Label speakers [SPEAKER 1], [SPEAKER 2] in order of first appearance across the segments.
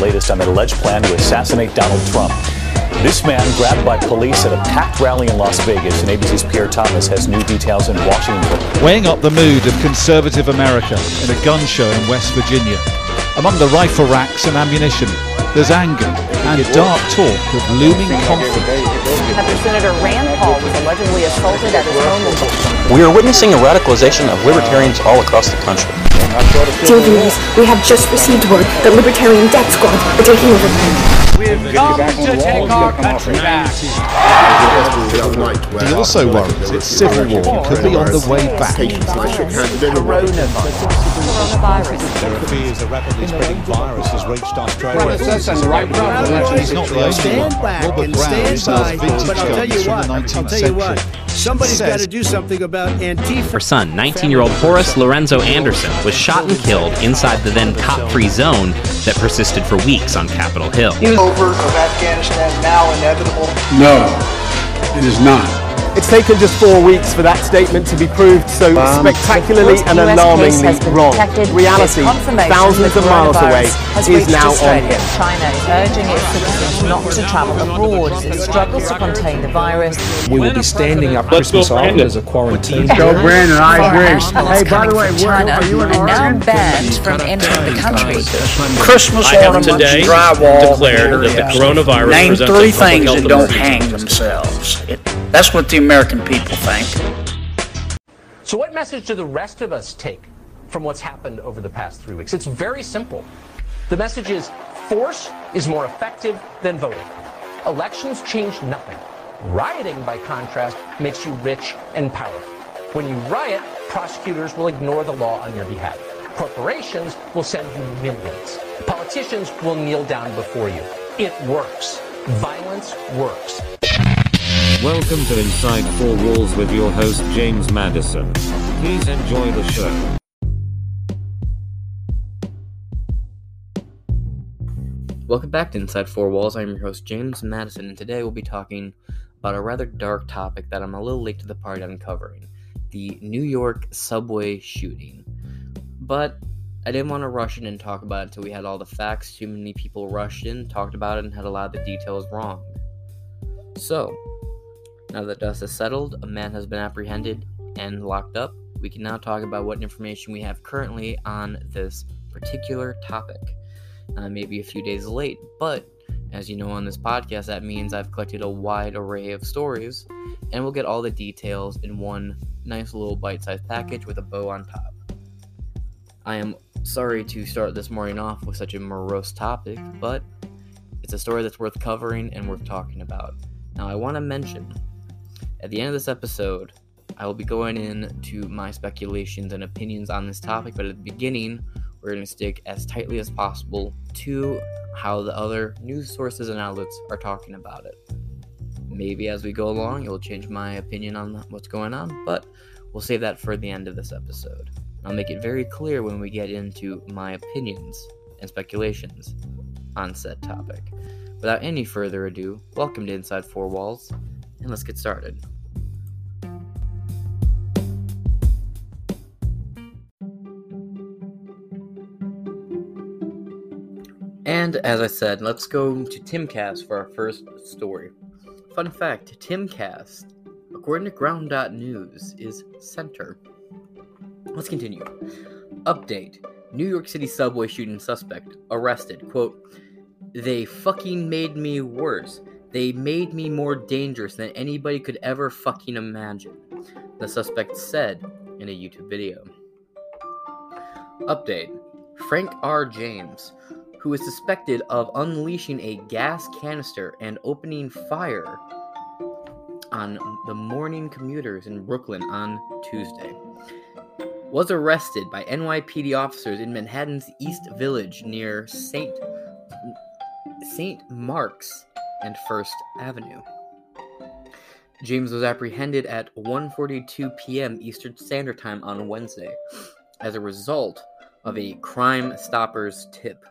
[SPEAKER 1] Latest on an alleged plan to assassinate Donald Trump. This man grabbed by police at a packed rally in Las Vegas, and ABC's Pierre Thomas has new details in Washington.
[SPEAKER 2] Weighing up the mood of conservative America in a gun show in West Virginia. Among the rifle racks and ammunition, there's anger and dark talk of looming conflict.
[SPEAKER 3] After Senator Rand Paul was allegedly assaulted at his home.
[SPEAKER 4] We are witnessing a radicalization of libertarians all across the country.
[SPEAKER 5] Dear viewers, we have just received word that Libertarian Death Squad are taking over land.
[SPEAKER 6] We've come to take our country back.
[SPEAKER 2] He also worries its civil war could be on the way back.
[SPEAKER 3] Coronavirus.
[SPEAKER 7] There are fears a rapidly spreading virus has reached Australia.
[SPEAKER 2] He's not the only one. Robert Brown, who
[SPEAKER 8] stand
[SPEAKER 2] sells vintage
[SPEAKER 8] But
[SPEAKER 2] guns from the 19th
[SPEAKER 8] tell you what.
[SPEAKER 2] century.
[SPEAKER 8] Somebody's got to do something about Antifa.
[SPEAKER 9] Her son, 19 year old Horace Lorenzo Anderson, was shot and killed inside the then cop free zone that persisted for weeks on Capitol Hill.
[SPEAKER 10] over of Afghanistan now inevitable?
[SPEAKER 11] No, it is not.
[SPEAKER 12] It's taken just four weeks for that statement to be proved so spectacularly and
[SPEAKER 3] US
[SPEAKER 12] alarmingly
[SPEAKER 3] has been
[SPEAKER 12] wrong.
[SPEAKER 3] detected.
[SPEAKER 12] Reality,
[SPEAKER 3] There's confirmation
[SPEAKER 12] thousands of miles away, is
[SPEAKER 3] reached
[SPEAKER 12] now on
[SPEAKER 3] Australia.
[SPEAKER 12] here.
[SPEAKER 3] China is urging its citizens not to travel abroad as it struggles to contain the virus.
[SPEAKER 8] We will be standing up Christmas Island as a quarantine.
[SPEAKER 11] Go, Brandon, I
[SPEAKER 3] Foreign
[SPEAKER 11] agree.
[SPEAKER 3] nationals coming from China are now banned from entering the country.
[SPEAKER 10] Christmas
[SPEAKER 6] I have today
[SPEAKER 10] drywall.
[SPEAKER 6] declared that the coronavirus
[SPEAKER 10] Name three things that don't hang themselves. It, that's what the American people think.
[SPEAKER 13] So, what message do the rest of us take from what's happened over the past three weeks? It's very simple. The message is force is more effective than voting. Elections change nothing. Rioting, by contrast, makes you rich and powerful. When you riot, prosecutors will ignore the law on your behalf. Corporations will send you millions. Politicians will kneel down before you. It works. Violence works.
[SPEAKER 14] Welcome to Inside Four Walls with your host James Madison. Please enjoy the show.
[SPEAKER 9] Welcome back to Inside Four Walls. I'm your host, James Madison, and today we'll be talking about a rather dark topic that I'm a little late to the party on covering the New York subway shooting. But I didn't want to rush in and talk about it until we had all the facts. Too many people rushed in, talked about it, and had a lot of the details wrong. So, now that dust has settled, a man has been apprehended and locked up. We can now talk about what information we have currently on this particular topic. Uh, I may be a few days late, but as you know on this podcast, that means I've collected a wide array of stories, and we'll get all the details in one nice little bite sized package with a bow on top. I am sorry to start this morning off with such a morose topic, but it's a story that's worth covering and worth talking about. Now, I want to mention at the end of this episode, I will be going into my speculations and opinions on this topic, but at the beginning, we're going to stick as tightly as possible to how the other news sources and outlets are talking about it. Maybe as we go along, it will change my opinion on what's going on, but we'll save that for the end of this episode. I'll make it very clear when we get into my opinions and speculations on said topic. Without any further ado, welcome to Inside Four Walls, and let's get started. And as I said, let's go to Timcast for our first story. Fun fact Timcast, according to Ground.News, is center. Let's continue. Update New York City subway shooting suspect arrested. Quote, They fucking made me worse. They made me more dangerous than anybody could ever fucking imagine. The suspect said in a YouTube video. Update Frank R. James, who is suspected of unleashing a gas canister and opening fire on the morning commuters in Brooklyn on Tuesday, was arrested by NYPD officers in Manhattan's East Village near St. St. Mark's and First Avenue. James was apprehended at 1:42 p.m. Eastern Standard Time on Wednesday as a result of a Crime Stoppers tip.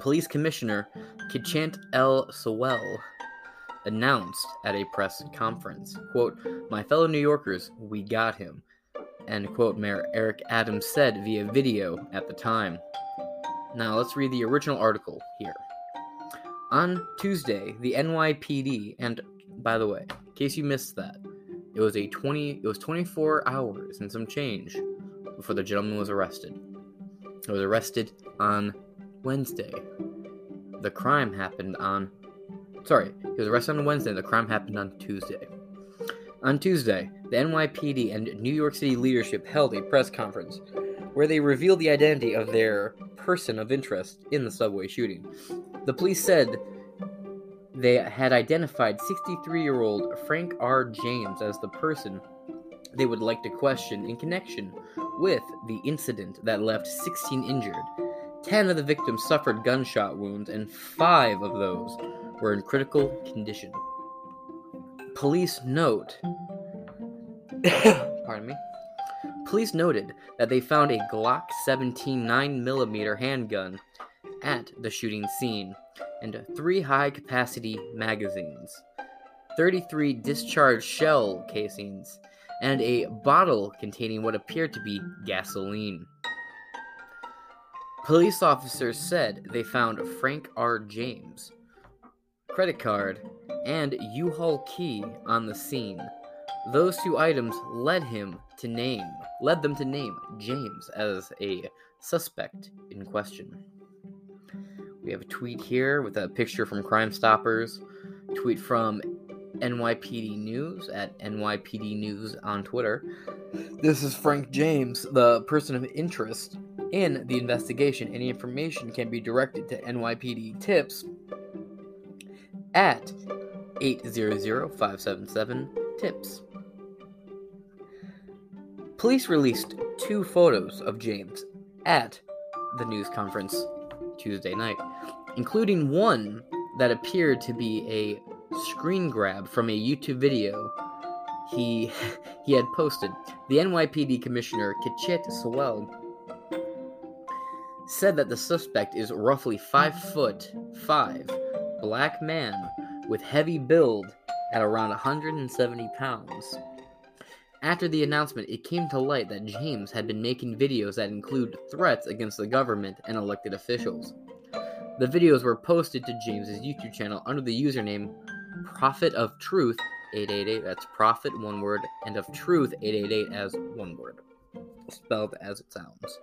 [SPEAKER 9] Police Commissioner Keechant L. Sewell announced at a press conference, quote, "My fellow New Yorkers, we got him." And quote, Mayor Eric Adams said via video at the time. Now let's read the original article here. On Tuesday, the NYPD, and by the way, in case you missed that, it was a 20 it was 24 hours and some change before the gentleman was arrested. He was arrested on Wednesday. The crime happened on sorry, he was arrested on Wednesday, the crime happened on Tuesday. On Tuesday, the NYPD and New York City leadership held a press conference where they revealed the identity of their person of interest in the subway shooting. The police said they had identified 63 year old Frank R. James as the person they would like to question in connection with the incident that left 16 injured. 10 of the victims suffered gunshot wounds, and 5 of those were in critical condition. Police note. Pardon me. Police noted that they found a Glock 17 9mm handgun at the shooting scene and three high capacity magazines, 33 discharged shell casings, and a bottle containing what appeared to be gasoline. Police officers said they found Frank R. James, credit card, and U-Haul key on the scene. Those two items led him to name led them to name James as a suspect in question. We have a tweet here with a picture from Crime Stoppers, tweet from NYPD News at NYPD News on Twitter. This is Frank James, the person of interest in the investigation. Any information can be directed to NYPD Tips at 800-577-TIPS. Police released two photos of James at the news conference Tuesday night, including one that appeared to be a screen grab from a YouTube video he he had posted. The NYPD commissioner Keechant Sewell said that the suspect is roughly five foot five, black man with heavy build at around 170 pounds. After the announcement, it came to light that James had been making videos that include threats against the government and elected officials. The videos were posted to James's YouTube channel under the username Prophet of Truth 888. That's Prophet one word and of Truth 888 as one word, spelled as it sounds.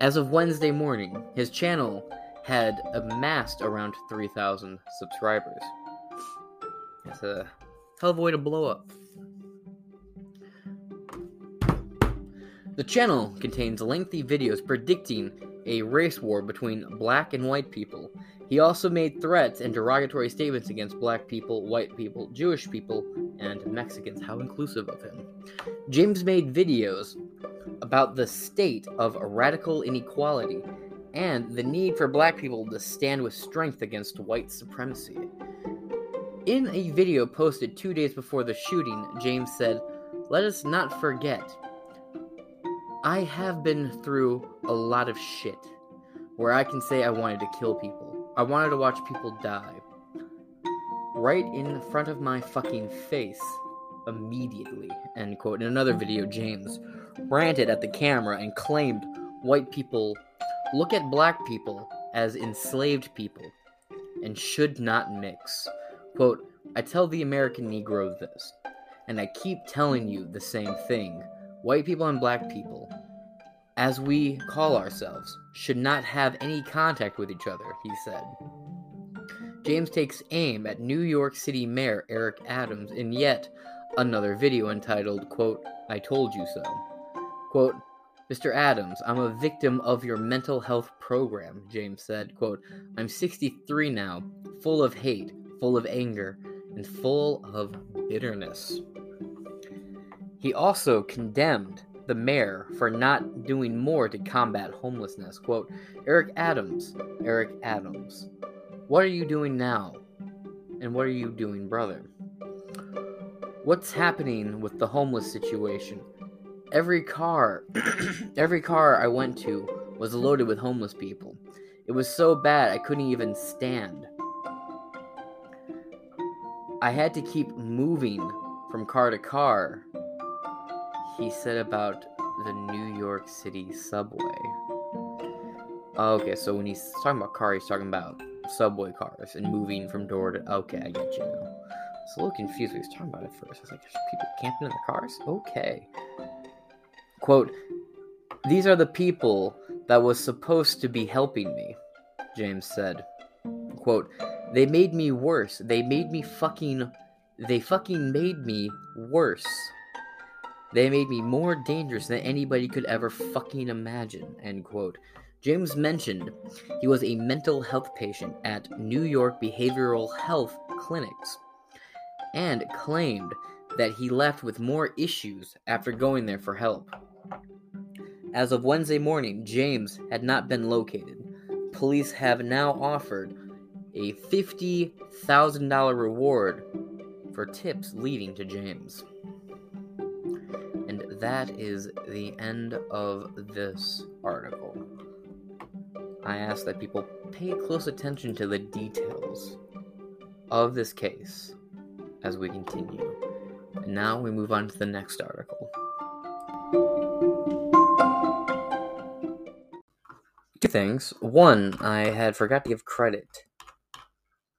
[SPEAKER 9] As of Wednesday morning, his channel had amassed around 3,000 subscribers. It's a hell of a way to blow up. The channel contains lengthy videos predicting a race war between black and white people. He also made threats and derogatory statements against black people, white people, Jewish people, and Mexicans. How inclusive of him. James made videos about the state of radical inequality and the need for black people to stand with strength against white supremacy. In a video posted two days before the shooting, James said, Let us not forget I have been through a lot of shit where I can say I wanted to kill people. I wanted to watch people die. Right in front of my fucking face. Immediately. End quote. In another video, James ranted at the camera and claimed white people look at black people as enslaved people and should not mix. Quote, I tell the American Negro this, and I keep telling you the same thing white people and black people, as we call ourselves, should not have any contact with each other, he said. James takes aim at New York City Mayor Eric Adams in yet another video entitled, quote, I told you so. Quote, Mr. Adams, I'm a victim of your mental health program, James said, quote, I'm 63 now, full of hate, full of anger, and full of bitterness. He also condemned the mayor for not doing more to combat homelessness. Quote, Eric Adams, Eric Adams, what are you doing now? And what are you doing, brother? What's happening with the homeless situation? Every car, every car I went to was loaded with homeless people. It was so bad I couldn't even stand. I had to keep moving from car to car, he said about the New York City subway. Oh, okay, so when he's talking about cars, he's talking about subway cars and moving from door to. Okay, I get you. I was a little confused what he was talking about at first. I was like, there's people camping in their cars? Okay. Quote, These are the people that was supposed to be helping me, James said. Quote, They made me worse. They made me fucking. They fucking made me worse. They made me more dangerous than anybody could ever fucking imagine. End quote. James mentioned he was a mental health patient at New York Behavioral Health Clinics and claimed that he left with more issues after going there for help. As of Wednesday morning, James had not been located. Police have now offered a $50,000 reward for tips leading to James. That is the end of this article. I ask that people pay close attention to the details of this case as we continue. And now we move on to the next article. Two things. One, I had forgot to give credit.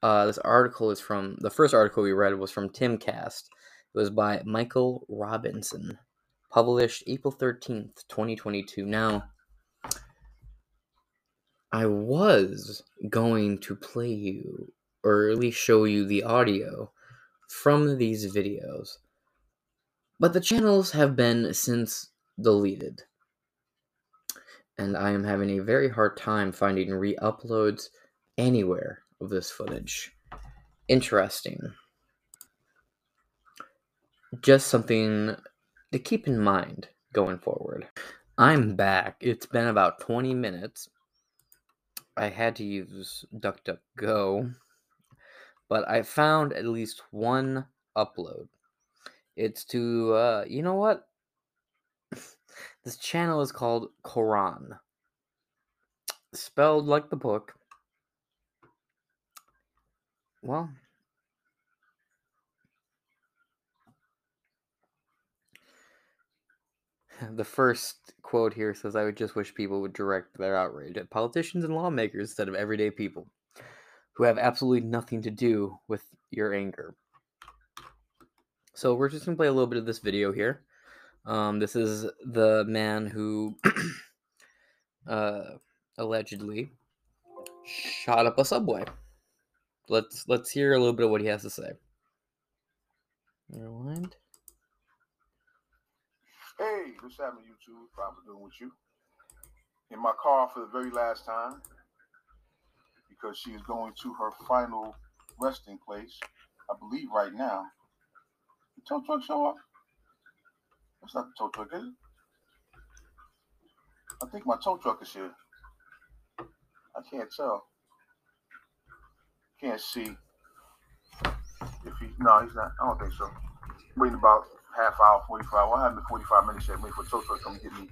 [SPEAKER 9] Uh, this article is from the first article we read was from Timcast. It was by Michael Robinson, published April 13th, 2022. Now, I was going to play you, or at least show you the audio from these videos, but the channels have been since deleted. And I am having a very hard time finding re uploads anywhere of this footage. Interesting. Just something to keep in mind going forward. I'm back. It's been about 20 minutes. I had to use DuckDuckGo, but I found at least one upload. It's to, uh, you know what? this channel is called Quran. Spelled like the book. Well, the first quote here says, I would just wish people would direct their outrage at politicians and lawmakers instead of everyday people who have absolutely nothing to do with your anger. So we're just going to play a little bit of this video here. Um, this is the man who uh, allegedly shot up a subway. Let's let's hear a little bit of what he has to say. Rewind.
[SPEAKER 15] Hey, what's happening, YouTube? Probably doing with you. In my car for the very last time because she is going to her final resting place, I believe, right now. The tow truck show up? That's not the tow truck, is it? I think my tow truck is here. I can't tell. Can't see if he. No, he's not. I don't think so. Waiting about half hour, 45. Well, I 45 minutes yet. Waiting for tow truck come get me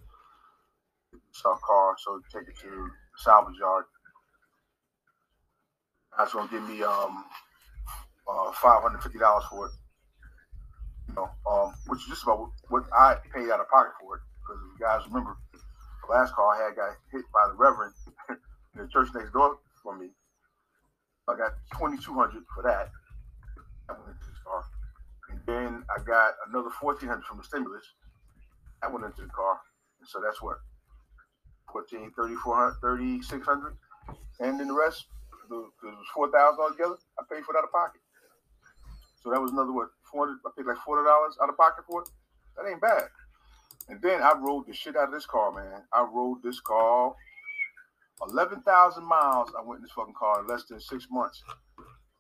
[SPEAKER 15] a car, so take it to salvage yard. That's gonna give me um uh five hundred fifty dollars for it. You know, um, which is just about what I paid out of pocket for it. Because you guys remember, the last car I had got hit by the Reverend in the church next door for me. I got twenty two hundred for that. I went into this car, and then I got another fourteen hundred from the stimulus. That went into the car, and so that's what 14, 3400, 3600, and then the rest, because it was four thousand altogether. I paid for that out of pocket. So that was another what four hundred. I paid like forty dollars out of pocket for it. That ain't bad. And then I rode the shit out of this car, man. I rode this car 11,000 miles. I went in this fucking car in less than six months.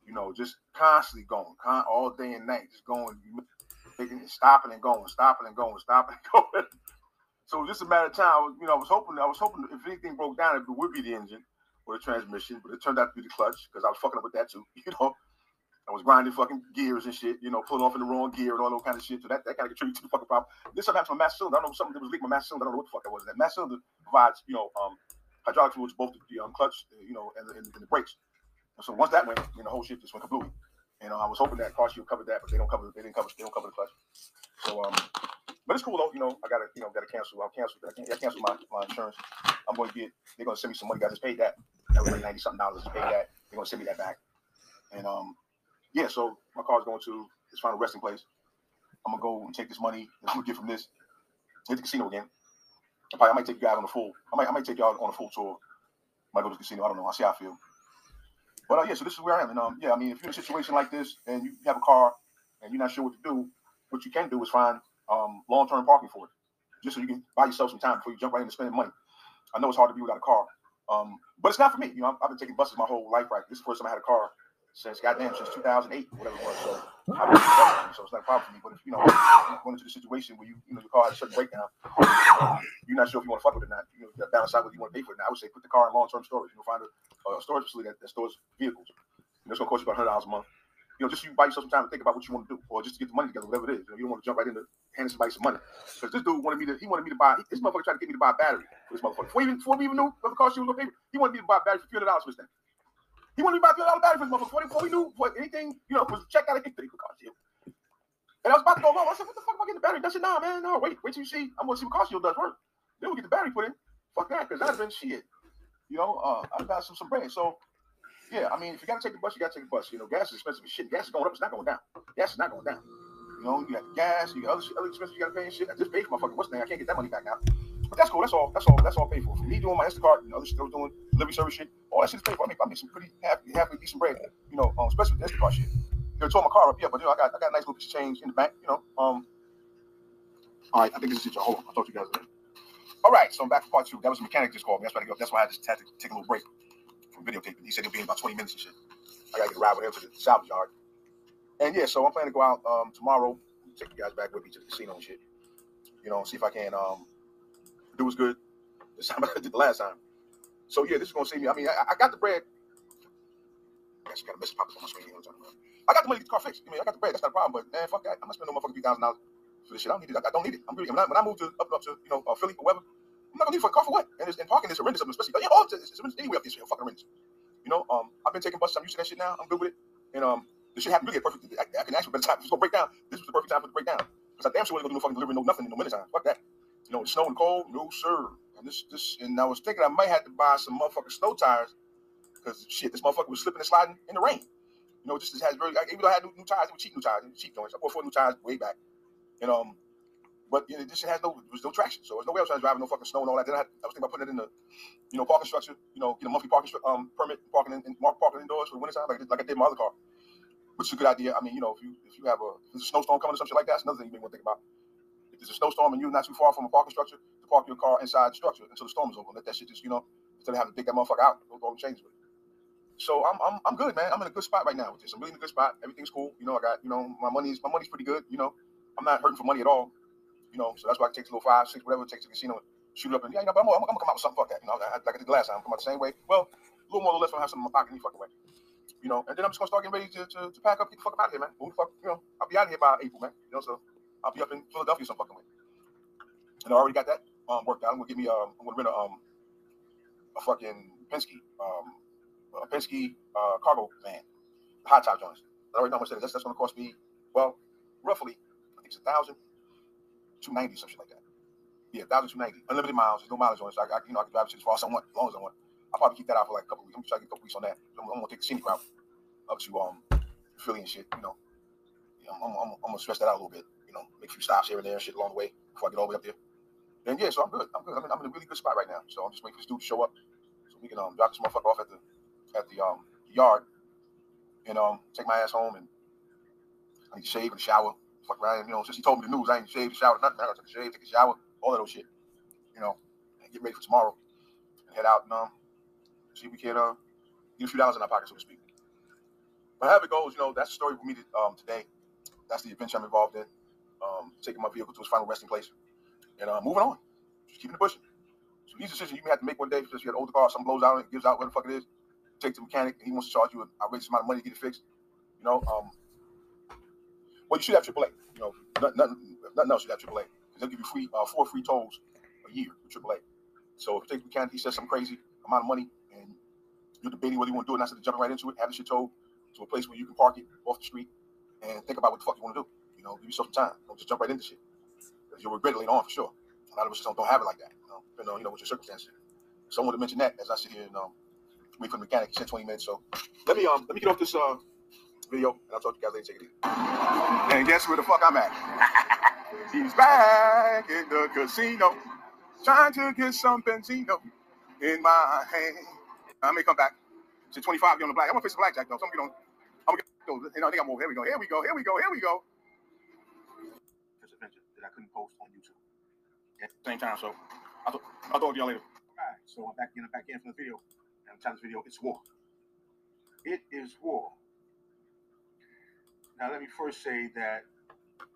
[SPEAKER 15] You know, just constantly going, con- all day and night, just going, making, stopping and going, stopping and going, stopping and going. So just a matter of time. You know, I was hoping, I was hoping if anything broke down, it would be the engine or the transmission, but it turned out to be the clutch because I was fucking up with that too. You know, I was grinding fucking gears and shit. You know, pulling off in the wrong gear and all that kind of shit. So that, that kind of contributed to the fucking problem. This something happened to my master cylinder. I don't know something that was leaking my master cylinder. I don't know what the fuck that was. That master cylinder provides, you know, um, hydraulic fluids, both the um, clutch, uh, you know, and the, and, the brakes. And so once that went, you know, the whole shit just went kablooey. You know, I was hoping that car shield covered that, but they don't cover. They didn't cover. They don't cover the clutch. So um, but it's cool though. You know, I gotta you know gotta cancel. I'll cancel. I can't cancel my, my insurance. I'm going to get. They're going to send me some money. I just paid that. That was like ninety something dollars. Just paid that. They're going to send me that back. And um, yeah. So my car's going to its final resting place. I'm gonna go and take this money. I'm gonna get from this. Hit the casino again. I, probably, I might take you guys on a full. I might I might take y'all on a full tour. Might go to the casino. I don't know. I'll see how I feel. But uh, yeah, so this is where I am. And um, yeah, I mean, if you're in a situation like this and you have a car and you're not sure what to do, what you can do is find um, long-term parking for it, just so you can buy yourself some time before you jump right into spending money. I know it's hard to be without a car, um, but it's not for me. You know, I've, I've been taking buses my whole life. Right, this is the first time I had a car since goddamn since 2008, whatever it was. So so it's not a problem for me. But if you know, going into the situation where you you know your car has a certain breakdown, you're not sure if you want to fuck with it or not. You know, you balance out whether you want to pay for it. Now, I would say put the car in long-term storage. You know, find a, a storage facility that, that stores vehicles. You know, it's gonna cost you about hundred dollars a month. You know, just you buy yourself some time to think about what you want to do, or just to get the money together, whatever it is. You, know, you don't want to jump right into handing somebody some money. Because this dude wanted me to, he wanted me to buy. This motherfucker tried to get me to buy a battery for this motherfucker. Before, even, before we even knew what the car she was going to pay, he wanted me to buy a battery for hundred dollars for this thing. He wanted to buy a three dollar battery for his motherfucker. Before, we knew what anything, you know, was checked out of history shield. And I was about to go home. I said, "What the fuck am I getting the battery?" I said, "Nah, man, no, wait, wait till you see. I'm gonna see what shield does work. Then we get the battery put in. Fuck that, because that'd been shit. You know, uh, I got some some brain. So yeah, I mean, if you gotta take the bus, you gotta take the bus. You know, gas is expensive as shit. Gas is going up, it's not going down. Gas is not going down. You know, you got gas, you got other, other expenses you gotta pay and shit. I just paid for my fucking what's name. I can't get that money back now. But that's cool. That's all. That's all. That's all paid for. For me doing my Instacart and other shit I was doing, delivery service shit, all that shit is paid for. I make, I make some pretty happy, happy, decent bread. You know, um, especially with the Instacart shit. You know, tore my car up, yeah, but you know, I got, I got a nice little piece of change in the bank. You know, um. All right, I think this is it. Hold on, I'll talk to you guys later. All right, so I'm back for part two. That was a mechanic just called me. That's why I. That's why I just had to take a little break from videotaping. He said he'll be in about 20 minutes and shit. I gotta get a ride with him to the salvage yard. And yeah, so I'm planning to go out um, tomorrow, take you guys back with me to the casino and shit. You know, see if I can um, do as good this time I did the last time. So yeah, this is gonna save me. I mean, I, I got the bread. I got a message popping on my screen. I got the money to get the car fixed. I mean, I got the bread. That's not a problem. But man, fuck that. I'm not spending no motherfucking three thousand dollars for this shit. I don't need it. I, I don't need it. I'm really. When I, when I move to up, up to you know uh, Philly or whatever, I'm not gonna need for a car for what? And, and parking is horrendous, especially yeah, all it's, it's, it's anyway up this shit, fucking horrendous. You know, um, I've been taking buses. I'm used to that shit now. I'm good with it. And um, this shit happened really at perfect. I, I can actually time. If it's gonna break down, this was the perfect time for it to break down. Because I damn sure wasn't gonna do no fucking delivery, no nothing in no minute time. Fuck that. You know, the snow and cold, no sir. And this, this, and I was thinking I might have to buy some motherfucking snow tires because shit, this motherfucker was slipping and sliding in the rain. You know, just has very. Even though I had new, new tires, they were cheap new tires, cheap joints. I bought four new tires way back. And um, but you know, this shit has no, was no traction, so there's no way I was trying to drive no fucking snow and all that. Then I, had, I was thinking about putting it in the, you know, parking structure. You know, get a monthly parking um permit, parking in, in parking indoors for the winter time, like like I did my other car, which is a good idea. I mean, you know, if you if you have a if there's a snowstorm coming or something like that, that's another thing you may want to think about. If there's a snowstorm and you're not too far from a parking structure, park your car inside the structure until the storm is over. Let that shit just, you know, instead of having to dig that motherfucker out, go all the changes with it. So I'm, I'm I'm good, man. I'm in a good spot right now with this. I'm really in a good spot. Everything's cool. You know, I got, you know, my money's my money's pretty good. You know, I'm not hurting for money at all. You know, so that's why I take a little five, six, whatever it takes to the casino, shoot it up, and yeah, you know, but I'm, I'm, I'm gonna come out with something. Fuck that. You know, I, like I did the last time. I'm come out the same way. Well, a little more or less, I have something in my pocket any fucking way. You know, and then I'm just gonna start getting ready to, to, to pack up, get the fuck out of here, man. Move the fuck, you know, I'll be out of here by April, man. You know, so I'll be up in Philadelphia some fucking way. And I already got that um, worked out. I'm gonna give me um, I'm gonna rent a um, a fucking Penske um, a Penske uh, cargo van, high top joints. I already know how much that is. That's, that's gonna cost me well, roughly, I think it's a thousand, two ninety, something like that. Yeah, thousand two ninety. Unlimited miles. There's no mileage on it. So I, I you know I can drive it as far as I want, as long as I want. I'll probably keep that out for like a couple weeks. I'm gonna try to get a couple weeks on that. I'm, I'm gonna take the scenic route up to um Philly and shit. You know, yeah, I'm, I'm, I'm, gonna stress that out a little bit. You know, make a few stops here and there and shit along the way before I get all the way up there. And yeah, so I'm good. I'm good. I'm in, I'm in a really good spot right now. So I'm just waiting for this dude to show up so we can um drop this motherfucker off at the at the um yard and um take my ass home and I need to shave and shower. Fuck around, you know, since he told me the news, I ain't shaved, shower, nothing. I gotta take a shave, take a shower, all that old shit. You know, and get ready for tomorrow and head out and um see if we can uh get a few dollars in our pocket, so to speak. But however it goes, you know, that's the story for me um today. That's the adventure I'm involved in. Um, taking my vehicle to its final resting place and uh, moving on.
[SPEAKER 16] just keeping it pushing. So these decisions you may have to make one day, because you had an older car, something blows out, it gives out, whatever the fuck it is. Take to mechanic, and he wants to charge you an outrageous amount of money to get it fixed. You know, um, well, you should have AAA. You know, nothing, nothing, else you have AAA because they'll give you free uh, four free tolls a year with AAA. So if you take mechanic, he says some crazy amount of money, and you're debating whether you want to do it, and instead of jumping right into it, have the shit towed to a place where you can park it off the street and think about what the fuck you want to do. You know, give yourself some time. Don't just jump right into shit. You'll regret it later on for sure. A lot of us don't, don't have it like that. You know, depending on you know what your circumstances. Someone to mention that as I sit here and um, for the mechanic. He said 20 minutes. So let me um let me get off this uh video and I'll talk to you guys later. Take it easy. And guess where the fuck I'm at? He's back in the casino, trying to get some benzino in my hand. I may come back to 25 on the black. I'm gonna play some blackjack though. So I'm gonna get on. I'm gonna get, you know, I think I'm over. Here we go. Here we go. Here we go. Here we go. That I couldn't post on YouTube at the same time. So I'll, talk, I'll talk to y'all later. All right. So I'm back in. I'm back in for the video. And I'm this video, it's war. It is war. Now, let me first say that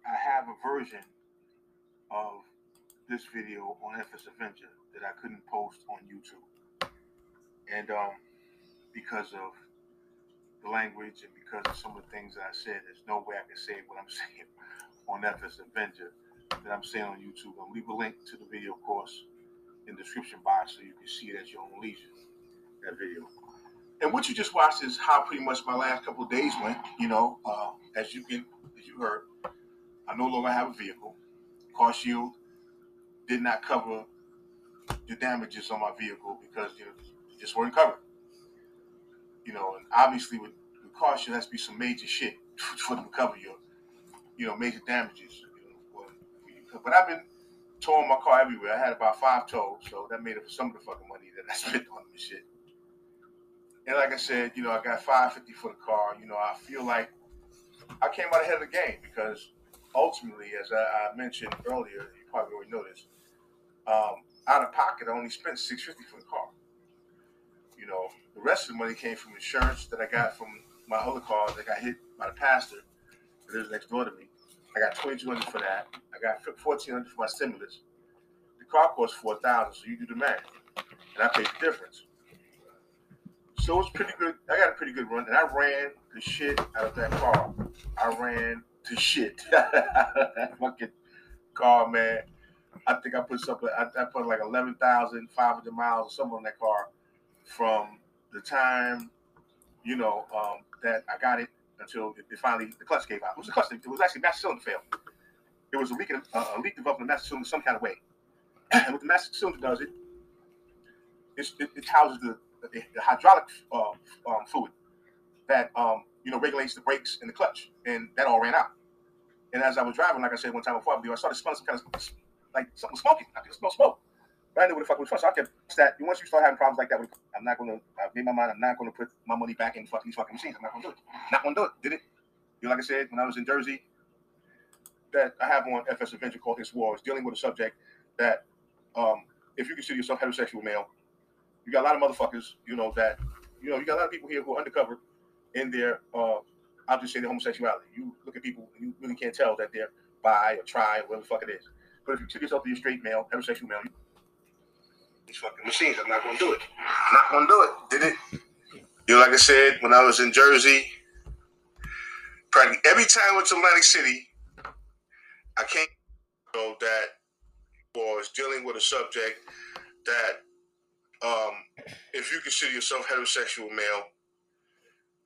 [SPEAKER 16] I have a version of this video on FS Avenger that I couldn't post on YouTube. And um, because of the language and because of some of the things that I said, there's no way I can say what I'm saying on FS Avenger that I'm saying on YouTube. I'll leave a link to the video, of course, in the description box so you can see it at your own leisure, that video. And what you just watched is how pretty much my last couple of days went. You know, uh, as you can, as you heard, I no longer have a vehicle. Car Shield did not cover the damages on my vehicle because you know they just weren't covered. You know, and obviously with, with Car Shield has to be some major shit for them to cover your, you know, major damages. But I've been towing my car everywhere. I had about five tows, so that made up for some of the fucking money that I spent on this shit. And like I said, you know, I got 550 for the car. You know, I feel like I came out ahead of the game because ultimately, as I, I mentioned earlier, you probably already know this. Um, out of pocket, I only spent 650 for the car. You know, the rest of the money came from insurance that I got from my other car that got hit by the pastor that lives next door to me. I got 2200 for that. I got 1400 for my stimulus. The car cost 4000 so you do the math. And I paid the difference. So it was pretty good. I got a pretty good run, and I ran the shit out of that car. I ran the shit out of that fucking car, man. I think I put something. I, I put like eleven thousand five hundred miles or something on that car from the time, you know, um, that I got it until it, it finally the clutch gave out. It was a clutch. It was actually master cylinder fail. It was a leak, uh, a leak developed in the master cylinder some kind of way. and what the master cylinder does, it it, it houses the the, the hydraulic uh, um, fluid that um, you know regulates the brakes and the clutch, and that all ran out. And as I was driving, like I said one time before, I started smelling some kind of like something smoking. I could smell smoke. I knew what the fuck was from. So I kept. Once you start having problems like that, I'm not gonna. I made my mind. I'm not gonna put my money back in fucking these fucking machines. I'm not gonna do it. Not gonna do it. Did it? You know, like I said, when I was in Jersey, that I have on FS Adventure called This War is dealing with a subject that, um, if you consider yourself heterosexual male, you got a lot of motherfuckers, you know, that, you know, you got a lot of people here who are undercover in their, uh, I'll just say their homosexuality. You look at people and you really can't tell that they're bi or tri or whatever the fuck it is. But if you took yourself to your straight male, heterosexual male, these fucking machines, I'm not to do it. I'm not to do it. Did it? You know, like I said, when I was in Jersey, practically every time I went to Atlantic City, I came know that was dealing with a subject that um, if you consider yourself heterosexual male,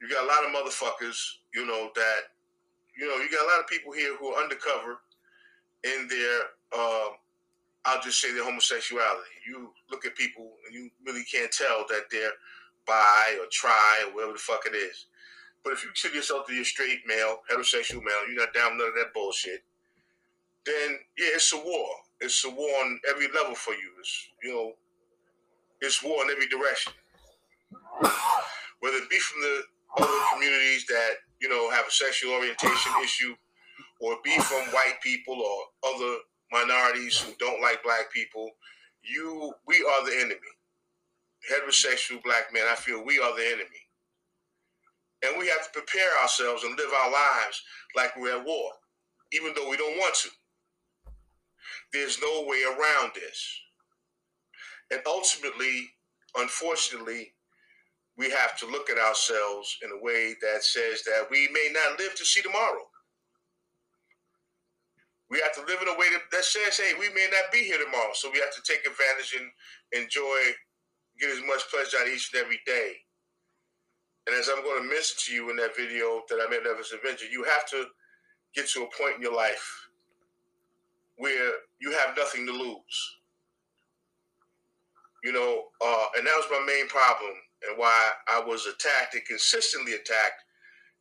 [SPEAKER 16] you got a lot of motherfuckers, you know, that, you know, you got a lot of people here who are undercover in their, uh, I'll just say their homosexuality. You look at people and you really can't tell that they're bi or tri or whatever the fuck it is. But if you consider yourself to be a straight male, heterosexual male, you're not down with none of that bullshit, then yeah, it's a war. It's a war on every level for you. It's, you know, it's war in every direction. Whether it be from the other communities that, you know, have a sexual orientation issue, or be from white people or other minorities who don't like black people, you we are the enemy. Heterosexual black men, I feel we are the enemy. And we have to prepare ourselves and live our lives like we're at war, even though we don't want to. There's no way around this. And ultimately, unfortunately, we have to look at ourselves in a way that says that we may not live to see tomorrow. We have to live in a way that, that says, hey, we may not be here tomorrow. So we have to take advantage and enjoy, get as much pleasure out of each and every day. And as I'm going to mention to you in that video that I made of this adventure, you have to get to a point in your life where you have nothing to lose. You know, uh, and that was my main problem and why I was attacked and consistently attacked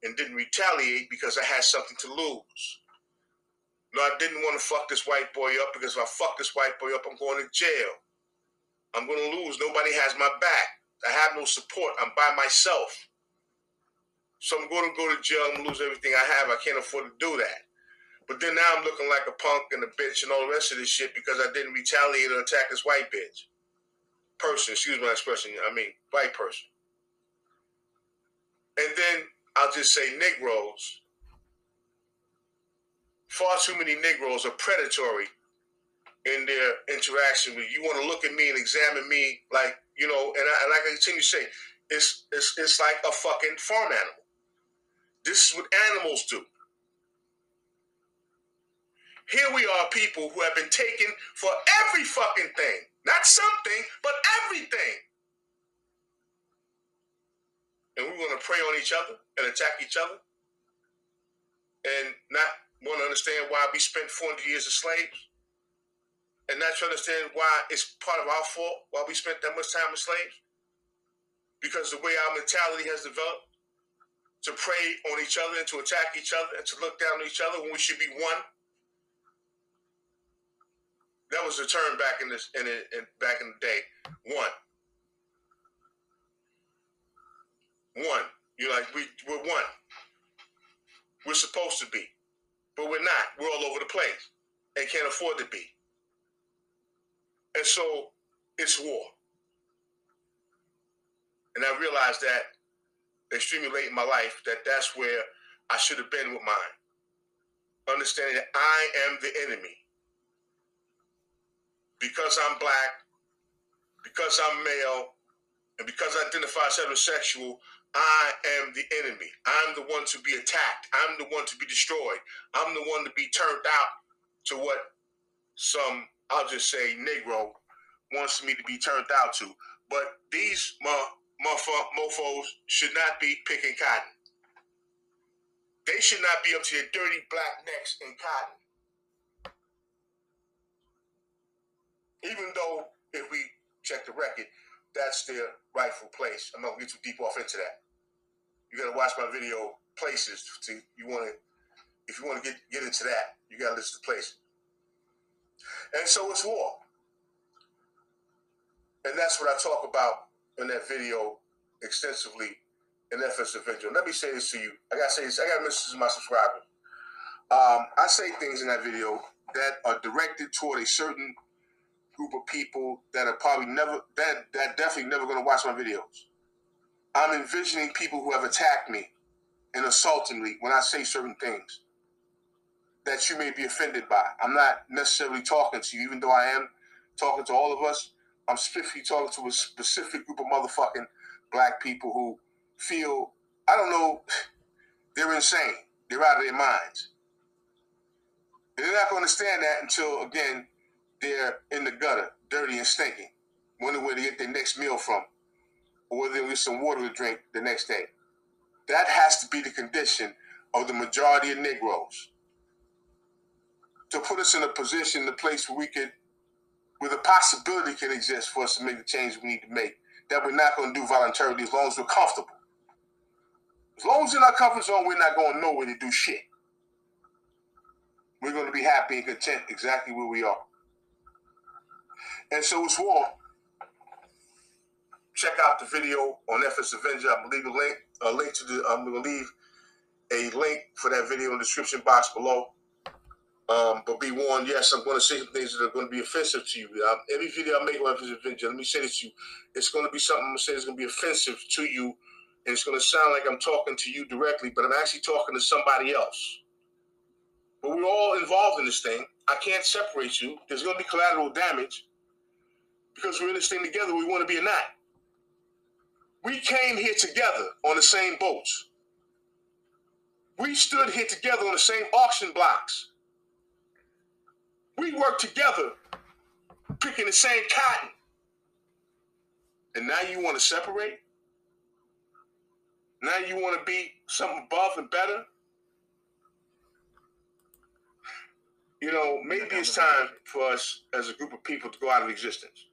[SPEAKER 16] and didn't retaliate because I had something to lose. I didn't want to fuck this white boy up because if I fuck this white boy up, I'm going to jail. I'm going to lose. Nobody has my back. I have no support. I'm by myself. So I'm going to go to jail and lose everything I have. I can't afford to do that. But then now I'm looking like a punk and a bitch and all the rest of this shit because I didn't retaliate or attack this white bitch. Person, excuse my expression, I mean white person. And then I'll just say Negroes. Far too many Negroes are predatory in their interaction with you. You want to look at me and examine me like, you know, and I, and I continue to say, it's, it's, it's like a fucking farm animal. This is what animals do. Here we are, people who have been taken for every fucking thing. Not something, but everything. And we want to prey on each other and attack each other and not want to understand why we spent 400 years as slaves and not to understand why it's part of our fault why we spent that much time as slaves because the way our mentality has developed to prey on each other and to attack each other and to look down on each other when we should be one that was the term back in this in, in back in the day. One. One. You're like we we're one. We're supposed to be, but we're not. We're all over the place and can't afford to be. And so it's war. And I realized that extremely late in my life that that's where I should have been with mine. Understanding that I am the enemy because I'm black, because I'm male, and because I identify as heterosexual, I am the enemy. I'm the one to be attacked. I'm the one to be destroyed. I'm the one to be turned out to what some, I'll just say, Negro wants me to be turned out to. But these mofos should not be picking cotton. They should not be up to their dirty black necks in cotton. even though if we check the record, that's their rightful place. I'm not gonna get too deep off into that. You gotta watch my video places to you wanna if you wanna get get into that, you gotta listen to places. And so it's war. And that's what I talk about in that video extensively in FS Avenger. Let me say this to you. I gotta say this, I gotta to my subscribers. Um, I say things in that video that are directed toward a certain group of people that are probably never that that definitely never going to watch my videos. I'm envisioning people who have attacked me and assaulted me when I say certain things that you may be offended by. I'm not necessarily talking to you, even though I am talking to all of us. I'm specifically talking to a specific group of motherfucking black people who feel I don't know they're insane. They're out of their minds. And they're not going to understand that until again they're in the gutter, dirty and stinking, wondering where to get their next meal from, or whether they'll get some water to drink the next day. That has to be the condition of the majority of Negroes. To put us in a position, the place where we could, where the possibility can exist for us to make the change we need to make, that we're not going to do voluntarily as long as we're comfortable. As long as in our comfort zone, we're not going nowhere to do shit. We're going to be happy and content exactly where we are. And so it's war. Check out the video on FS Avenger. I'm leave a link, a link to the. I'm gonna leave a link for that video in the description box below. Um, but be warned, yes, I'm going to say some things that are going to be offensive to you. Um, every video I make on FS Avenger, let me say this to you, it's going to be something I'm going to say is going to be offensive to you, and it's going to sound like I'm talking to you directly, but I'm actually talking to somebody else. But we're all involved in this thing. I can't separate you. There's going to be collateral damage because we're in this thing together, we want to be or not. We came here together on the same boats. We stood here together on the same auction blocks. We worked together picking the same cotton. And now you want to separate? Now you want to be something above and better? You know, maybe it's time for us as a group of people to go out of existence.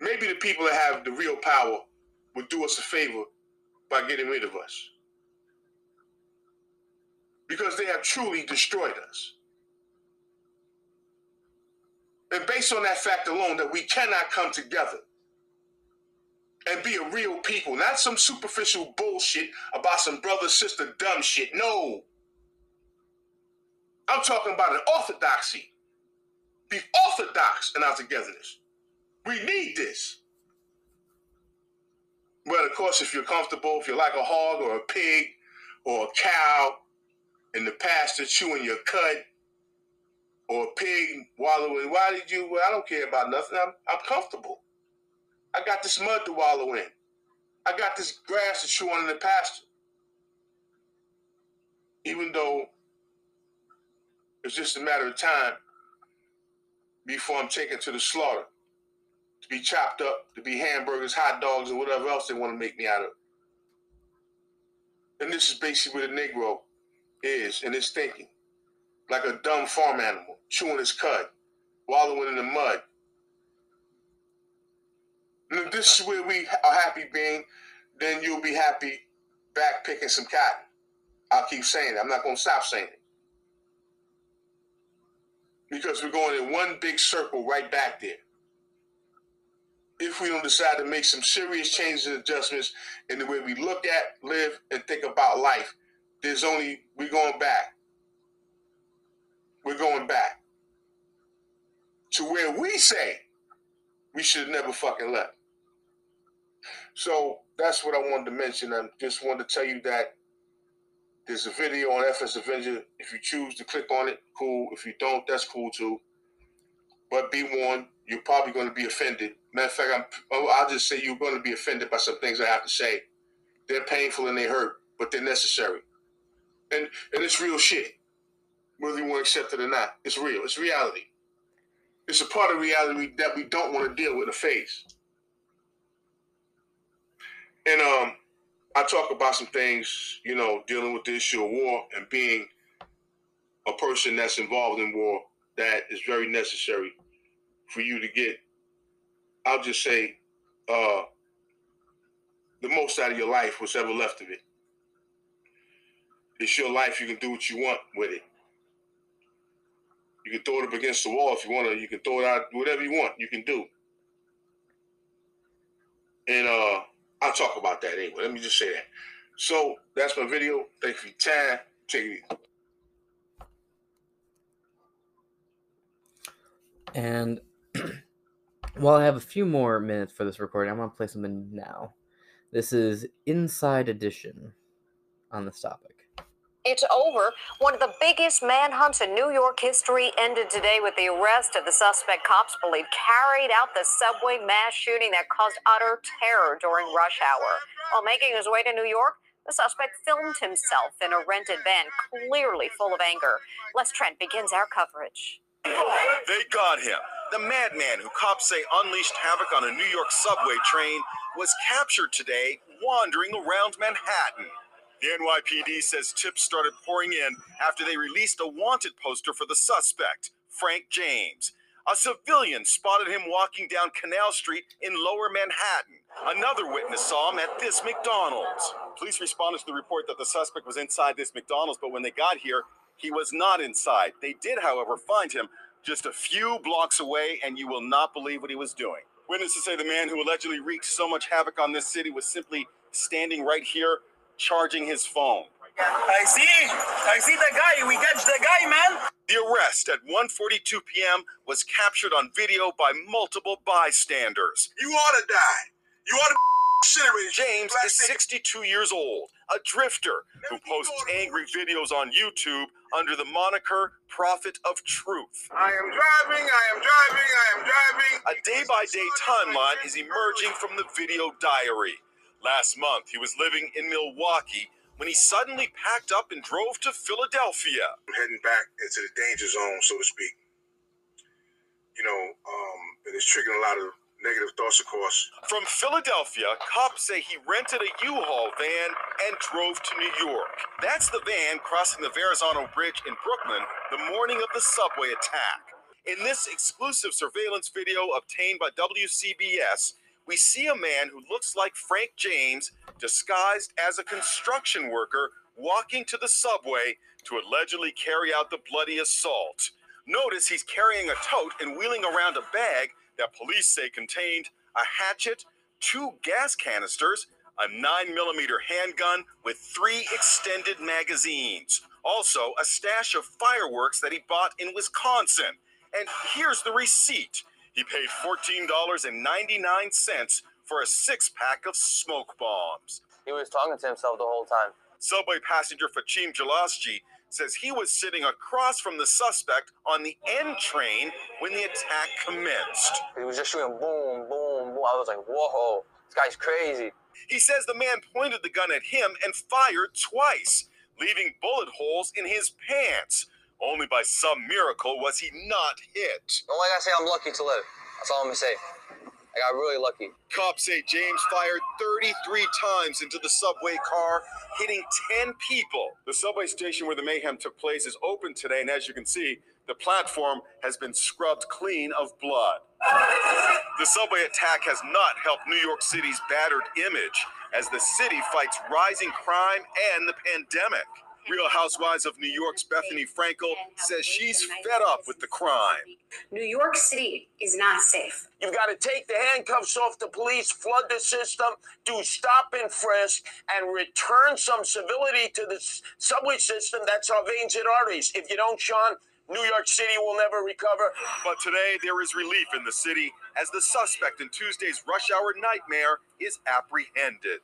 [SPEAKER 16] Maybe the people that have the real power would do us a favor by getting rid of us. Because they have truly destroyed us. And based on that fact alone, that we cannot come together and be a real people, not some superficial bullshit about some brother sister dumb shit. No. I'm talking about an orthodoxy. Be orthodox in our togetherness. We need this. Well, of course, if you're comfortable, if you're like a hog or a pig or a cow in the pasture chewing your cud, or a pig wallowing, why did you? Well, I don't care about nothing. I'm, I'm comfortable. I got this mud to wallow in. I got this grass to chew on in the pasture. Even though it's just a matter of time before I'm taken to the slaughter be chopped up, to be hamburgers, hot dogs, or whatever else they want to make me out of. And this is basically what a Negro is in his thinking. Like a dumb farm animal, chewing his cud, wallowing in the mud. And if this is where we are happy being, then you'll be happy back picking some cotton. I'll keep saying it. I'm not going to stop saying it. Because we're going in one big circle right back there if we don't decide to make some serious changes and adjustments in the way we look at, live, and think about life, there's only we're going back. We're going back to where we say we should have never fucking left. So that's what I wanted to mention. I just wanted to tell you that there's a video on FS Avenger. If you choose to click on it, cool. If you don't, that's cool too. But be warned, you're probably going to be offended. Matter of fact, I'm, oh, I'll just say you're going to be offended by some things I have to say. They're painful and they hurt, but they're necessary. And and it's real shit, whether you want to accept it or not. It's real. It's reality. It's a part of reality that we don't want to deal with or face. And um, I talk about some things, you know, dealing with the issue of war and being a person that's involved in war that is very necessary for you to get, I'll just say, uh, the most out of your life, what's ever left of it. It's your life. You can do what you want with it. You can throw it up against the wall if you want to. You can throw it out, whatever you want. You can do. And uh, I'll talk about that anyway. Let me just say that. So that's my video. Thank you for your time. Take it easy.
[SPEAKER 9] And while I have a few more minutes for this recording, I'm going to play something now. This is Inside Edition on this topic.
[SPEAKER 17] It's over. One of the biggest manhunts in New York history ended today with the arrest of the suspect cops believe carried out the subway mass shooting that caused utter terror during rush hour. While making his way to New York, the suspect filmed himself in a rented van, clearly full of anger. Les Trent begins our coverage.
[SPEAKER 18] They got him. The madman who cops say unleashed havoc on a New York subway train was captured today wandering around Manhattan. The NYPD says tips started pouring in after they released a wanted poster for the suspect, Frank James. A civilian spotted him walking down Canal Street in lower Manhattan. Another witness saw him at this McDonald's. Police responded to the report that the suspect was inside this McDonald's, but when they got here, he was not inside. They did, however, find him just a few blocks away, and you will not believe what he was doing. Witnesses say the man who allegedly wreaked so much havoc on this city was simply standing right here, charging his phone.
[SPEAKER 19] I see. I see the guy. We catch the guy, man.
[SPEAKER 18] The arrest at 1:42 p.m. was captured on video by multiple bystanders.
[SPEAKER 16] You ought to die. You ought to
[SPEAKER 18] James is 62 years old, a drifter who posts angry videos on YouTube under the moniker Prophet of Truth.
[SPEAKER 16] I am driving, I am driving, I am driving.
[SPEAKER 18] A day by day timeline is emerging from the video diary. Last month, he was living in Milwaukee when he suddenly packed up and drove to Philadelphia.
[SPEAKER 16] I'm heading back into the danger zone, so to speak. You know, um, and it's triggering a lot of negative thoughts, of course.
[SPEAKER 18] From Philadelphia, cops say he rented a U-Haul van and drove to New York. That's the van crossing the Verrazano Bridge in Brooklyn the morning of the subway attack. In this exclusive surveillance video obtained by WCBS, we see a man who looks like Frank James, disguised as a construction worker, walking to the subway to allegedly carry out the bloody assault. Notice he's carrying a tote and wheeling around a bag that police say contained a hatchet, two gas canisters, a 9mm handgun with three extended magazines. Also, a stash of fireworks that he bought in Wisconsin. And here's the receipt. He paid $14.99 for a six pack of smoke bombs.
[SPEAKER 20] He was talking to himself the whole time.
[SPEAKER 18] Subway passenger Fachim Jalasji says he was sitting across from the suspect on the N train when the attack commenced.
[SPEAKER 20] He was just shooting boom, boom, boom. I was like, whoa, this guy's crazy.
[SPEAKER 18] He says the man pointed the gun at him and fired twice, leaving bullet holes in his pants. Only by some miracle was he not hit.
[SPEAKER 20] Don't like I say I'm lucky to live. That's all I'm gonna say. I got really lucky.
[SPEAKER 18] Cops say James fired 33 times into the subway car, hitting 10 people. The subway station where the mayhem took place is open today, and as you can see, the platform has been scrubbed clean of blood. The subway attack has not helped New York City's battered image as the city fights rising crime and the pandemic. Real Housewives of New York's Bethenny Frankel says she's fed up with the crime.
[SPEAKER 21] New York City is not safe.
[SPEAKER 19] You've got to take the handcuffs off the police, flood the system, do stop and frisk, and return some civility to the subway system. That's our veins and arteries. If you don't, Sean, New York City will never recover.
[SPEAKER 18] But today there is relief in the city as the suspect in Tuesday's rush hour nightmare is apprehended.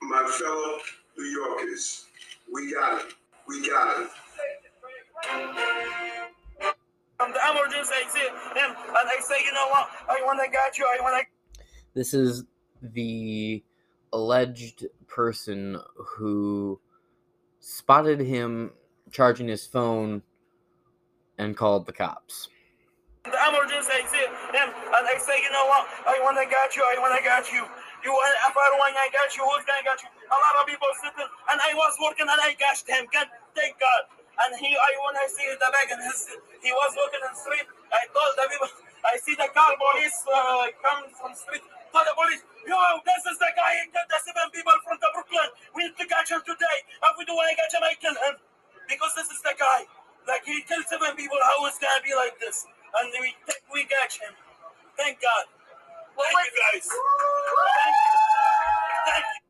[SPEAKER 16] My fellow New Yorkers, we got it. We got it.
[SPEAKER 19] I'm the emergency. I see him, and I say, you know what? I want to got you. I want to.
[SPEAKER 9] This is the alleged person who spotted him charging his phone and called the cops.
[SPEAKER 19] The emergency. I see him, and I say, you know what? I want to got you. I want to got you. You want? If I got you. Who's gonna got you? A lot of people sitting, and I was working, and I gashed him. God, thank God. And he, I when I see the bag in his, he was walking in the street. I told the people, I see the car police uh, come from street. Told the police, yo, this is the guy who killed the seven people from the Brooklyn. We need to catch him today. If we do want to catch him, I kill him because this is the guy. Like he killed seven people. How is gonna be like this? And we we catch him. Thank God. Thank you guys. Thank you. Thank you.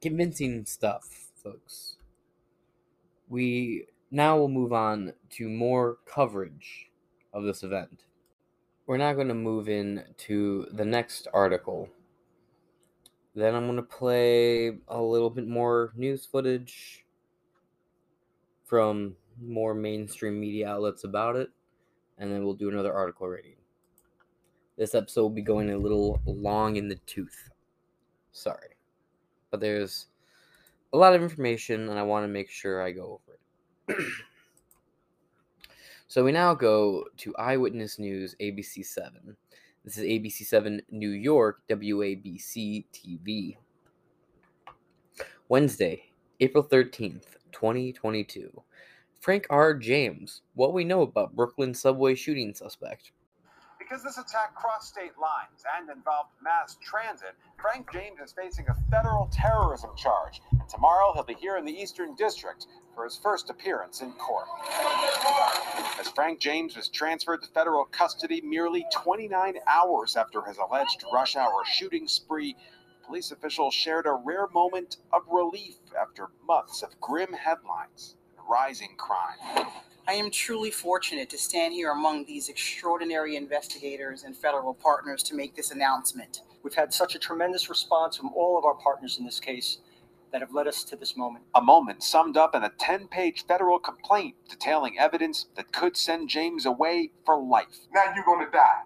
[SPEAKER 9] Convincing stuff, folks. We now will move on to more coverage of this event. We're now going to move in to the next article. Then I'm going to play a little bit more news footage from more mainstream media outlets about it, and then we'll do another article rating. This episode will be going a little long in the tooth. Sorry. But there's a lot of information, and I want to make sure I go over it. so we now go to Eyewitness News ABC 7. This is ABC 7 New York, WABC TV. Wednesday, April 13th, 2022. Frank R. James, what we know about Brooklyn subway shooting suspect.
[SPEAKER 22] Because this attack crossed state lines and involved mass transit, Frank James is facing a federal terrorism charge. And tomorrow he'll be here in the Eastern District for his first appearance in court. As Frank James was transferred to federal custody merely 29 hours after his alleged rush hour shooting spree, police officials shared a rare moment of relief after months of grim headlines rising crime.
[SPEAKER 23] I am truly fortunate to stand here among these extraordinary investigators and federal partners to make this announcement.
[SPEAKER 24] We've had such a tremendous response from all of our partners in this case that have led us to this moment.
[SPEAKER 22] A moment summed up in a 10 page federal complaint detailing evidence that could send James away for life.
[SPEAKER 16] Now you're going to die.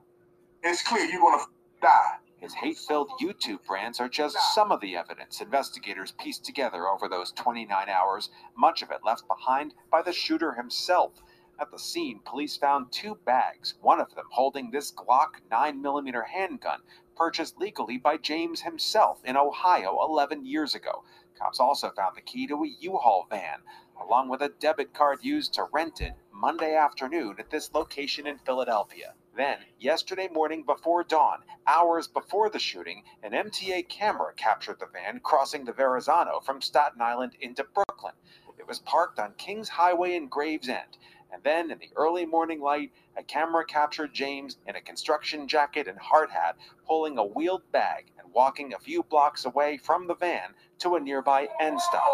[SPEAKER 16] It's clear you're going to die.
[SPEAKER 22] His hate filled YouTube brands are just some of the evidence investigators pieced together over those 29 hours, much of it left behind by the shooter himself. At the scene, police found two bags, one of them holding this Glock 9mm handgun purchased legally by James himself in Ohio 11 years ago. Cops also found the key to a U-Haul van, along with a debit card used to rent it Monday afternoon at this location in Philadelphia. Then, yesterday morning before dawn, hours before the shooting, an MTA camera captured the van crossing the Verrazano from Staten Island into Brooklyn. It was parked on Kings Highway in Gravesend. And then, in the early morning light, a camera captured James in a construction jacket and hard hat pulling a wheeled bag and walking a few blocks away from the van to a nearby N stop.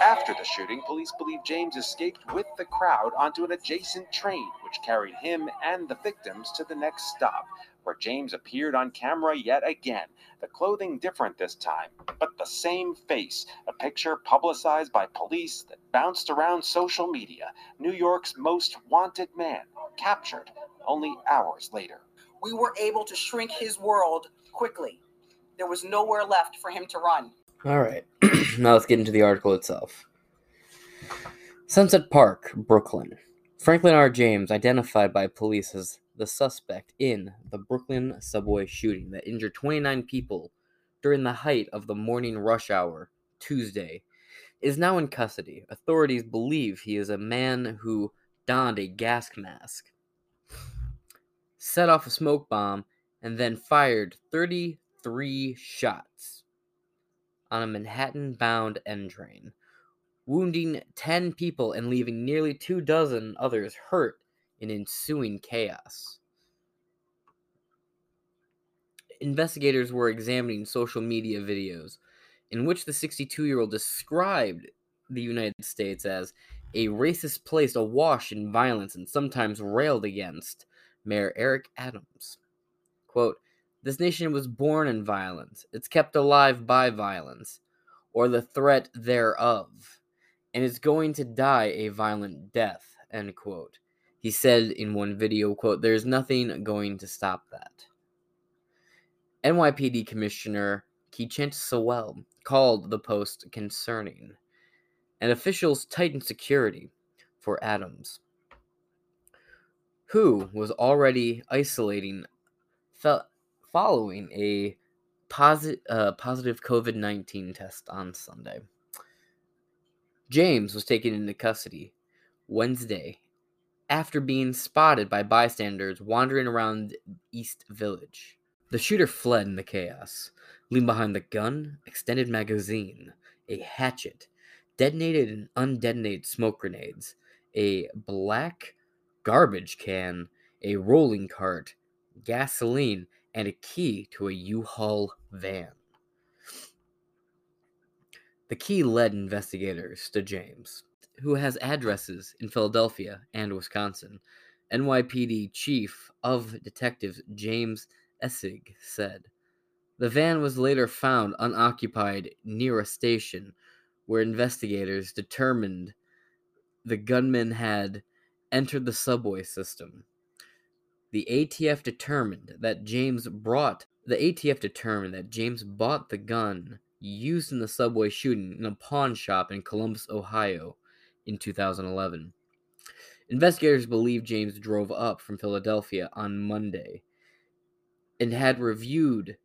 [SPEAKER 22] After the shooting, police believe James escaped with the crowd onto an adjacent train, which carried him and the victims to the next stop, where James appeared on camera yet again. The clothing different this time, but the same face. A picture publicized by police that bounced around social media. New York's most wanted man, captured only hours later.
[SPEAKER 23] We were able to shrink his world quickly. There was nowhere left for him to run.
[SPEAKER 9] All right, now let's get into the article itself. Sunset Park, Brooklyn. Franklin R. James, identified by police as the suspect in the Brooklyn subway shooting that injured 29 people during the height of the morning rush hour Tuesday, is now in custody. Authorities believe he is a man who donned a gas mask, set off a smoke bomb, and then fired 33 shots on a Manhattan bound N train, wounding 10 people and leaving nearly two dozen others hurt in ensuing chaos. Investigators were examining social media videos in which the 62 year old described the United States as a racist place awash in violence and sometimes railed against Mayor Eric Adams. Quote, This nation was born in violence, it's kept alive by violence, or the threat thereof, and is going to die a violent death. End quote. He said in one video, quote, There's nothing going to stop that. NYPD Commissioner Keechant Sewell called the post concerning, and officials tightened security for Adams, who was already isolating following a posit- uh, positive COVID 19 test on Sunday. James was taken into custody Wednesday after being spotted by bystanders wandering around East Village. The shooter fled in the chaos, leaving behind the gun, extended magazine, a hatchet, detonated and undetonated smoke grenades, a black garbage can, a rolling cart, gasoline, and a key to a U-Haul van. The key led investigators to James, who has addresses in Philadelphia and Wisconsin. NYPD Chief of Detectives James Essig said. The van was later found unoccupied near a station where investigators determined the gunman had entered the subway system. The ATF determined that James brought the ATF determined that James bought the gun used in the subway shooting in a pawn shop in Columbus, Ohio in 2011. Investigators believe James drove up from Philadelphia on Monday and had reviewed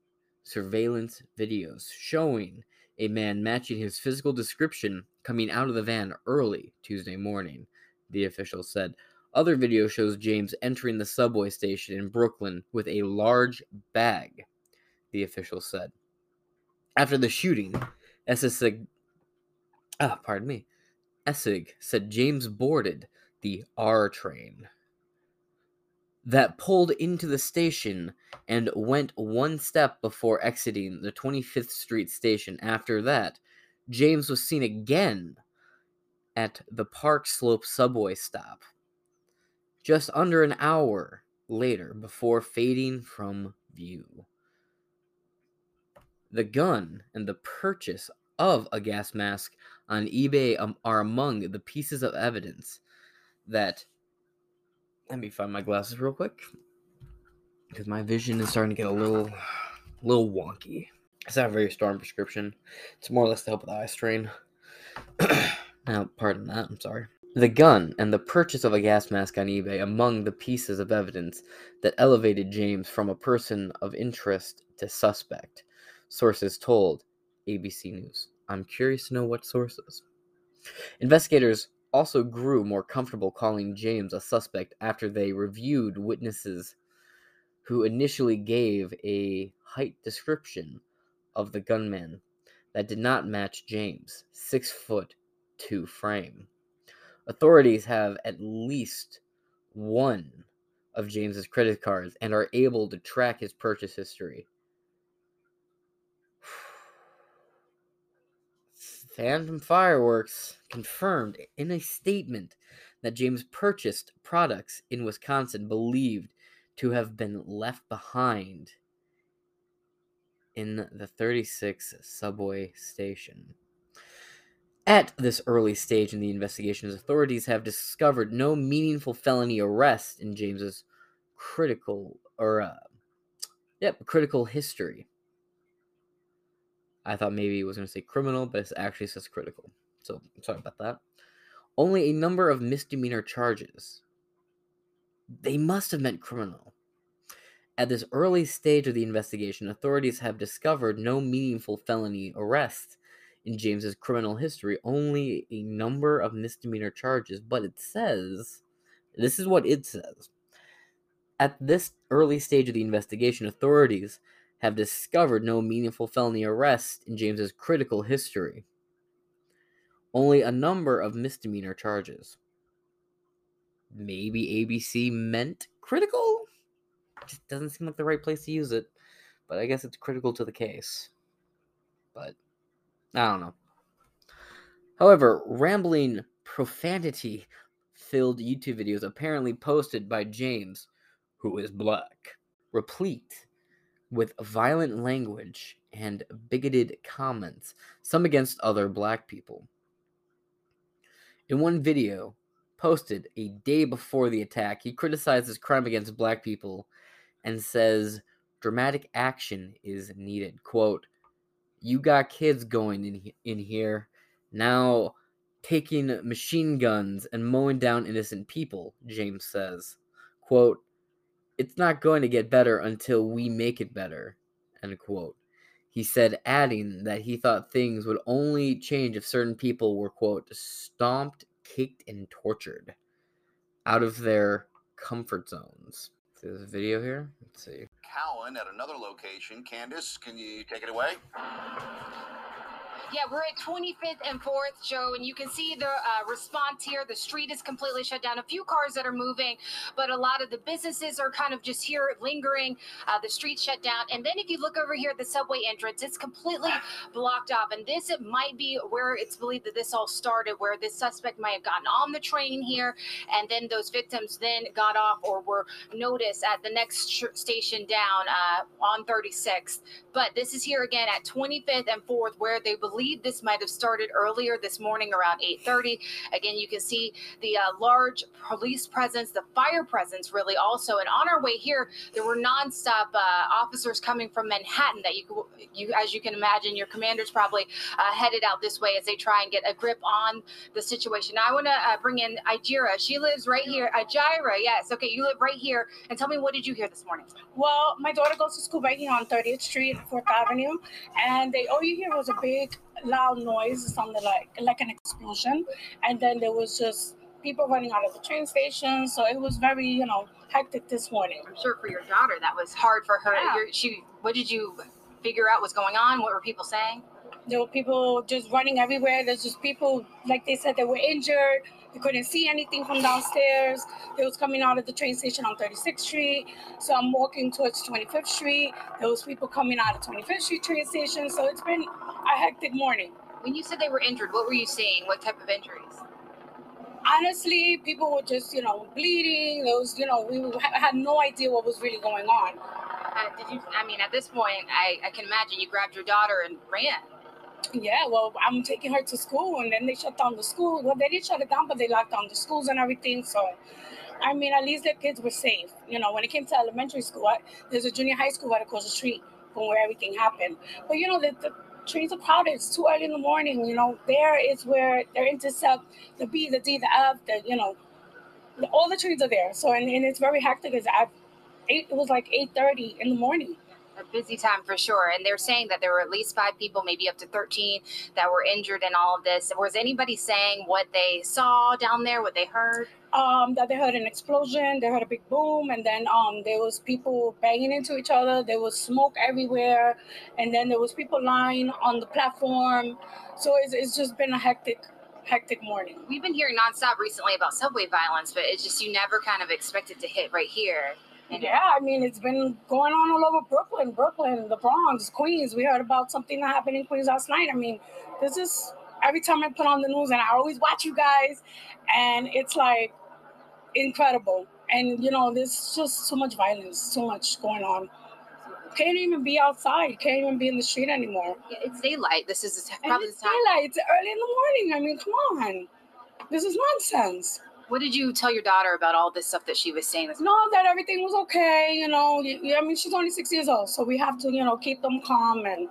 [SPEAKER 9] surveillance videos showing a man matching his physical description coming out of the van early Tuesday morning, the official said. Other video shows James entering the subway station in Brooklyn with a large bag, the official said. After the shooting, Essig, ah, pardon me, Essig said James boarded the R train that pulled into the station and went one step before exiting the 25th Street station. After that, James was seen again at the Park Slope subway stop just under an hour later before fading from view. The gun and the purchase of a gas mask on eBay um, are among the pieces of evidence that. Let me find my glasses real quick because my vision is starting to get a little, little wonky. It's not a very strong prescription. It's more or less to help with eye strain. now, pardon that. I'm sorry. The gun and the purchase of a gas mask on eBay among the pieces of evidence that elevated James from a person of interest to suspect, sources told ABC News. I'm curious to know what sources. Investigators also grew more comfortable calling James a suspect after they reviewed witnesses who initially gave a height description of the gunman that did not match James' six foot two frame. Authorities have at least one of James's credit cards and are able to track his purchase history. Phantom Fireworks confirmed in a statement that James purchased products in Wisconsin believed to have been left behind in the 36 subway station. At this early stage in the investigations, authorities have discovered no meaningful felony arrest in James's critical or uh, yep, critical history. I thought maybe it was going to say criminal, but it actually says critical. So sorry about that. Only a number of misdemeanor charges. They must have meant criminal. At this early stage of the investigation, authorities have discovered no meaningful felony arrests in James's criminal history, only a number of misdemeanor charges, but it says this is what it says. At this early stage of the investigation, authorities have discovered no meaningful felony arrests in James's critical history. Only a number of misdemeanor charges. Maybe ABC meant critical? Just doesn't seem like the right place to use it, but I guess it's critical to the case. But I don't know. However, rambling profanity filled YouTube videos apparently posted by James, who is black, replete with violent language and bigoted comments, some against other black people. In one video posted a day before the attack, he criticizes crime against black people and says dramatic action is needed. Quote, you got kids going in in here now taking machine guns and mowing down innocent people james says. Quote it's not going to get better until we make it better end quote. He said adding that he thought things would only change if certain people were quote stomped kicked and tortured out of their comfort zones. See this video here. Let's see
[SPEAKER 25] Cowan at another location. Candace, can you take it away?
[SPEAKER 26] Yeah, we're at 25th and 4th, Joe, and you can see the uh, response here. The street is completely shut down. A few cars that are moving, but a lot of the businesses are kind of just here lingering. Uh, the street shut down. And then if you look over here at the subway entrance, it's completely blocked off. And this it might be where it's believed that this all started, where this suspect might have gotten on the train here, and then those victims then got off or were noticed at the next sh- station down uh, on 36th. But this is here again at 25th and 4th, where they believe this might have started earlier this morning around 8:30. Again, you can see the uh, large police presence, the fire presence, really also. And on our way here, there were nonstop uh, officers coming from Manhattan. That you, you, as you can imagine, your commanders probably uh, headed out this way as they try and get a grip on the situation. Now, I want to uh, bring in Ijira. She lives right here. Ijira, yes. Okay, you live right here. And tell me, what did you hear this morning?
[SPEAKER 27] Well, my daughter goes to school right here on 30th Street, 4th Avenue, and they all you hear was a big loud noise, something like like an explosion, and then there was just people running out of the train station. So it was very, you know, hectic this morning.
[SPEAKER 26] I'm sure for your daughter that was hard for her.
[SPEAKER 27] Yeah.
[SPEAKER 26] She, what did you figure out was going on? What were people saying?
[SPEAKER 27] There were people just running everywhere. There's just people, like they said, they were injured. They couldn't see anything from downstairs. They was coming out of the train station on 36th Street. So I'm walking towards 25th Street. There was people coming out of 25th Street train station. So it's been a hectic morning.
[SPEAKER 26] When you said they were injured, what were you seeing? What type of injuries?
[SPEAKER 27] honestly, people were just, you know, bleeding. Those, you know, we had no idea what was really going on.
[SPEAKER 26] Uh, did you? I mean, at this point, I, I can imagine you grabbed your daughter and ran.
[SPEAKER 27] Yeah, well, I'm taking her to school, and then they shut down the school. Well, they didn't shut it down, but they locked down the schools and everything. So, I mean, at least the kids were safe. You know, when it came to elementary school, I, there's a junior high school right across the street from where everything happened. But you know, the, the trains are crowded. It's too early in the morning. You know, there is where they intercept uh, the B, the D, the F, the you know, all the trains are there. So and, and it's very hectic. It's at eight. It was like eight thirty in the morning
[SPEAKER 26] a busy time for sure. And they're saying that there were at least five people, maybe up to 13, that were injured in all of this. Was anybody saying what they saw down there, what they heard?
[SPEAKER 27] Um, that they heard an explosion, they heard a big boom, and then um, there was people banging into each other. There was smoke everywhere, and then there was people lying on the platform. So it's, it's just been a hectic hectic morning.
[SPEAKER 26] We've been hearing nonstop recently about subway violence, but it's just you never kind of expect it to hit right here.
[SPEAKER 27] Yeah, I mean, it's been going on all over Brooklyn, Brooklyn, the Bronx, Queens. We heard about something that happened in Queens last night. I mean, this is every time I put on the news, and I always watch you guys, and it's like incredible. And you know, there's just so much violence, so much going on. Can't even be outside. Can't even be in the street anymore.
[SPEAKER 26] Yeah, it's daylight. This is probably
[SPEAKER 27] it's
[SPEAKER 26] the time.
[SPEAKER 27] daylight. It's early in the morning. I mean, come on. This is nonsense.
[SPEAKER 26] What did you tell your daughter about all this stuff that she was saying?
[SPEAKER 27] No, that everything was okay. You know, I mean, she's only six years old, so we have to, you know, keep them calm and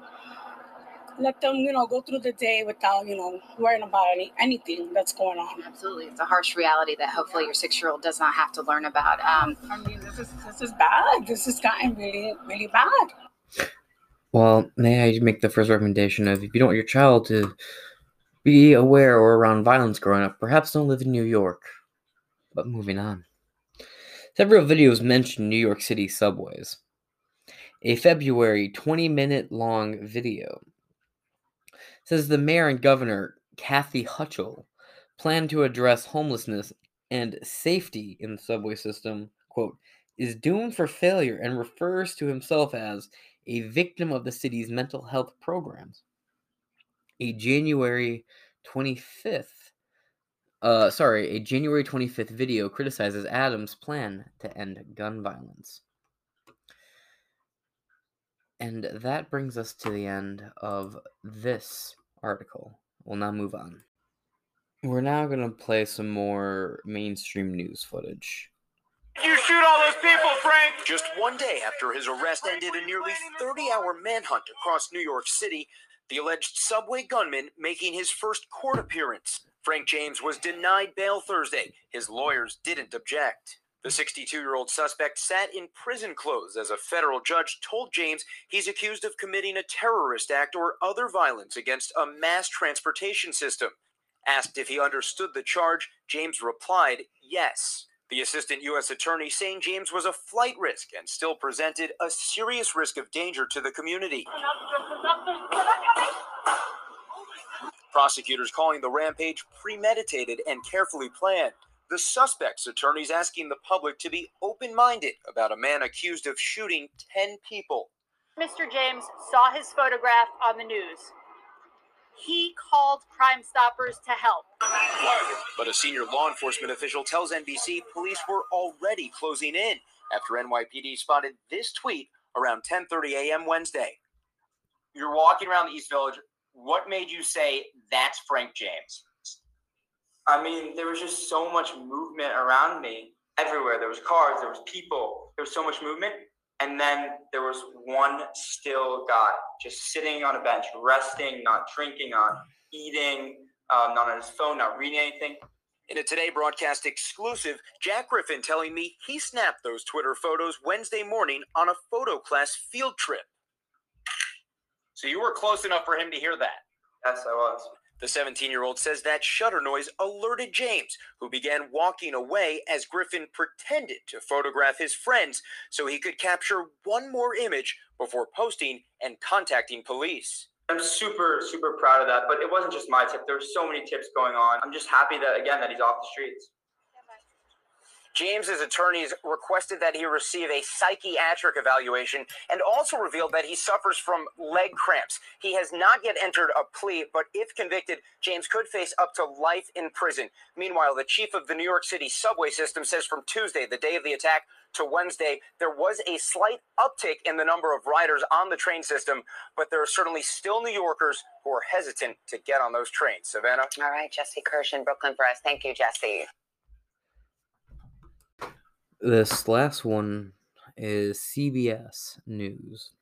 [SPEAKER 27] let them, you know, go through the day without, you know, worrying about any anything that's going on.
[SPEAKER 26] Absolutely, it's a harsh reality that hopefully your six-year-old does not have to learn about. Um,
[SPEAKER 27] I mean, this is this is bad. This has gotten really, really bad.
[SPEAKER 9] Well, may I make the first recommendation of if you don't want your child to be aware or around violence growing up, perhaps don't live in New York. But moving on. Several videos mention New York City subways. A February 20 minute long video says the mayor and governor, Kathy Hochul, plan to address homelessness and safety in the subway system, quote, is doomed for failure and refers to himself as a victim of the city's mental health programs. A January 25th uh, sorry, a January 25th video criticizes Adams' plan to end gun violence. And that brings us to the end of this article. We'll now move on. We're now going to play some more mainstream news footage.
[SPEAKER 19] You shoot all those people, Frank!
[SPEAKER 28] Just one day after his arrest ended a nearly 30 hour manhunt across New York City, the alleged subway gunman making his first court appearance. Frank James was denied bail Thursday. His lawyers didn't object. The 62 year old suspect sat in prison clothes as a federal judge told James he's accused of committing a terrorist act or other violence against a mass transportation system. Asked if he understood the charge, James replied yes. The assistant U.S. attorney saying James was a flight risk and still presented a serious risk of danger to the community. Prosecutors calling the rampage premeditated and carefully planned. The suspect's attorneys asking the public to be open minded about a man accused of shooting 10 people.
[SPEAKER 29] Mr. James saw his photograph on the news. He called Crime Stoppers to help.
[SPEAKER 28] But a senior law enforcement official tells NBC police were already closing in after NYPD spotted this tweet around 10:30 a.m. Wednesday.
[SPEAKER 30] You're walking around the East Village what made you say that's Frank James?
[SPEAKER 31] I mean, there was just so much movement around me everywhere. There was cars, there was people, there was so much movement. And then there was one still guy just sitting on a bench, resting, not drinking, not eating, um, not on his phone, not reading anything.
[SPEAKER 28] In a Today broadcast exclusive, Jack Griffin telling me he snapped those Twitter photos Wednesday morning on a photo class field trip.
[SPEAKER 30] So you were close enough for him to hear that.
[SPEAKER 31] Yes, I was.
[SPEAKER 28] The 17 year old says that shutter noise alerted James, who began walking away as Griffin pretended to photograph his friends so he could capture one more image before posting and contacting police.
[SPEAKER 31] I'm super, super proud of that, but it wasn't just my tip. There were so many tips going on. I'm just happy that, again, that he's off the streets.
[SPEAKER 28] James's attorneys requested that he receive a psychiatric evaluation and also revealed that he suffers from leg cramps. He has not yet entered a plea, but if convicted, James could face up to life in prison. Meanwhile, the chief of the New York City subway system says from Tuesday, the day of the attack, to Wednesday, there was a slight uptick in the number of riders on the train system, but there are certainly still New Yorkers who are hesitant to get on those trains. Savannah?
[SPEAKER 32] All right, Jesse Kirsch in Brooklyn for us. Thank you, Jesse.
[SPEAKER 9] This last one is CBS News.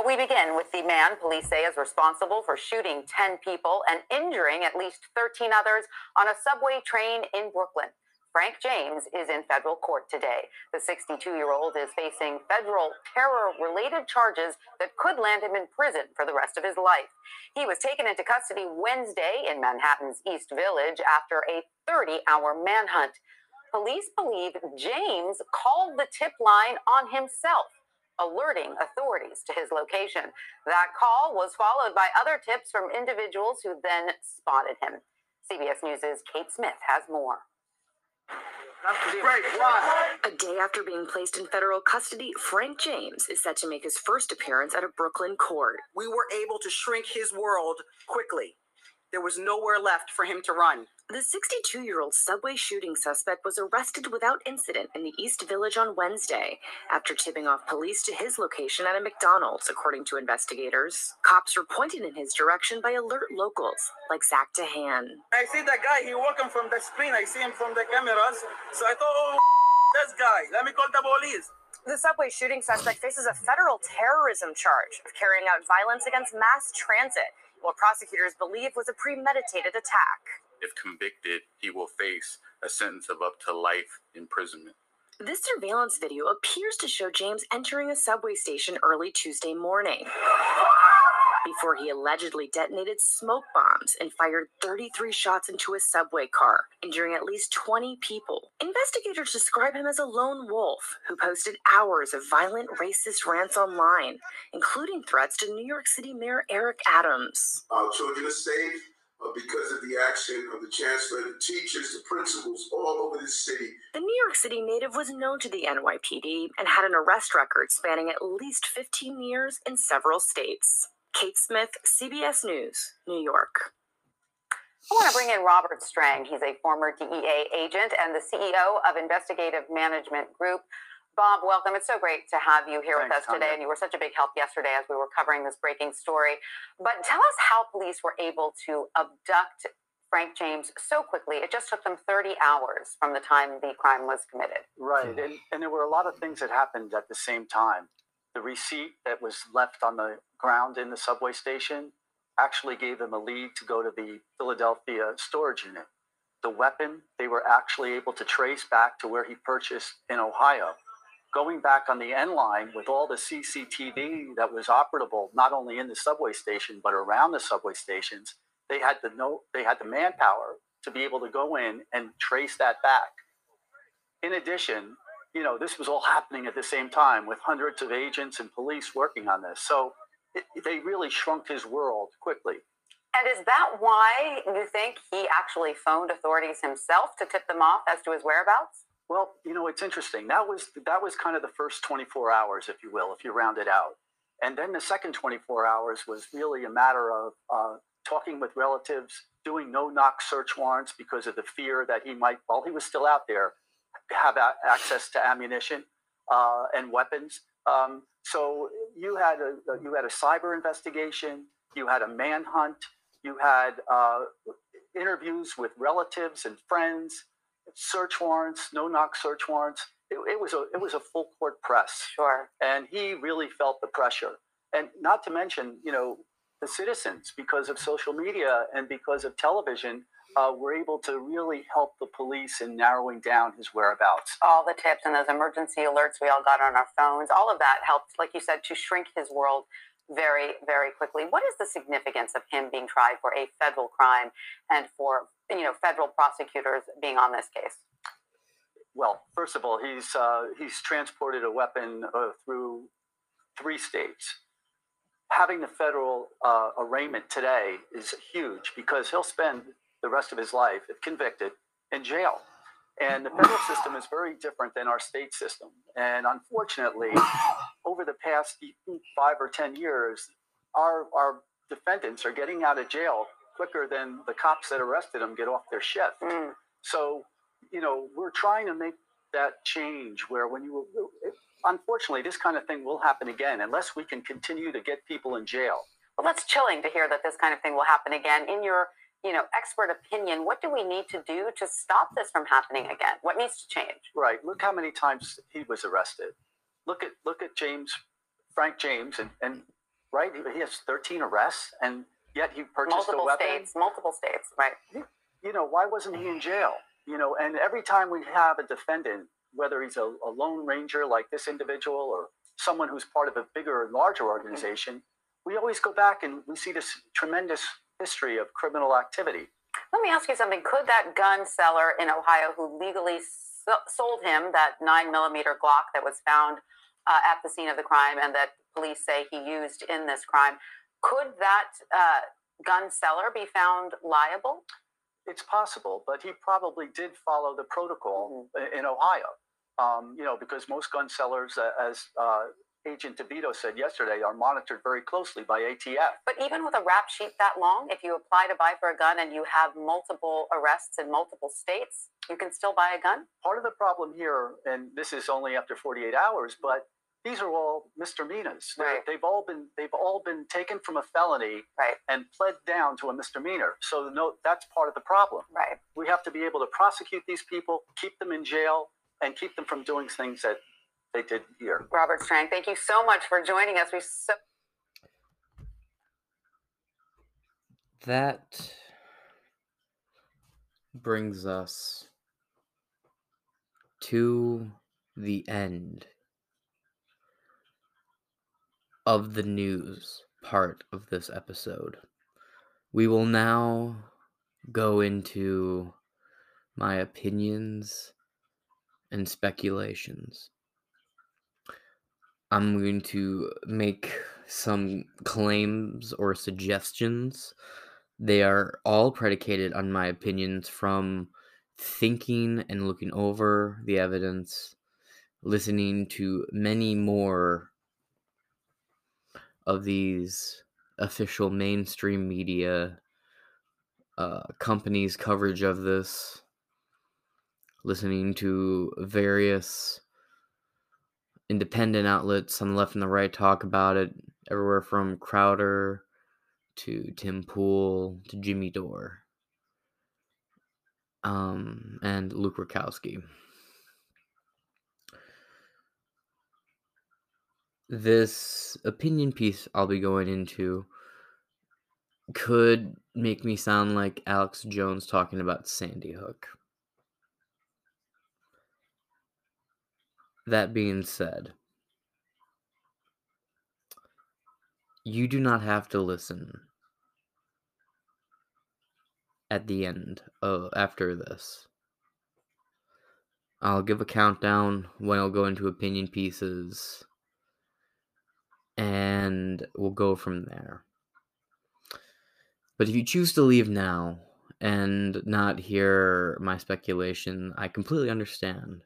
[SPEAKER 17] We begin with the man police say is responsible for shooting 10 people and injuring at least 13 others on a subway train in Brooklyn. Frank James is in federal court today. The 62 year old is facing federal terror related charges that could land him in prison for the rest of his life. He was taken into custody Wednesday in Manhattan's East Village after a 30 hour manhunt. Police believe James called the tip line on himself, alerting authorities to his location. That call was followed by other tips from individuals who then spotted him. CBS News' Kate Smith has more.
[SPEAKER 33] A day after being placed in federal custody, Frank James is set to make his first appearance at a Brooklyn court.
[SPEAKER 23] We were able to shrink his world quickly. There was nowhere left for him to run.
[SPEAKER 33] The 62 year old subway shooting suspect was arrested without incident in the East Village on Wednesday after tipping off police to his location at a McDonald's, according to investigators. Cops were pointed in his direction by alert locals like Zach Tahhan.
[SPEAKER 19] I see that guy. He walking from the screen. I see him from the cameras. So I thought, oh, this guy. Let me call the police.
[SPEAKER 33] The subway shooting suspect faces a federal terrorism charge of carrying out violence against mass transit, what prosecutors believe was a premeditated attack.
[SPEAKER 34] If convicted, he will face a sentence of up to life imprisonment.
[SPEAKER 33] This surveillance video appears to show James entering a subway station early Tuesday morning before he allegedly detonated smoke bombs and fired 33 shots into a subway car, injuring at least 20 people. Investigators describe him as a lone wolf who posted hours of violent racist rants online, including threats to New York City Mayor Eric Adams.
[SPEAKER 16] Our children are safe because of the action of the chancellor, the teachers, the principals all over the city.
[SPEAKER 33] The New York City native was known to the NYPD and had an arrest record spanning at least 15 years in several states. Kate Smith, CBS News, New York.
[SPEAKER 17] I want to bring in Robert Strang. He's a former DEA agent and the CEO of Investigative Management Group. Bob, welcome. It's so great to have you here with us today,
[SPEAKER 24] Tanya.
[SPEAKER 17] and you were such a big help yesterday as we were covering this breaking story. But tell us how police were able to abduct Frank James so quickly. It just took them 30 hours from the time the crime was committed.
[SPEAKER 24] Right. And, and there were a lot of things that happened at the same time. The receipt that was left on the ground in the subway station actually gave them a lead to go to the Philadelphia storage unit. The weapon they were actually able to trace back to where he purchased in Ohio. Going back on the N line with all the CCTV that was operable, not only in the subway station but around the subway stations, they had the no, they had the manpower to be able to go in and trace that back. In addition, you know, this was all happening at the same time with hundreds of agents and police working on this. So it, they really shrunk his world quickly.
[SPEAKER 17] And is that why you think he actually phoned authorities himself to tip them off as to his whereabouts?
[SPEAKER 24] Well, you know, it's interesting. That was that was kind of the first 24 hours, if you will, if you round it out. And then the second 24 hours was really a matter of uh, talking with relatives, doing no-knock search warrants because of the fear that he might, while he was still out there, have a- access to ammunition uh, and weapons. Um, so you had a you had a cyber investigation, you had a manhunt, you had uh, interviews with relatives and friends, search warrants, no knock search warrants. It, it was a it was a full court press.
[SPEAKER 17] Sure.
[SPEAKER 24] And he really felt the pressure, and not to mention, you know, the citizens because of social media and because of television. Uh, were able to really help the police in narrowing down his whereabouts.
[SPEAKER 17] All the tips and those emergency alerts we all got on our phones, all of that helped, like you said, to shrink his world very, very quickly. What is the significance of him being tried for a federal crime and for you know federal prosecutors being on this case?
[SPEAKER 24] Well, first of all, he's uh, he's transported a weapon uh, through three states. Having the federal uh, arraignment today is huge because he'll spend the rest of his life, if convicted, in jail. And the federal system is very different than our state system. And unfortunately, over the past five or 10 years, our, our defendants are getting out of jail quicker than the cops that arrested them get off their shift.
[SPEAKER 17] Mm.
[SPEAKER 24] So, you know, we're trying to make that change where when you, unfortunately, this kind of thing will happen again unless we can continue to get people in jail.
[SPEAKER 17] Well, that's chilling to hear that this kind of thing will happen again. In your, you know, expert opinion, what do we need to do to stop this from happening again? What needs to change?
[SPEAKER 24] Right. Look how many times he was arrested. Look at look at James, Frank James, and and right, he has 13 arrests, and yet he purchased
[SPEAKER 17] multiple
[SPEAKER 24] a weapon.
[SPEAKER 17] states, multiple states, right?
[SPEAKER 24] You know, why wasn't he in jail? You know, and every time we have a defendant, whether he's a, a lone ranger like this individual or someone who's part of a bigger, and larger organization, we always go back and we see this tremendous history of criminal activity.
[SPEAKER 17] Let me ask you something. Could that gun seller in Ohio who legally sold him that nine millimeter Glock that was found uh, at the scene of the crime and that police say he used in this crime, could that uh, gun seller be found liable?
[SPEAKER 24] It's possible, but he probably did follow the protocol in Ohio. Um, you know, because most gun sellers, uh, as uh, Agent DeVito said yesterday, are monitored very closely by ATF.
[SPEAKER 17] But even with a rap sheet that long, if you apply to buy for a gun and you have multiple arrests in multiple states, you can still buy a gun?
[SPEAKER 24] Part of the problem here, and this is only after 48 hours, but these are all misdemeanors. They're- They've all been they've all been taken from a felony right. and pled down to a misdemeanor. So no, that's part of the problem.
[SPEAKER 17] Right.
[SPEAKER 24] We have to be able to prosecute these people, keep them in jail, and keep them from doing things that they did here.
[SPEAKER 17] Robert Strang, thank you so much for joining us. We so
[SPEAKER 9] That brings us to the end of the news part of this episode. We will now go into my opinions and speculations. I'm going to make some claims or suggestions. They are all predicated on my opinions from thinking and looking over the evidence, listening to many more of these official mainstream media uh, companies' coverage of this, listening to various independent outlets on the left and the right talk about it, everywhere from Crowder to Tim Pool to Jimmy Dore um, and Luke Rudkowski. This opinion piece I'll be going into could make me sound like Alex Jones talking about Sandy Hook. That being said, you do not have to listen at the end of after this. I'll give a countdown when I'll go into opinion pieces and we'll go from there. But if you choose to leave now and not hear my speculation, I completely understand.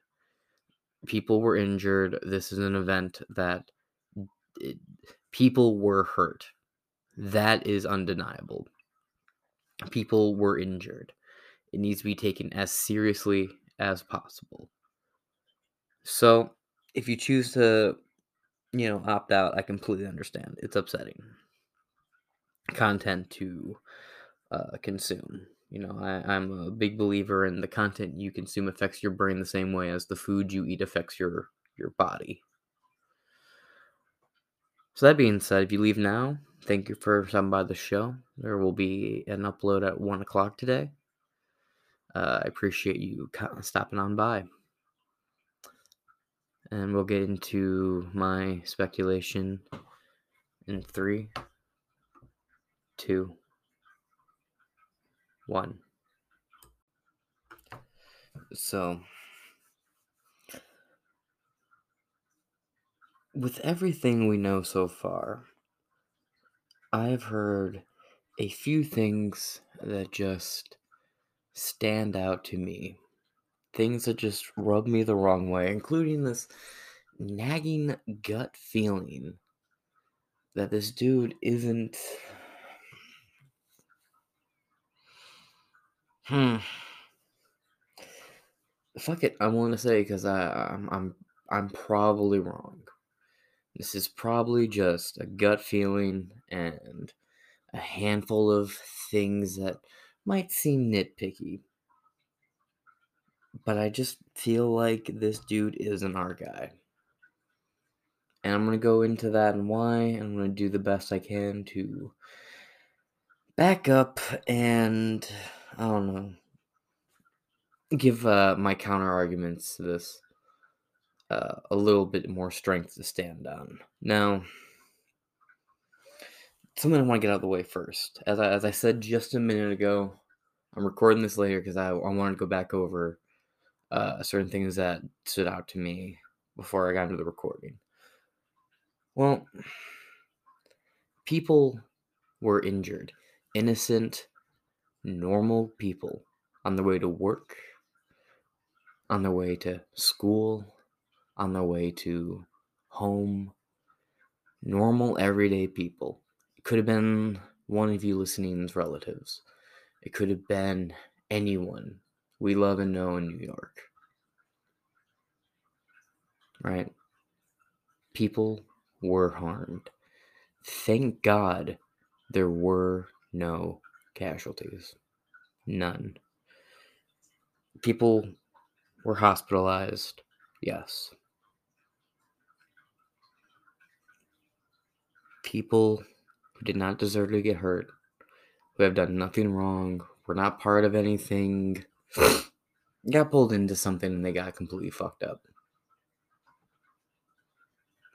[SPEAKER 9] People were injured. This is an event that it, people were hurt. That is undeniable. People were injured. It needs to be taken as seriously as possible. So, if you choose to, you know, opt out, I completely understand. It's upsetting content to uh, consume. You know, I, I'm a big believer in the content you consume affects your brain the same way as the food you eat affects your your body. So that being said, if you leave now, thank you for stopping by the show. There will be an upload at one o'clock today. Uh, I appreciate you stopping on by. And we'll get into my speculation in three, two, one. So, with everything we know so far, I've heard a few things that just stand out to me things that just rub me the wrong way, including this nagging gut feeling that this dude isn't. Hmm. Fuck it, I want to say because I I'm, I'm I'm probably wrong. This is probably just a gut feeling and a handful of things that might seem nitpicky. But I just feel like this dude isn't our guy. And I'm going to go into that and why. And I'm going to do the best I can to back up and, I don't know, give uh, my counter arguments to this uh, a little bit more strength to stand on. Now, something I want to get out of the way first. As I, as I said just a minute ago, I'm recording this later because I, I wanted to go back over uh, certain things that stood out to me before I got into the recording. Well, people were injured. Innocent, normal people on their way to work, on their way to school, on their way to home. Normal, everyday people. It could have been one of you listening's relatives. It could have been anyone we love and know in New York. Right? People were harmed. Thank God there were no casualties. None. People were hospitalized. Yes. People who did not deserve to get hurt, who have done nothing wrong, were not part of anything, got pulled into something and they got completely fucked up.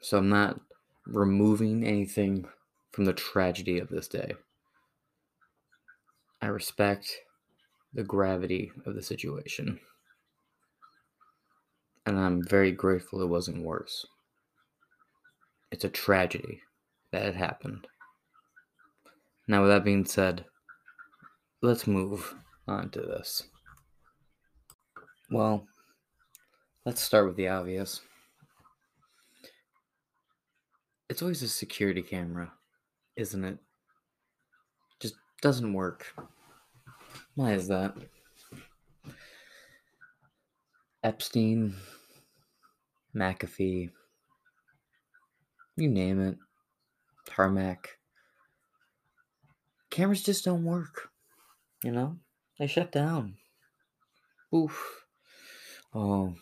[SPEAKER 9] So I'm not removing anything from the tragedy of this day. I respect the gravity of the situation. And I'm very grateful it wasn't worse. It's a tragedy that it happened. Now, with that being said, let's move on to this. Well, let's start with the obvious. It's always a security camera, isn't it? Doesn't work. Why is that? Epstein, McAfee, you name it, Tarmac. Cameras just don't work. You know? They shut down. Oof. Oh,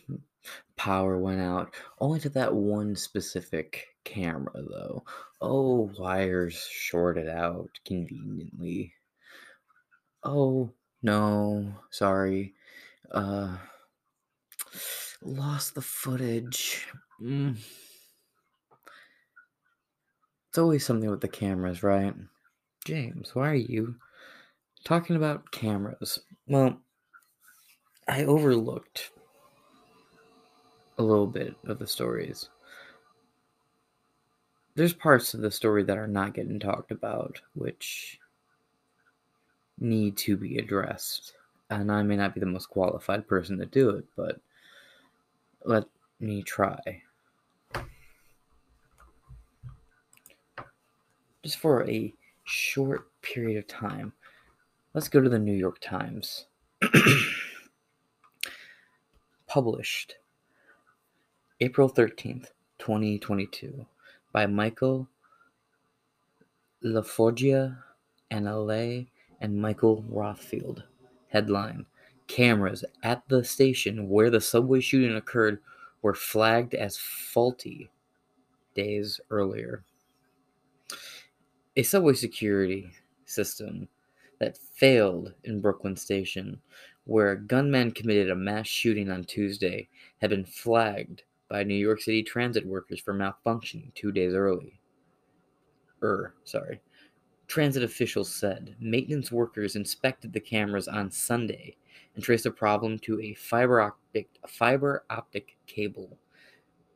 [SPEAKER 9] power went out. Only to that one specific camera, though. Oh, wires shorted out conveniently. Oh, no, sorry. Uh, lost the footage. Mm. It's always something with the cameras, right? James, why are you talking about cameras? Well, I overlooked a little bit of the stories. There's parts of the story that are not getting talked about, which need to be addressed. And I may not be the most qualified person to do it, but let me try. Just for a short period of time, let's go to the New York Times. Published April 13th, 2022, by Michael LaForgia, Ana Ley, and Michael Rothfeld. Headline Cameras at the station where the subway shooting occurred were flagged as faulty days earlier. A subway security system that failed in Brooklyn Station, where a gunman committed a mass shooting on Tuesday, had been flagged by New York City transit workers for malfunctioning two days early. Er, sorry. Transit officials said maintenance workers inspected the cameras on Sunday and traced the problem to a fiber optic fiber optic cable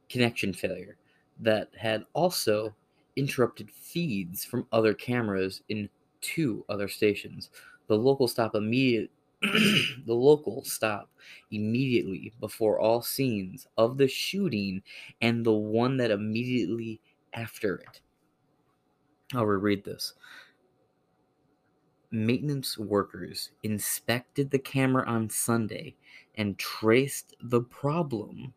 [SPEAKER 9] connection failure that had also interrupted feeds from other cameras in two other stations. The local stop immediate the local stop immediately before all scenes of the shooting and the one that immediately after it. I'll reread this. Maintenance workers inspected the camera on Sunday and traced the problem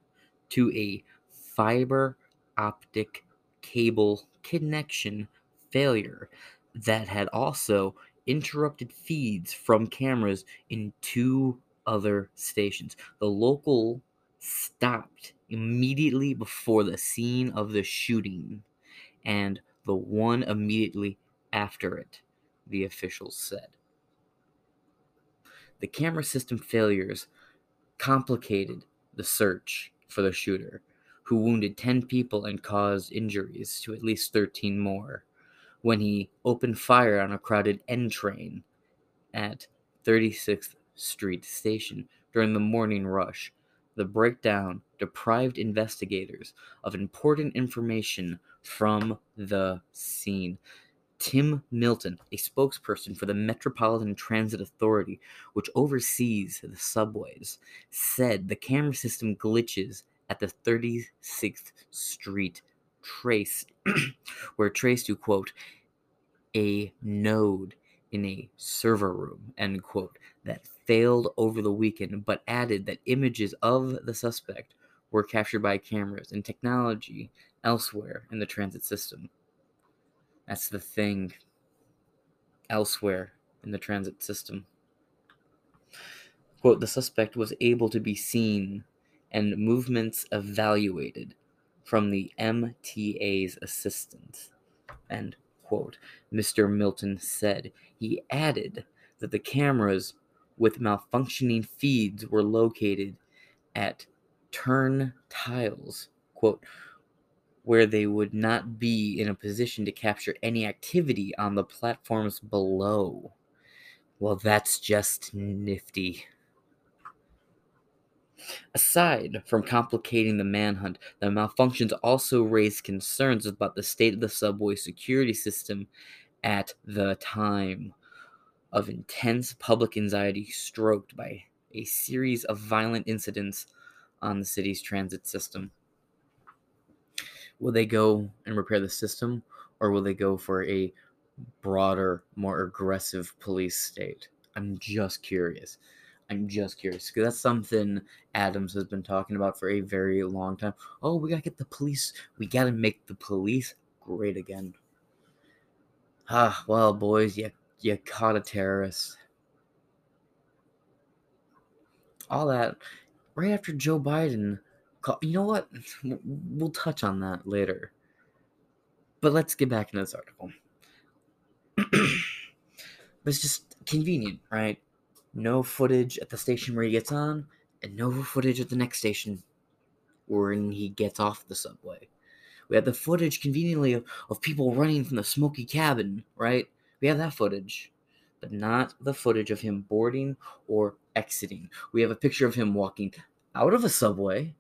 [SPEAKER 9] to a fiber optic cable connection failure that had also interrupted feeds from cameras in two other stations. The local stopped immediately before the scene of the shooting and the one immediately after it, the officials said. The camera system failures complicated the search for the shooter, who wounded 10 people and caused injuries to at least 13 more when he opened fire on a crowded N train at 36th Street Station during the morning rush. The breakdown deprived investigators of important information from the scene. Tim Minton, a spokesperson for the Metropolitan Transit Authority, which oversees the subways, said the camera system glitches at the 36th Street trace were traced to quote a node in a server room end quote that failed over the weekend but added that images of the suspect were captured by cameras and technology elsewhere in the transit system. That's the thing. Elsewhere in the transit system. Quote the suspect was able to be seen and movements evaluated from the MTA's assistant. End quote. Mr. Minton said. He added that the cameras with malfunctioning feeds were located at turn tiles, quote, where they would not be in a position to capture any activity on the platforms below. Well, that's just nifty. Aside from complicating the manhunt, the malfunctions also raised concerns about the state of the subway security system at the time of intense public anxiety stroked by a series of violent incidents on the city's transit system. Will they go and repair the system, or will they go for a broader, more aggressive police state? I'm just curious. I'm just curious because that's something Adams has been talking about for a very long time. Oh, we gotta get the police. We gotta make the police great again. Ah, well, boys, you you caught a terrorist. All that right after Joe Biden. You know what? We'll touch on that later. But let's get back into this article. it's just convenient, right? No footage at the station where he gets on, and no footage at the next station when he gets off the subway. We have the footage conveniently of, of people running from the smoky cabin, right? We have that footage, but not the footage of him boarding or exiting. We have a picture of him walking out of a subway,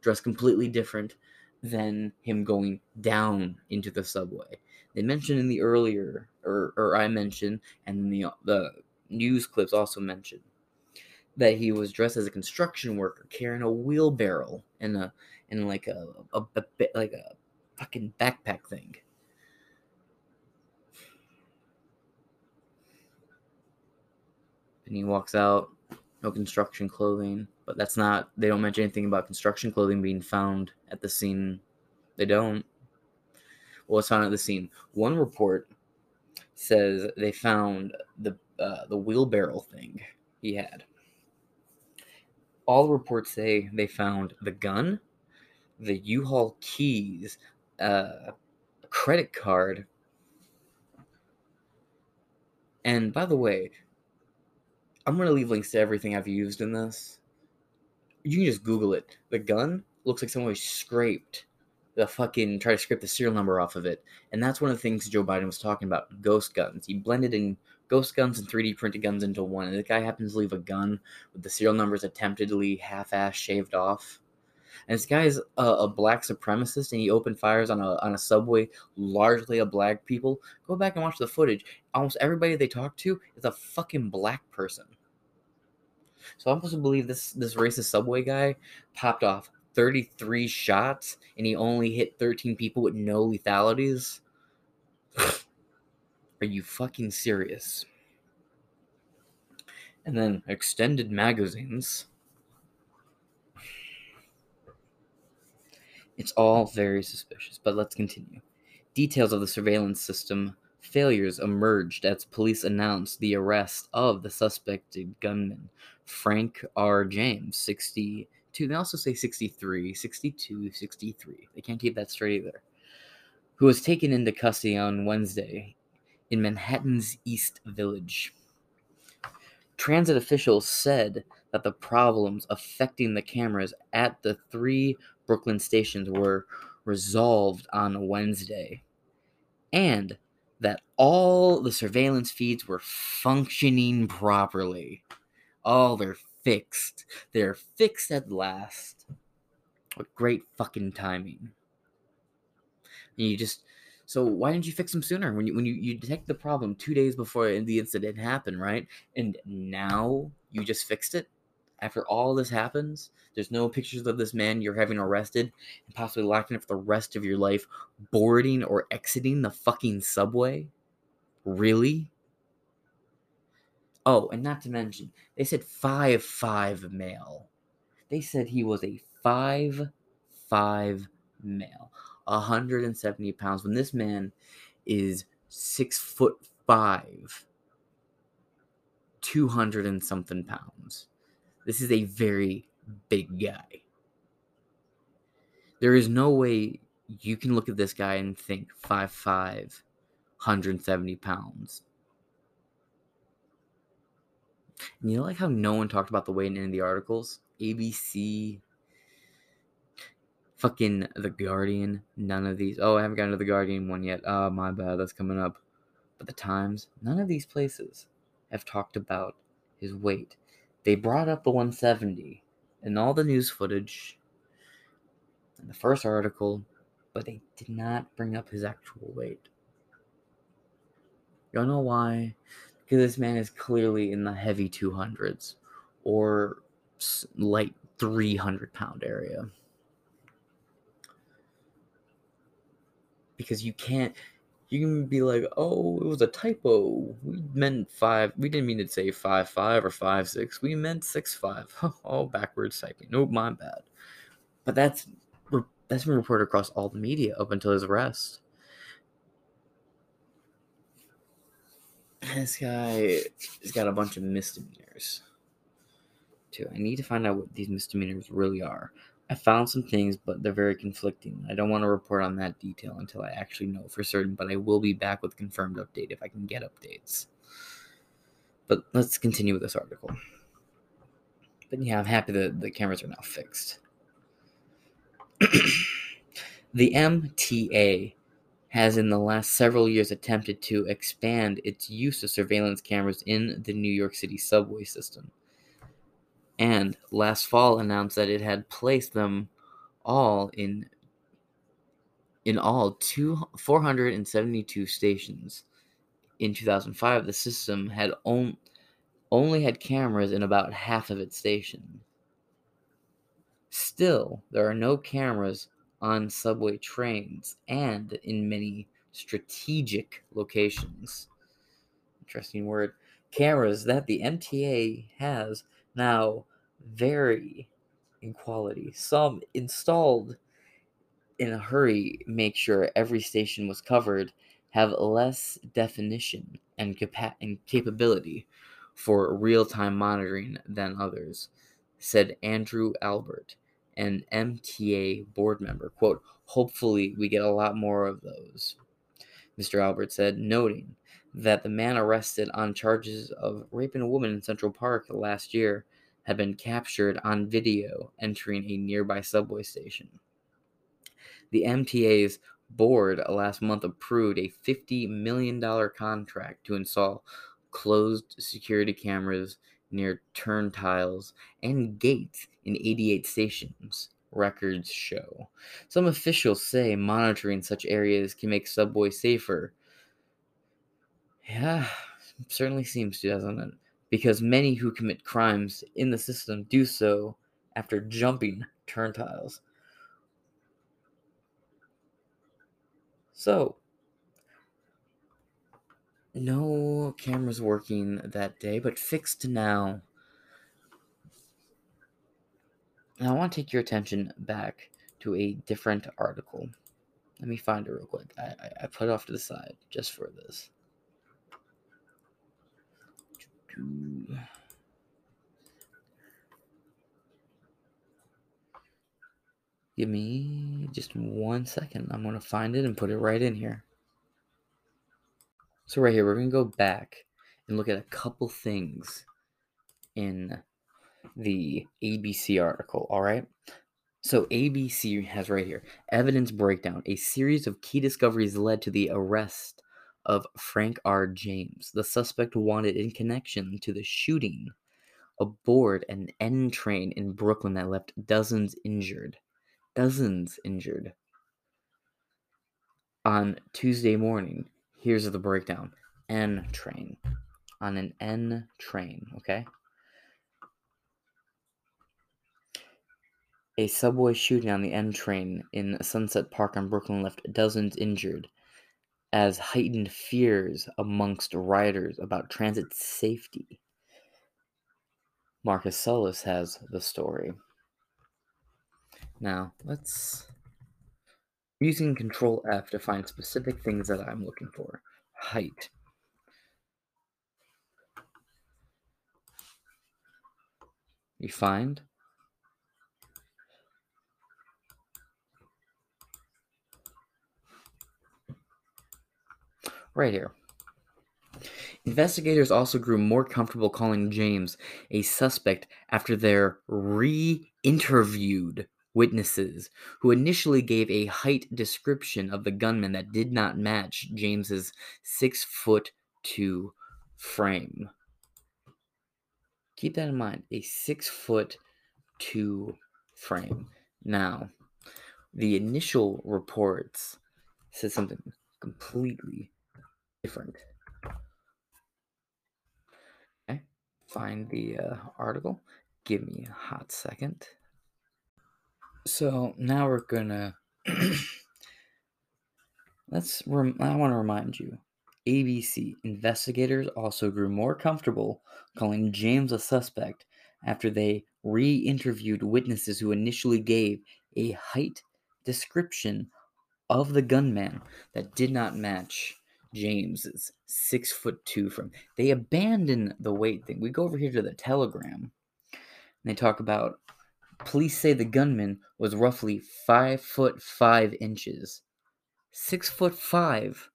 [SPEAKER 9] dressed completely different than him going down into the subway. They mentioned in the earlier, or, or I mentioned, and the the news clips also mention that he was dressed as a construction worker carrying a wheelbarrow and a and like a, a, a like a fucking backpack thing. And he walks out, no construction clothing, but that's not they don't mention anything about construction clothing being found at the scene. They don't. Well, it's found at the scene. One report says they found the uh, the wheelbarrow thing he had. All reports say they found the gun, the U-Haul keys, uh, a credit card, and by the way, I'm gonna leave links to everything I've used in this. You can just Google it. The gun looks like someone scraped the fucking try to scrape the serial number off of it. And that's one of the things Joe Biden was talking about ghost guns. He blended in ghost guns and 3D printed guns into one. And the guy happens to leave a gun with the serial numbers attemptedly half ass shaved off. And this guy's a, a, black supremacist and he opened fires on a, on a subway, largely of black people. Go back and watch the footage. Almost everybody they talk to is a fucking black person. So I'm supposed to believe this this racist subway guy popped off 33 shots and he only hit 13 people with no lethalities? Are you fucking serious? And then extended magazines. It's all very suspicious, but let's continue. Details of the surveillance system failures emerged as police announced the arrest of the suspected gunman, Frank R. James, 62. They also say 63, 62, 63. They can't keep that straight either. Who was taken into custody on Wednesday in Manhattan's East Village. Transit officials said that the problems affecting the cameras at the three Brooklyn stations were resolved on Wednesday, and that all the surveillance feeds were functioning properly. Oh, they're fixed. They're fixed at last. What great fucking timing. And you just so why didn't you fix them sooner? When you when you, you detect the problem two days before the incident happened, right? And now you just fixed it? After all this happens, there's no pictures of this man you're having arrested and possibly locking up for the rest of your life, boarding or exiting the fucking subway? Really? Oh, and not to mention, they said five five male. They said he was a five five male, 170 pounds. When this man is six foot five, 200 and something pounds. This is a very big guy. There is no way you can look at this guy and think 5'5, 170 pounds. And you know, like how no one talked about the weight in any of the articles? ABC, fucking The Guardian, none of these. Oh, I haven't gotten to The Guardian one yet. Oh, my bad, that's coming up. But the Times, none of these places have talked about his weight. They brought up the 170 in all the news footage in the first article, but they did not bring up his actual weight. You know why? Because this man is clearly in the heavy 200s or light 300 pound area. Because you can't, you can be like, oh, it was a typo. We meant five. We didn't mean to say five five or five six. We meant six five. oh, backwards typing. Nope, my bad. But that's that's been reported across all the media up until his arrest. This guy has got a bunch of misdemeanors. Too. I need to find out what these misdemeanors really are. I found some things, but they're very conflicting. I don't want to report on that detail until I actually know for certain, but I will be back with confirmed update if I can get updates. But let's continue with this article. But yeah, I'm happy that the cameras are now fixed. the MTA has in the last several years attempted to expand its use of surveillance cameras in the New York City subway system and last fall announced that it had placed them all in in all two, 472 stations. In 2005, the system had on, only had cameras in about half of its stations. Still, there are no cameras on subway trains and in many strategic locations. Interesting word. Cameras that the MTA has now vary in quality. Some installed in a hurry make sure every station was covered have less definition and, capa- and capability for real-time monitoring than others, said Andrew Albert, an MTA board member. Quote, hopefully we get a lot more of those, Mr. Albert said, noting that the man arrested on charges of raping a woman in Central Park last year had been captured on video entering a nearby subway station. The MTA's board last month approved a $50 million contract to install closed security cameras near turntiles and gates in 88 stations, records show. Some officials say monitoring such areas can make subway safer. Yeah, certainly seems to, doesn't it? because many who commit crimes in the system do so after jumping turntiles. So, no cameras working that day, but fixed now. Now, I want to take your attention back to a different article. Let me find it real quick. I, I, I put it off to the side just for this. Give me just one second. I'm going to find it and put it right in here. So, right here, we're going to go back and look at a couple things in the ABC article, all right? So, ABC has right here evidence breakdown. A series of key discoveries led to the arrest of Frank R. James, the suspect wanted in connection to the shooting aboard an N train in Brooklyn that left dozens injured. Dozens injured. On Tuesday morning, here's the breakdown N train. On an N train, okay? A subway shooting on the N train in Sunset Park on Brooklyn left dozens injured as heightened fears amongst riders about transit safety. Marcus Sullis has the story. Now, let's. using Control F to find specific things that I'm looking for. Height. You find right here. Investigators also grew more comfortable calling James a suspect after their re interviewed witnesses who initially gave a height description of the gunman that did not match James's six foot two frame. Keep that in mind a six foot two frame. Now, the initial reports said something completely different. Okay, find the uh, article. Give me a hot second. So now we're gonna let's. Rem- I want to remind you. ABC investigators also grew more comfortable calling James a suspect after they re interviewed witnesses who initially gave a height description of the gunman that did not match James is six foot two from. They abandon the weight thing. We go over here to the telegram, and they talk about police say the gunman was roughly five foot five inches, six foot five,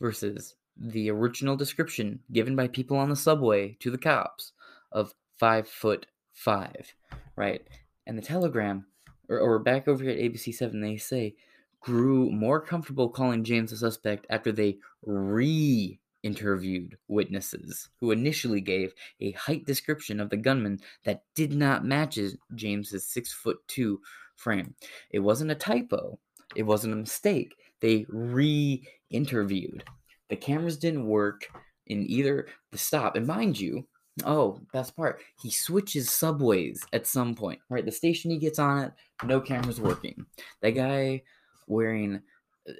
[SPEAKER 9] versus the original description given by people on the subway to the cops of five foot five, right? And the telegram, or, or back over here at ABC Seven, they say grew more comfortable calling James a suspect after they re interviewed witnesses who initially gave a height description of the gunman that did not match James's six foot two frame. It wasn't a typo. It wasn't a mistake. They re interviewed. The cameras didn't work in either the stop. And mind you, oh, best part, he switches subways at some point, right? The station he gets on it, no cameras working. That guy wearing uh,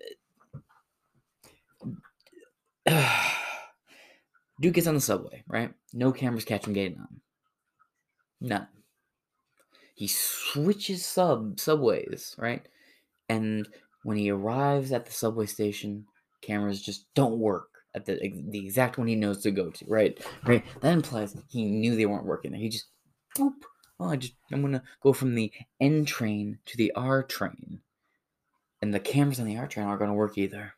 [SPEAKER 9] dude gets on the subway, right? No cameras catch him getting on. None. He switches sub subways, right? And when he arrives at the subway station, cameras just don't work at the the exact one he knows to go to, right? Right. That implies he knew they weren't working. He just boop. Oh, I just I'm gonna go from the N train to the R train and the cameras on the art train aren't going to work either.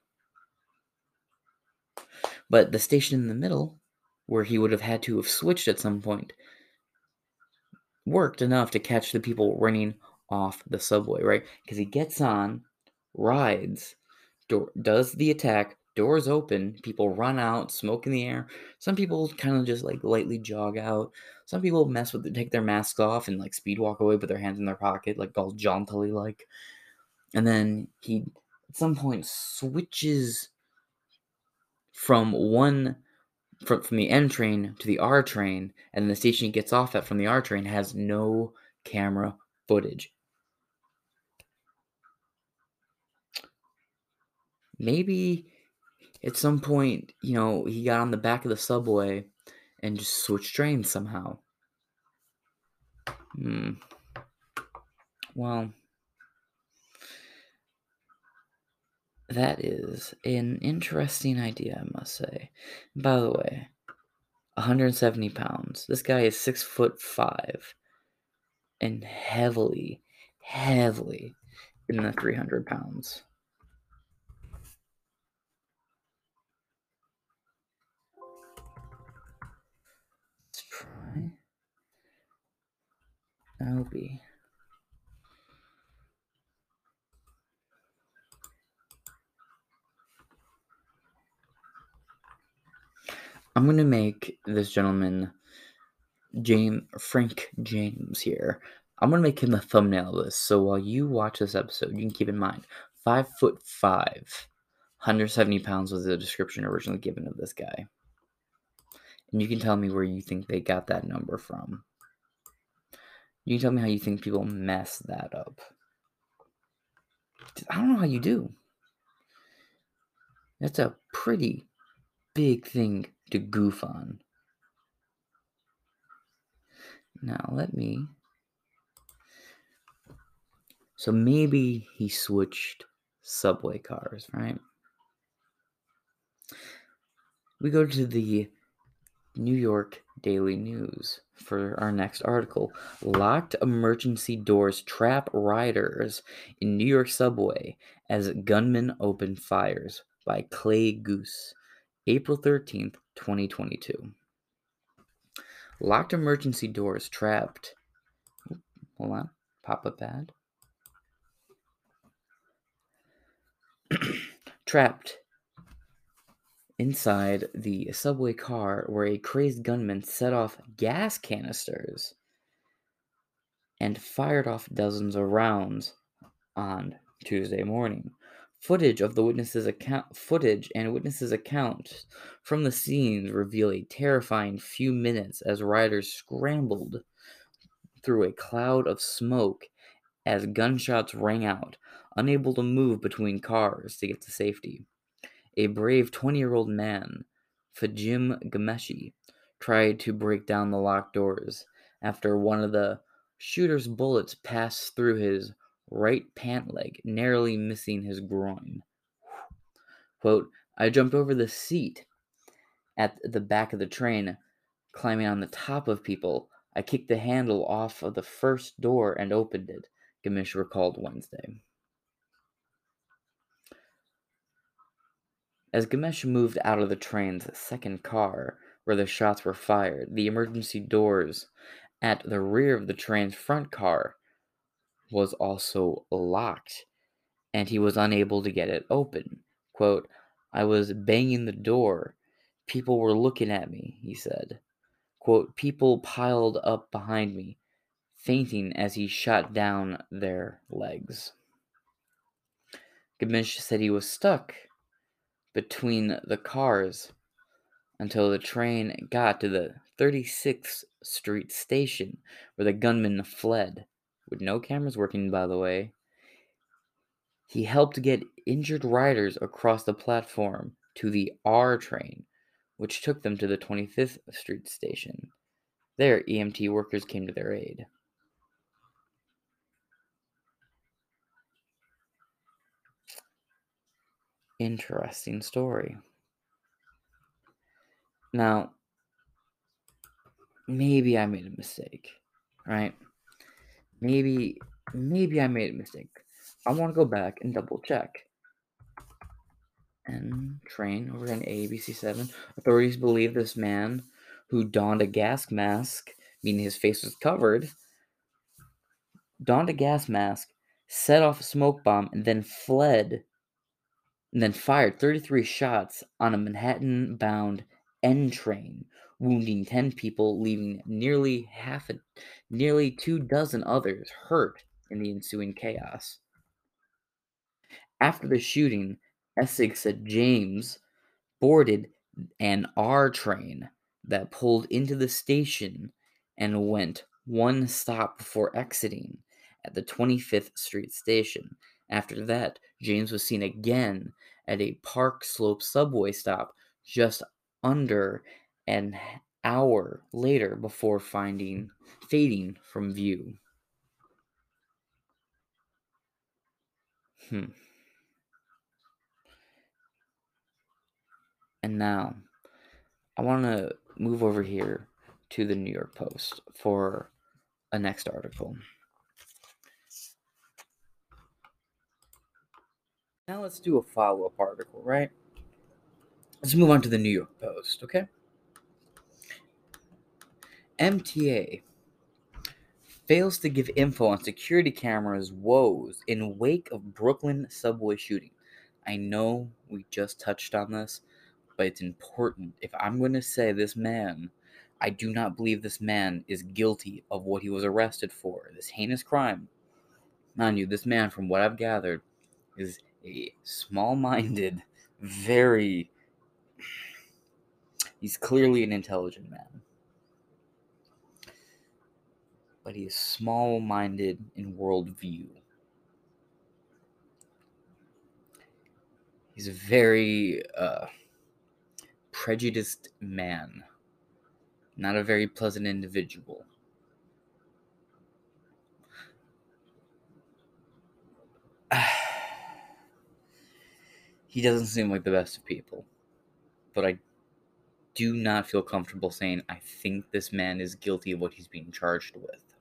[SPEAKER 9] But the station in the middle, where he would have had to have switched at some point, worked enough to catch the people running off the subway, right? Because he gets on, rides, does the attack, doors open, people run out, smoke in the air. Some people kind of just like lightly jog out. Some people mess with it, take their masks off and like speed walk away with their hands in their pocket, like all jauntily like and then he at some point switches from one from, from the N train to the R train, and the station he gets off at from the R train has no camera footage. Maybe at some point, you know, he got on the back of the subway and just switched trains somehow. Hmm. Well, that is an interesting idea, I must say. By the way, 170 pounds. This guy is six foot five and heavily, heavily in the 300 pounds. Let's try. Opie. I'm going to make this gentleman, James Frank James here. I'm going to make him the thumbnail of this. So while you watch this episode, you can keep in mind five foot five, 170 pounds was the description originally given of this guy. And you can tell me where you think they got that number from. You can tell me how you think people mess that up. I don't know how you do. That's a pretty big thing to goof on. Now, let me. So maybe he switched subway cars, right? We go to the New York Daily News for our next article. Locked emergency doors trap riders in New York subway as gunmen open fires by Clay Guse. April 13th, 2022. Locked emergency doors trapped. Hold on. Pop up ad. trapped inside the subway car where a crazed gunman set off gas canisters and fired off dozens of rounds on Tuesday morning. Footage of the witnesses account footage and witnesses accounts from the scenes reveal a terrifying few minutes as riders scrambled through a cloud of smoke as gunshots rang out, unable to move between cars to get to safety. A brave 20 year old man, Fajim Gameshi, tried to break down the locked doors after one of the shooter's bullets passed through his right pant leg, narrowly missing his groin. Quote, I jumped over the seat at the back of the train, climbing on the top of people. I kicked the handle off of the first door and opened it, Gamish recalled Wednesday. As Gamesh moved out of the train's second car, where the shots were fired, the emergency doors at the rear of the train's front car was also locked, and he was unable to get it open. Quote, I was banging the door. People were looking at me, he said. Quote, people piled up behind me, fainting as he shot down their legs. Gamish said he was stuck between the cars until the train got to the 36th Street station where the gunman fled with no cameras working, by the way. He helped get injured riders across the platform to the R train, which took them to the 25th Street station. There, EMT workers came to their aid. Interesting story. Now, maybe I made a mistake, right? Maybe maybe I made a mistake. I want to go back and double check. And train over in ABC7. Authorities believe this man who donned a gas mask, meaning his face was covered, donned a gas mask, set off a smoke bomb, and then fled, and then fired 33 shots on a Manhattan bound N train wounding 10 people, leaving nearly half a, nearly two dozen others hurt in the ensuing chaos. After the shooting, Essig said James boarded an R train that pulled into the station and went one stop before exiting at the 25th Street station. After that, James was seen again at a Park Slope subway stop just under an hour later before finding fading from view. Hmm. And now, I want to move over here to the New York Post for a next article. Now let's do a follow up article, right? Let's move on to the New York Post, okay? MTA fails to give info on security cameras woes in wake of Brooklyn subway shooting. I know we just touched on this, but it's important. If I'm going to say this man, I do not believe this man is guilty of what he was arrested for, this heinous crime. Mind you, this man, from what I've gathered, is a small minded, very. He's clearly an intelligent man. But he is small minded in worldview. He's a very uh, prejudiced man, not a very pleasant individual. he doesn't seem like the best of people, but I do not feel comfortable saying I think this man is guilty of what he's being charged with.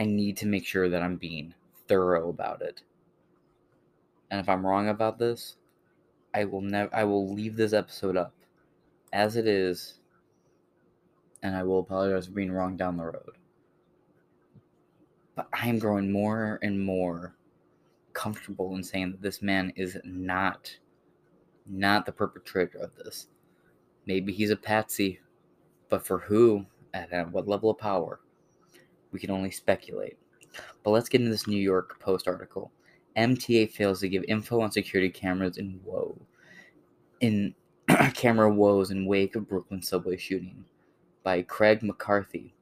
[SPEAKER 9] I need to make sure that I'm being thorough about it. And if I'm wrong about this, I will never I will leave this episode up as it is and I will apologize for being wrong down the road. But I am growing more and more comfortable in saying that this man is not not the perpetrator of this. Maybe he's a patsy, but for who and at what level of power? We can only speculate. But let's get into this New York Post article. MTA fails to give info on security cameras in woe. In camera woes in wake of Brooklyn subway shooting by Craig McCarthy,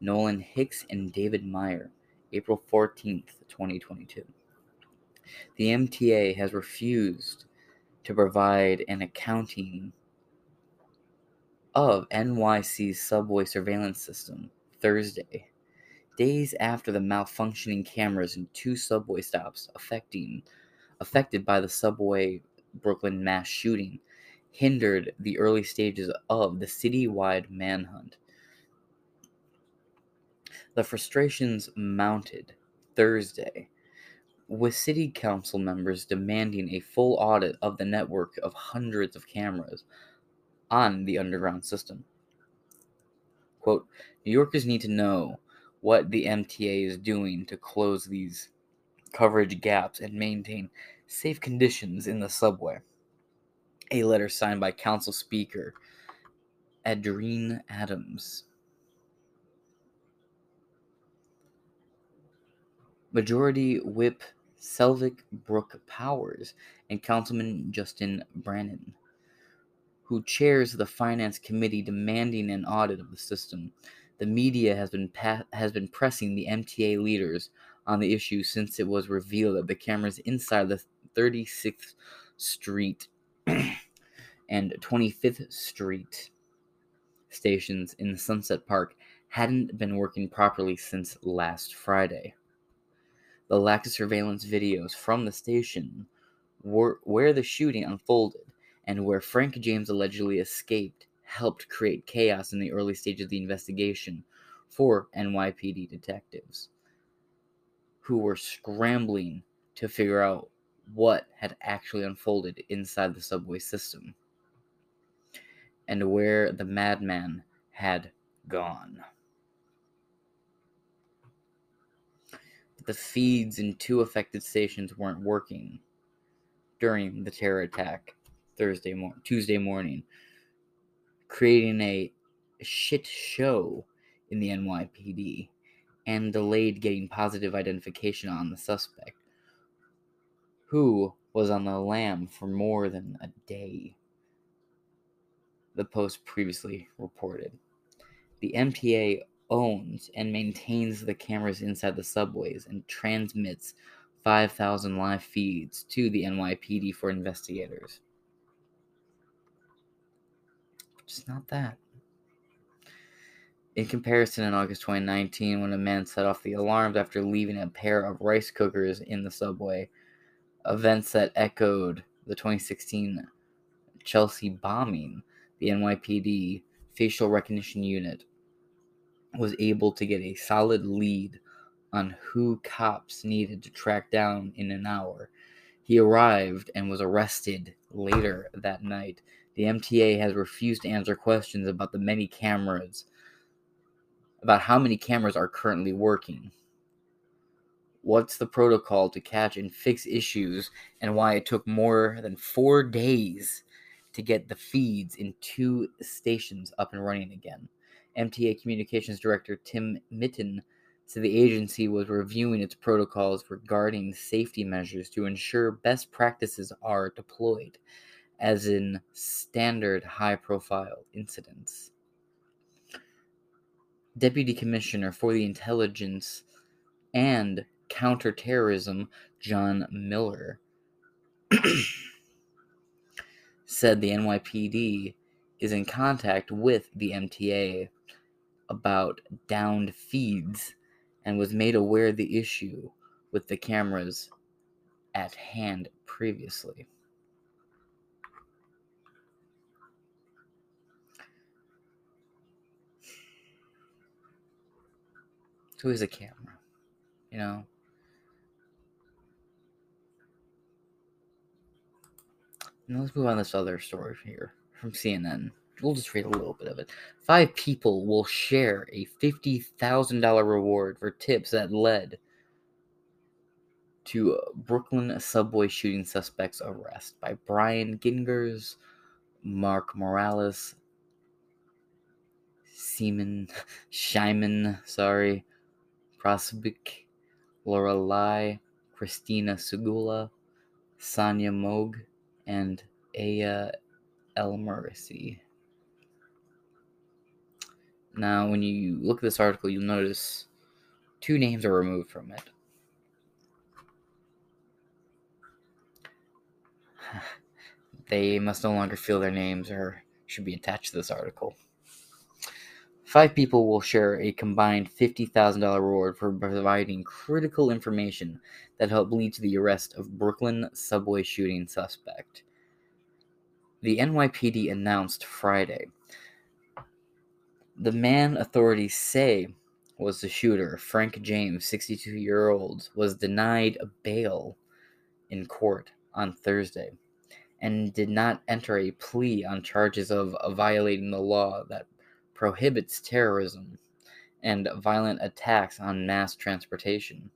[SPEAKER 9] Nolan Hicks, and David Meyer, April 14th, 2022. The MTA has refused to provide an accounting of NYC's subway surveillance system Thursday, days after the malfunctioning cameras in two subway stops affecting affected by the subway Brooklyn mass shooting hindered the early stages of the citywide manhunt. The frustrations mounted Thursday, with city council members demanding a full audit of the network of hundreds of cameras on the underground system. Quote, New Yorkers need to know what the MTA is doing to close these coverage gaps and maintain safe conditions in the subway. A letter signed by Council Speaker Adrienne Adams. Majority Whip Selvena Brook Powers and Councilman Justin Brannan, who chairs the Finance Committee demanding an audit of the system. The media has been pa- has been pressing the MTA leaders on the issue since it was revealed that the cameras inside the 36th Street and 25th Street stations in Sunset Park hadn't been working properly since last Friday. The lack of surveillance videos from the station were, where the shooting unfolded and where Frank James allegedly escaped helped create chaos in the early stage of the investigation for NYPD detectives who were scrambling to figure out what had actually unfolded inside the subway system and where the madman had gone. the feeds in two affected stations weren't working during the terror attack Thursday mor- Tuesday morning, creating a shit show in the NYPD and delayed getting positive identification on the suspect, who was on the lam for more than a day. the Post previously reported. The MTA owns and maintains the cameras inside the subways and transmits 5,000 live feeds to the NYPD for investigators. Just not that. In comparison, in August 2019, when a man set off the alarms after leaving a pair of rice cookers in the subway, events that echoed the 2016 Chelsea bombing, the NYPD facial recognition unit was able to get a solid lead on who cops needed to track down in an hour. He arrived and was arrested later that night. The MTA has refused to answer questions about the many cameras, about how many cameras are currently working. What's the protocol to catch and fix issues, and why it took more than four days to get the feeds in two stations up and running again? MTA Communications Director Tim Minton said the agency was reviewing its protocols regarding safety measures to ensure best practices are deployed, as in standard high profile incidents. Deputy Commissioner for the Intelligence and Counterterrorism, John Miller, said the NYPD is in contact with the MTA about downed feeds and was made aware of the issue with the cameras at hand previously. Who is a camera? You know? Now let's move on to this other story here from CNN. We'll just read a little bit of it. Five people will share a $50,000 reward for tips that led to Brooklyn subway shooting suspect's arrest by Brynn Gingras, Mark Morales, Seaman, Shyman, sorry, Prosvik, Laura Ly, Christina Sugula, Sonia Moog, and Aya Elamroussi. Now, when you look at this article, you'll notice two names are removed from it. they must no longer feel their names or should be attached to this article. Five people will share a combined $50,000 reward for providing critical information that helped lead to the arrest of Brooklyn subway shooting suspect. The NYPD announced Friday the man authorities say was the shooter, Frank James, 62 year old, was denied a bail in court on Thursday and did not enter a plea on charges of violating the law that prohibits terrorism and violent attacks on mass transportation.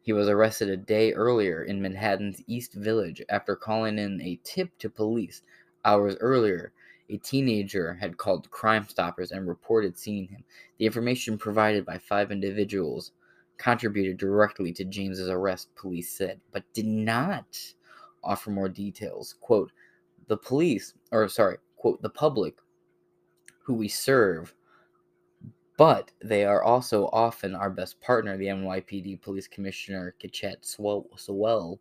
[SPEAKER 9] He was arrested a day earlier in Manhattan's East Village after calling in a tip to police hours earlier a teenager had called Crime Stoppers and reported seeing him. The information provided by five individuals contributed directly to James's arrest, police said, but did not offer more details. Quote, the police, or sorry, quote, the public who we serve, but they are also often our best partner, the NYPD Police Commissioner Keechant Sewell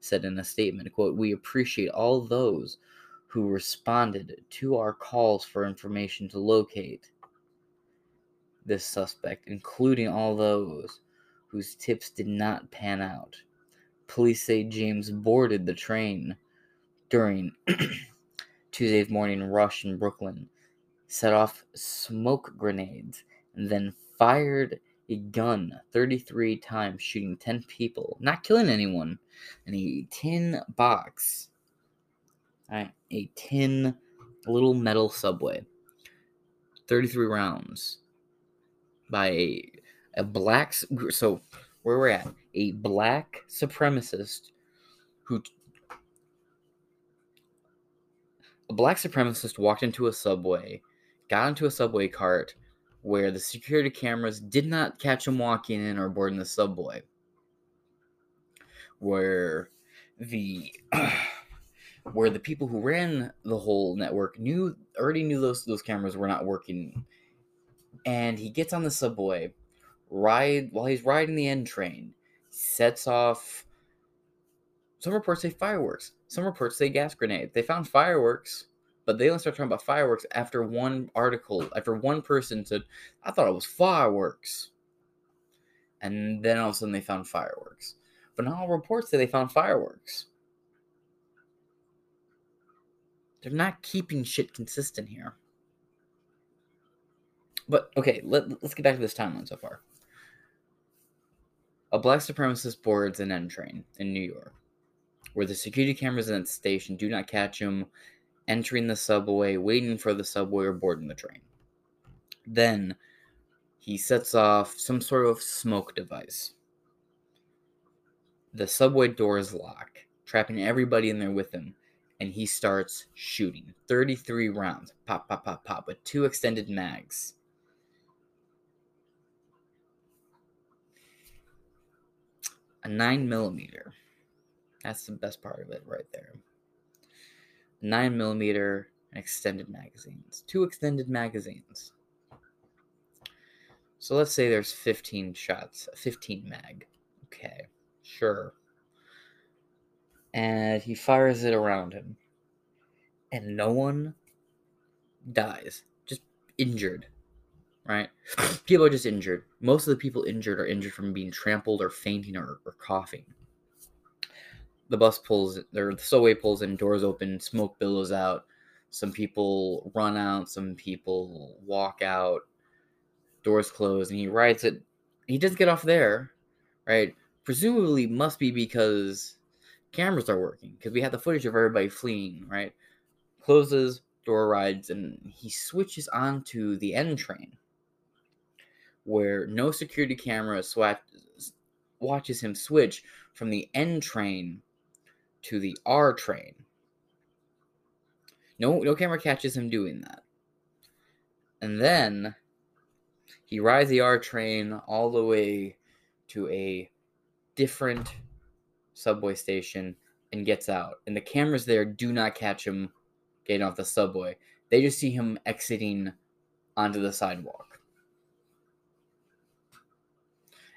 [SPEAKER 9] said in a statement, quote, we appreciate all those who responded to our calls for information to locate this suspect, including all those whose tips did not pan out. Police say James boarded the train during Tuesday's morning rush in Brooklyn, set off smoke grenades, and then fired a gun 33 times, shooting 10 people, not killing anyone, in a tin box a tin little metal subway. 33 rounds by a, a black so where we're at a black supremacist who a black supremacist walked into a subway got into a subway cart where the security cameras did not catch him walking in or boarding the subway where the where the people who ran the whole network knew already knew those those cameras were not working. And he gets on the subway, ride while he's riding the N train, sets off. Some reports say fireworks. Some reports say gas grenade. They found fireworks, but they only started talking about fireworks after one article, after one person said, "I thought it was fireworks," and then all of a sudden they found fireworks. But not all reports say they found fireworks. They're not keeping shit consistent here. But okay, let, us get back to this timeline so far. A black supremacist boards an N train in New York, where the security cameras in that station do not catch him entering the subway, waiting for the subway, or boarding the train. Then he sets off some sort of smoke device. The subway doors lock, trapping everybody in there with him, and he starts shooting 33 rounds, pop, pop, pop, pop, with two extended mags. A 9 millimeter. That's the best part of it right there. 9 millimeter extended magazines. Two extended magazines. So let's say there's 15 shots, 15 mag. Okay, sure. And he fires it around him. And no one dies. Just injured. Right? People are just injured. Most of the people injured are injured from being trampled or fainting or, or coughing. The bus pulls, or the subway pulls in, doors open, smoke billows out. Some people run out, some people walk out doors close, and he rides it. He does get off there, right? Presumably, must be because cameras are working because we have the footage of everybody fleeing, right? Closes, door rides, and he switches on to the N train where no security camera swat- watches him switch from the N train to the R train. No, no camera catches him doing that. And then he rides the R train all the way to a different subway station and gets out. And the cameras there do not catch him getting off the subway. They just see him exiting onto the sidewalk.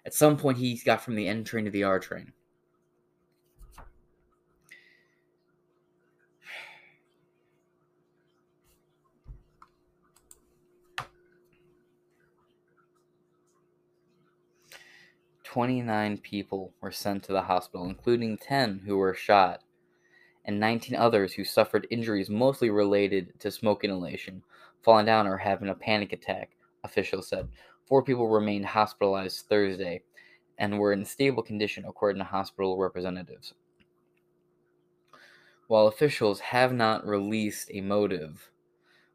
[SPEAKER 9] At some point, he got from the N train to the R train. 29 people were sent to the hospital, including 10 who were shot, and 19 others who suffered injuries mostly related to smoke inhalation, falling down, or having a panic attack, officials said. Four people remained hospitalized Thursday and were in stable condition, according to hospital representatives. While officials have not released a motive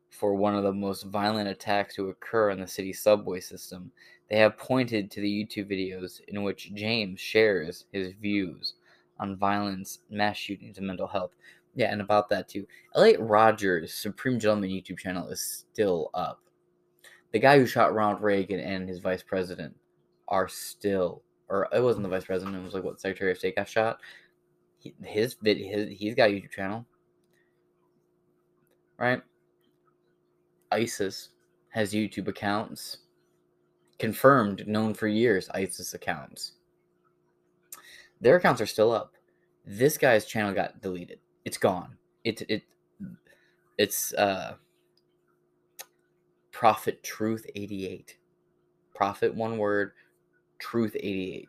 [SPEAKER 9] for one of the most violent attacks to occur in the city's subway system, they have pointed to the YouTube videos in which James shares his views on violence, mass shootings, and mental health. Yeah, and about that too. Elliot Rogers' Supreme Gentleman YouTube channel is still up. The guy who shot Ronald Reagan and his vice president are still, or it wasn't the vice president, it was like what Secretary of State got shot. He, his vid, his he's got a YouTube channel, right? ISIS has YouTube accounts confirmed, known for years, ISIS accounts. Their accounts are still up. This guy's channel got deleted. It's gone. It it it's uh Prophet Truth 88. Prophet one word, Truth 88.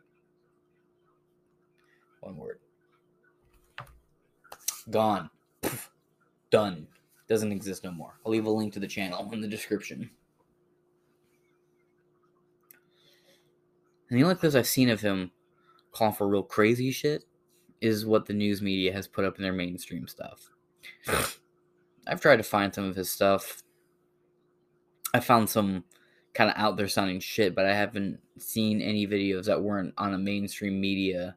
[SPEAKER 9] One word. Gone. Poof. Done. Doesn't exist no more. I'll leave a link to the channel in the description. And the only clips I've seen of him calling for real crazy shit is what the news media has put up in their mainstream stuff. I've tried to find some of his stuff. I found some kind of out there sounding shit, but I haven't seen any videos that weren't on a mainstream media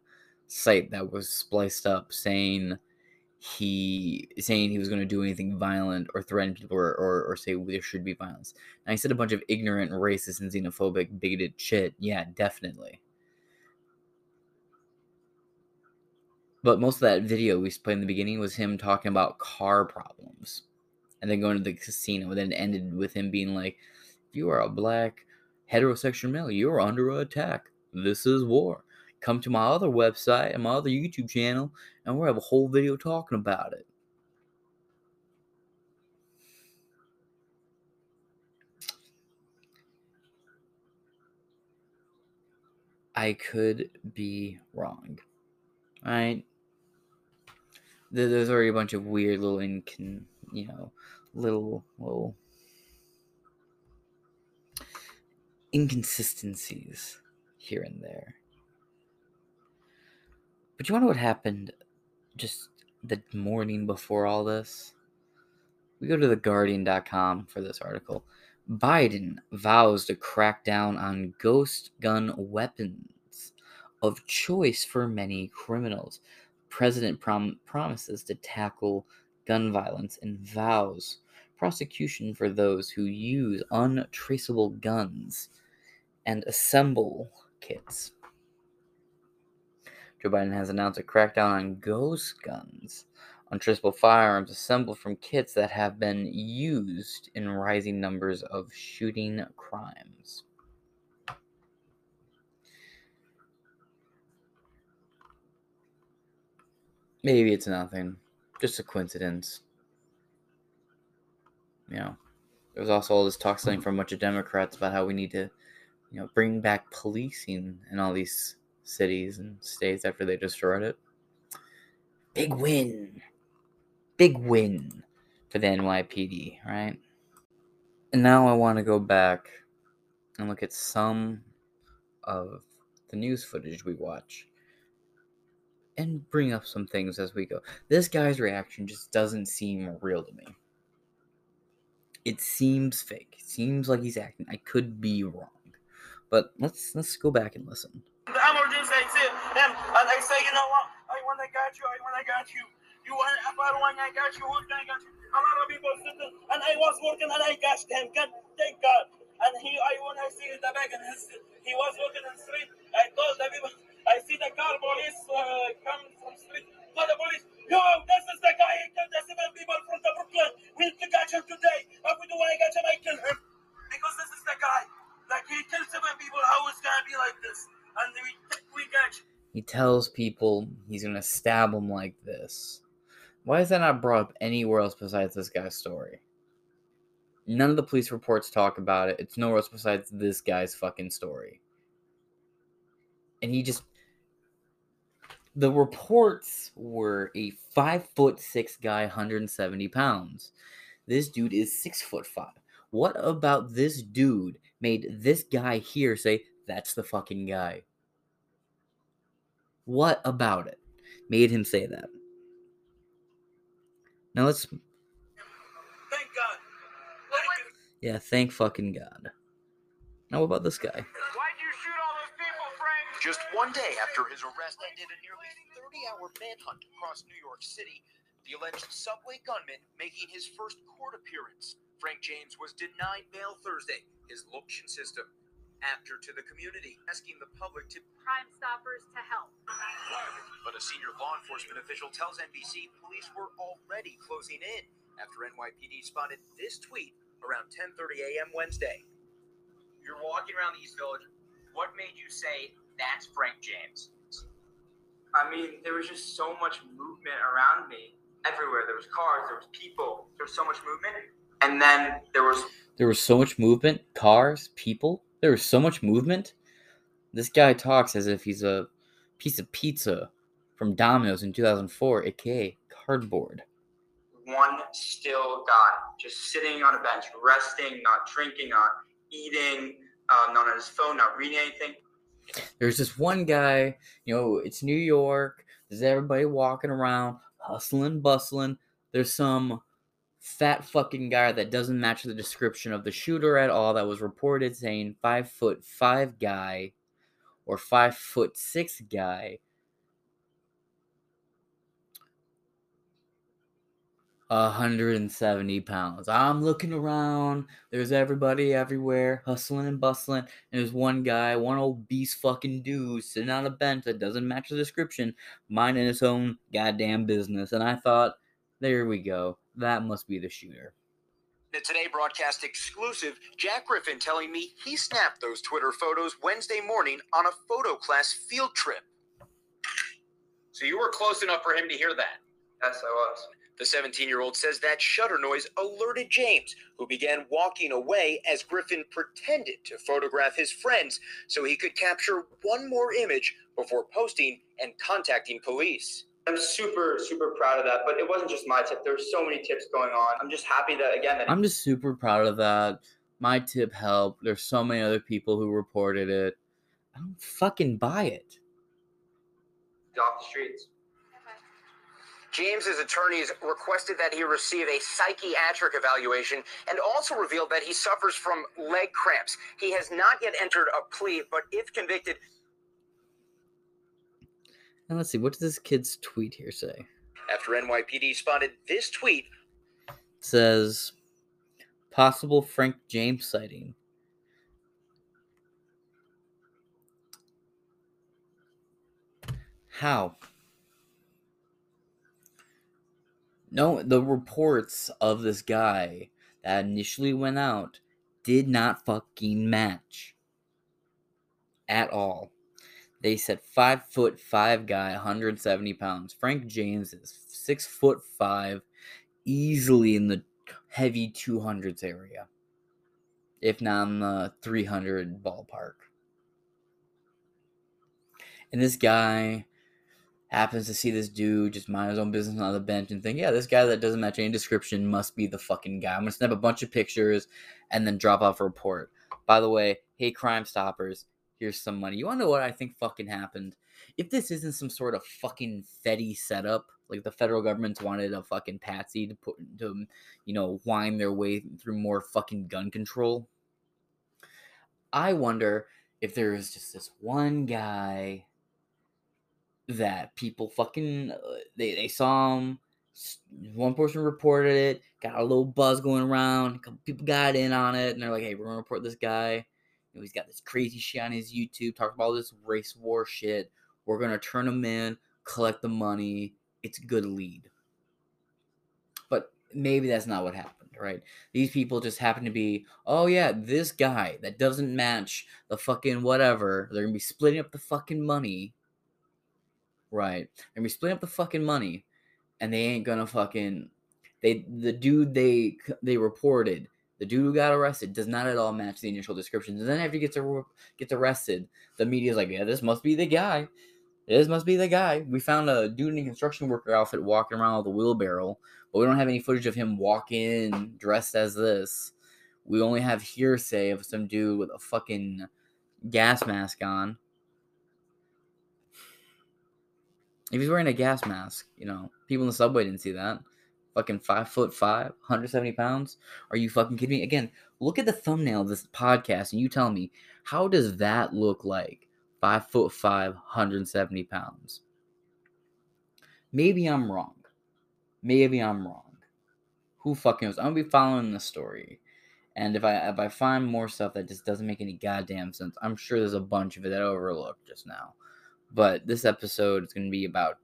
[SPEAKER 9] site that was spliced up saying he saying he was going to do anything violent or threaten people or, or, or say there should be violence. And he said a bunch of ignorant, racist, and xenophobic, bigoted shit. Yeah, definitely. But most of that video we played in the beginning was him talking about car problems. And then going to the casino. And then it ended with him being like, if you are a black heterosexual male, you are under attack. This is war. Come to my other website and my other YouTube channel, and we'll have a whole video talking about it. I could be wrong. Right? There's already a bunch of weird little incon, you know, little little inconsistencies here and there. But you want to know what happened just the morning before all this? We go to theguardian.com for this article. Biden vows to crack down on ghost gun weapons of choice for many criminals. President prom- promises to tackle gun violence and vows prosecution for those who use untraceable guns and assemble kits. Joe Biden has announced a crackdown on ghost guns, untraceable firearms assembled from kits that have been used in rising numbers of shooting crimes. Maybe it's nothing, just a coincidence. You know, there was also all this talk selling from a bunch of Democrats about how we need to, you know, bring back policing and all these cities and states after they destroyed it. Big win. Big win for the NYPD, right? And now I want to go back and look at some of the news footage we watch and bring up some things as we go. This guy's reaction just doesn't seem real to me. It seems fake. It seems like he's acting. I could be wrong. But let's let's go back and listen.
[SPEAKER 19] The emergency exit, and, and I say, you know what? I want to got you. I want to got you. You if I don't want I got you. Who's gonna got you? A lot of people sitting, and I was working, and I got him. God, thank God. And he, I when I see the back, and his, he was working in the street. I told the people, I see the car police uh, come from street. Tell the police, yo, this is the guy. He killed the seven people from the Brooklyn. We need to catch him today. If we do to catch him, I kill him because this is the guy. Like he killed seven people. How is gonna be like this?
[SPEAKER 9] He tells people he's gonna stab them like this. Why is that not brought up anywhere else besides this guy's story? None of the police reports talk about it. It's nowhere else besides this guy's fucking story. And he just the reports were a five foot six guy, 170 pounds. This dude is six foot five. What about this dude made this guy here say, that's the fucking guy? What about it made him say that? Now let's.
[SPEAKER 19] Thank God.
[SPEAKER 9] Yeah, thank fucking God. Now, what about this guy? Why'd you shoot all those people, Frank?
[SPEAKER 28] Just one day after his arrest ended a nearly 30 hour manhunt across New York City, the alleged subway gunman making his first court appearance. Frank James was denied bail Thursday, his location system, after to the community, asking the public to
[SPEAKER 29] Crime Stoppers to help.
[SPEAKER 28] But a senior law enforcement official tells NBC police were already closing in after NYPD spotted this tweet around 10:30 a.m. Wednesday.
[SPEAKER 30] You're walking around the East Village. What made you say that's Frank James? I mean, there was just so much movement around me everywhere. There was cars, there was people, there was so much movement. And then there was
[SPEAKER 9] There was so much movement, cars, people. There was so much movement. This guy talks as if he's a piece of pizza from Domino's in 2004, aka cardboard.
[SPEAKER 30] one still guy just sitting on a bench, resting, not drinking, not eating, um, not on his phone, not reading anything.
[SPEAKER 9] There's this one guy, you know, it's New York. There's everybody walking around, hustling, bustling. There's some fat fucking guy that doesn't match the description of the shooter at all that was reported saying five foot five guy or five foot six guy 170 pounds. I'm looking around. There's everybody everywhere, hustling and bustling. And there's one guy, one obese fucking dude, sitting on a bench that doesn't match the description, minding his own goddamn business. And I thought, there we go. That must be the shooter.
[SPEAKER 28] The Today broadcast exclusive Jack Griffin telling me he snapped those Twitter photos Wednesday morning on a photo class field trip.
[SPEAKER 35] So you were close enough for him to hear that.
[SPEAKER 31] Yes, I was.
[SPEAKER 28] The 17 year old says that shutter noise alerted James, who began walking away as Griffin pretended to photograph his friends so he could capture one more image before posting and contacting police.
[SPEAKER 31] I'm super, super proud of that. But it wasn't just my tip. There were so many tips going on. I'm just happy that again that
[SPEAKER 9] I'm just super proud of that. My tip helped. There's so many other people who reported it. I don't fucking buy it.
[SPEAKER 31] off the streets.
[SPEAKER 28] James's attorneys requested that he receive a psychiatric evaluation and also revealed that he suffers from leg cramps. He has not yet entered a plea, but if convicted,
[SPEAKER 9] And let's see, what does this kid's tweet here say?
[SPEAKER 28] after NYPD spotted this tweet,
[SPEAKER 9] It says possible Frank James sighting. How? No, the reports of this guy that initially went out did not fucking match at all. They said five foot five guy, 170 pounds. Frank James is six foot five, easily in the heavy 200s area, if not in the 300 ballpark. And this guy happens to see this dude just mind his own business on the bench and think, yeah, this guy that doesn't match any description must be the fucking guy. I'm gonna snap a bunch of pictures and then drop off a report. By the way, hey, Crime Stoppers, here's some money. You wanna know what I think fucking happened? If this isn't some sort of fucking Fetty setup, like the federal government's wanted a fucking patsy to put to, you know, wind their way through more fucking gun control. I wonder if there is just this one guy that people fucking uh, they they saw him. One person reported it, got a little buzz going around. People got in on it, and they're like, "Hey, we're gonna report this guy. You know, he's got this crazy shit on his YouTube, talking about all this race war shit. We're gonna turn him in, collect the money. It's a good lead." But maybe that's not what happened, right? These people just happen to be, oh yeah, this guy that doesn't match the fucking whatever. They're gonna be splitting up the fucking money Right. And we split up the fucking money, and they ain't gonna fucking. They the dude they they reported the dude who got arrested does not at all match the initial descriptions. And then after he gets ar- gets arrested, the media's like, yeah, this must be the guy. This must be the guy. We found a dude in a construction worker outfit walking around with a wheelbarrow, but we don't have any footage of him walking dressed as this. We only have hearsay of some dude with a fucking gas mask on. If he's wearing a gas mask, you know, people in the subway didn't see that. Fucking five foot five, 170 pounds. Are you fucking kidding me? Again, look at the thumbnail of this podcast and you tell me, how does that look like? Five foot five, 170 pounds. Maybe I'm wrong. Maybe I'm wrong. Who fucking knows? I'm gonna be following the story. And if I if I find more stuff that just doesn't make any goddamn sense, I'm sure there's a bunch of it that I overlooked just now. But this episode is gonna be about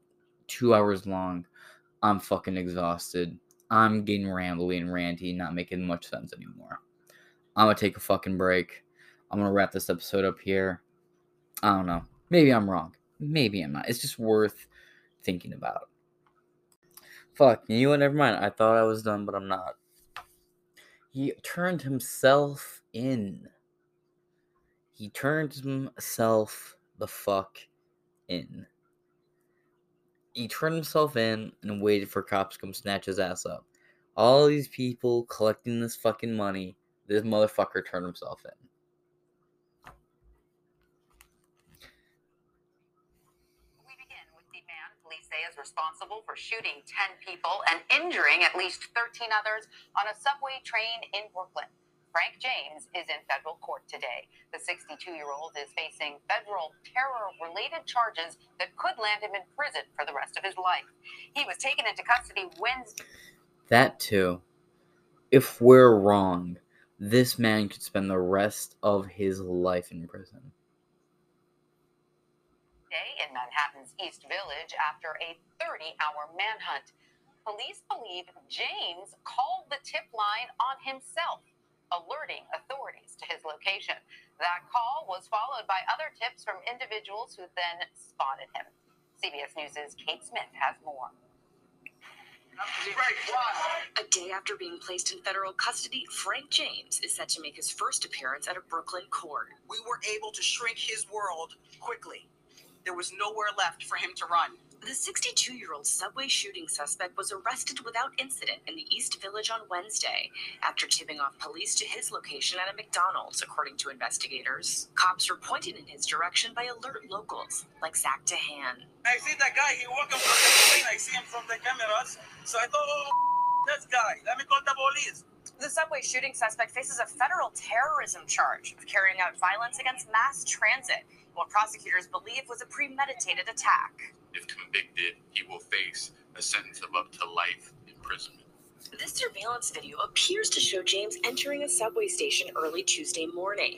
[SPEAKER 9] two hours long. I'm fucking exhausted. I'm getting rambly and ranty, not making much sense anymore. I'm gonna take a fucking break. I'm gonna wrap this episode up here. I don't know. Maybe I'm wrong. Maybe I'm not. It's just worth thinking about. Fuck, you know? Never mind. I thought I was done, but I'm not. He turned himself in. He turned himself the fuck in. He turned himself in and waited for cops to come snatch his ass up. All these people collecting this fucking money, this motherfucker turned himself in.
[SPEAKER 17] We begin with the man police say is responsible for shooting 10 people and injuring at least 13 others on a subway train in Brooklyn. Frank James is in federal court today. The 62 year old is facing federal terror related charges that could land him in prison for the rest of his life. He was taken into custody Wednesday.
[SPEAKER 9] That too. If we're wrong, this man could spend the rest of his life in prison.
[SPEAKER 17] Day in Manhattan's East Village after a 30 hour manhunt. Police believe James called the tip line on himself, alerting authorities to his location. That call was followed by other tips from individuals who then spotted him. CBS News' Kate Smith has more.
[SPEAKER 33] A day after being placed in federal custody, Frank James is set to make his first appearance at a Brooklyn court.
[SPEAKER 23] We were able to shrink his world quickly. There was nowhere left for him to run.
[SPEAKER 33] The 62 year old subway shooting suspect was arrested without incident in the East Village on Wednesday after tipping off police to his location at a McDonald's, according to investigators. Cops were pointed in his direction by alert locals, like Zach Tahhan.
[SPEAKER 19] I see that guy, he walking from the plane, I see him from the cameras. So I thought, oh, this guy, let me call the police.
[SPEAKER 33] The subway shooting suspect faces a federal terrorism charge of carrying out violence against mass transit, what prosecutors believe was a premeditated attack.
[SPEAKER 34] If convicted, he will face a sentence of up to life imprisonment.
[SPEAKER 33] This surveillance video appears to show James entering a subway station early Tuesday morning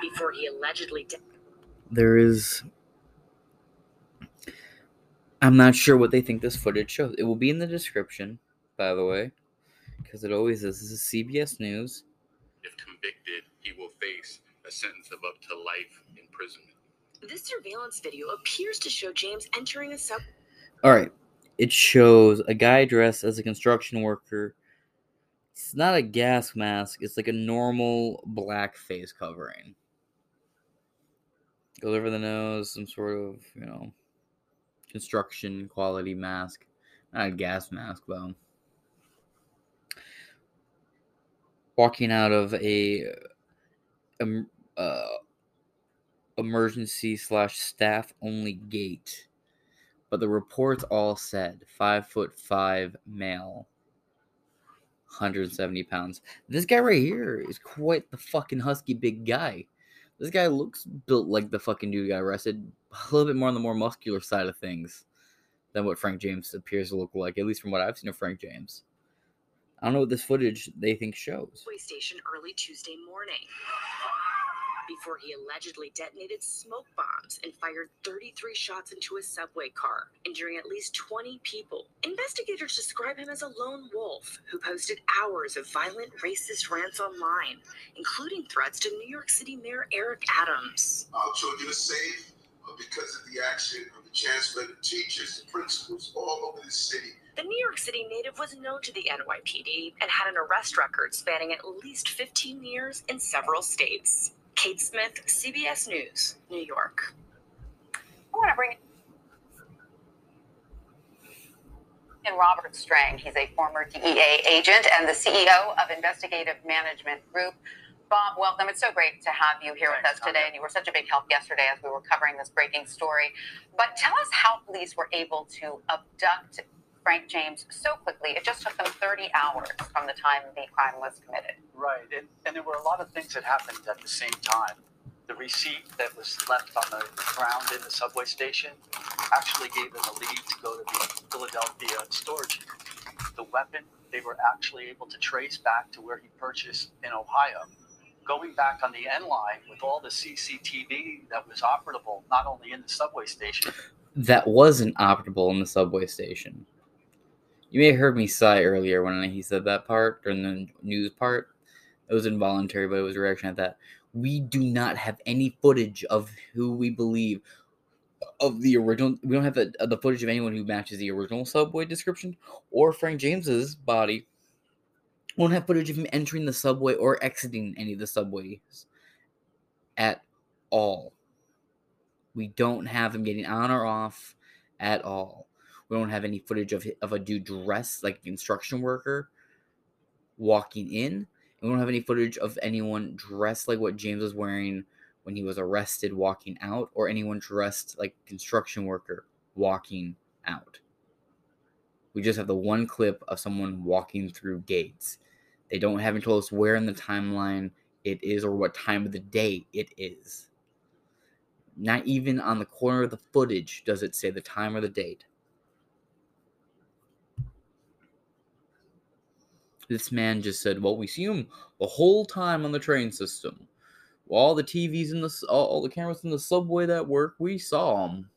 [SPEAKER 33] before he allegedly de-
[SPEAKER 9] There is. I'm not sure what they think this footage shows. It will be in the description, by the way, because it always is. This is CBS News.
[SPEAKER 34] If convicted, he will face a sentence of up to life imprisonment.
[SPEAKER 33] This surveillance video appears to show James entering a sub.
[SPEAKER 9] All right. It shows a guy dressed as a construction worker. It's not a gas mask, it's like a normal black face covering. Goes over the nose, some sort of, you know, construction quality mask. Not a gas mask, though. Walking out of a um, uh, emergency slash staff only gate. But the reports all said five foot five male, 170 pounds. This guy right here is quite the fucking husky big guy. This guy looks built like the fucking dude got arrested. A little bit more on the more muscular side of things than what Frank James appears to look like, at least from what I've seen of Frank James. I don't know what this footage they think shows.
[SPEAKER 33] Subway station early Tuesday morning before he allegedly detonated smoke bombs and fired 33 shots into a subway car, injuring at least 20 people. Investigators describe him as a lone wolf who posted hours of violent racist rants online, including threats to New York City Mayor Eric Adams.
[SPEAKER 36] Our children are safe because of the action of the chancellor, the teachers, the principals all over the city.
[SPEAKER 33] The New York City native was known to the NYPD and had an arrest record spanning at least 15 years in several states. Kate Smith, CBS News, New York.
[SPEAKER 17] I want to bring in Robert Strang. He's a former DEA agent and the CEO of Investigative Management Group. Bob, welcome. It's so great to have you here with us today, and you were such a big help yesterday as we were covering this breaking story. But tell us how police were able to abduct Frank James so quickly. It just took them 30 hours from the time the crime was committed.
[SPEAKER 24] Right. And, and there were a lot of things that happened at the same time. The receipt that was left on the ground in the subway station actually gave them a lead to go to the Philadelphia storage unit. The weapon they were actually able to trace back to where he purchased in Ohio. Going back on the N line with all the CCTV that was operable, not only in the subway station,
[SPEAKER 9] That wasn't operable in the subway station. You may have heard me sigh earlier when he said that part during the news part. It was involuntary, but it was a reaction at that. We do not have any footage of who we believe of the original. We don't have the, the footage of anyone who matches the original subway description or Frank James's body. We don't have footage of him entering the subway or exiting any of the subways at all. We don't have him getting on or off at all. We don't have any footage of of a dude dressed like a construction worker walking in. And we don't have any footage of anyone dressed like what James was wearing when he was arrested walking out, or anyone dressed like construction worker walking out. We just have the one clip of someone walking through gates. They don't haven't told us where in the timeline it is or what time of the day it is. Not even on the corner of the footage does it say the time or the date. This man just said, "Well, we see him the whole time on the train system. All the TVs in the all, all the cameras in the subway that work, we saw him."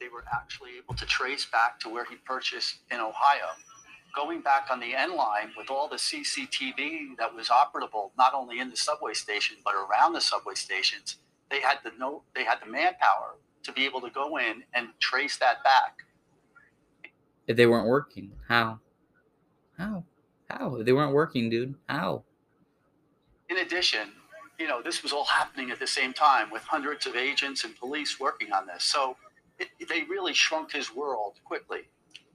[SPEAKER 24] they were actually able to trace back to where he purchased in Ohio. Going back on the N line with all the CCTV that was operable, not only in the subway station but around the subway stations, they had the no, they had the manpower to be able to go in and trace that back.
[SPEAKER 9] If they weren't working, how? How? How? If they weren't working, dude, how?
[SPEAKER 24] In addition, you know, this was all happening at the same time with hundreds of agents and police working on this. So it, they really shrunk his world quickly.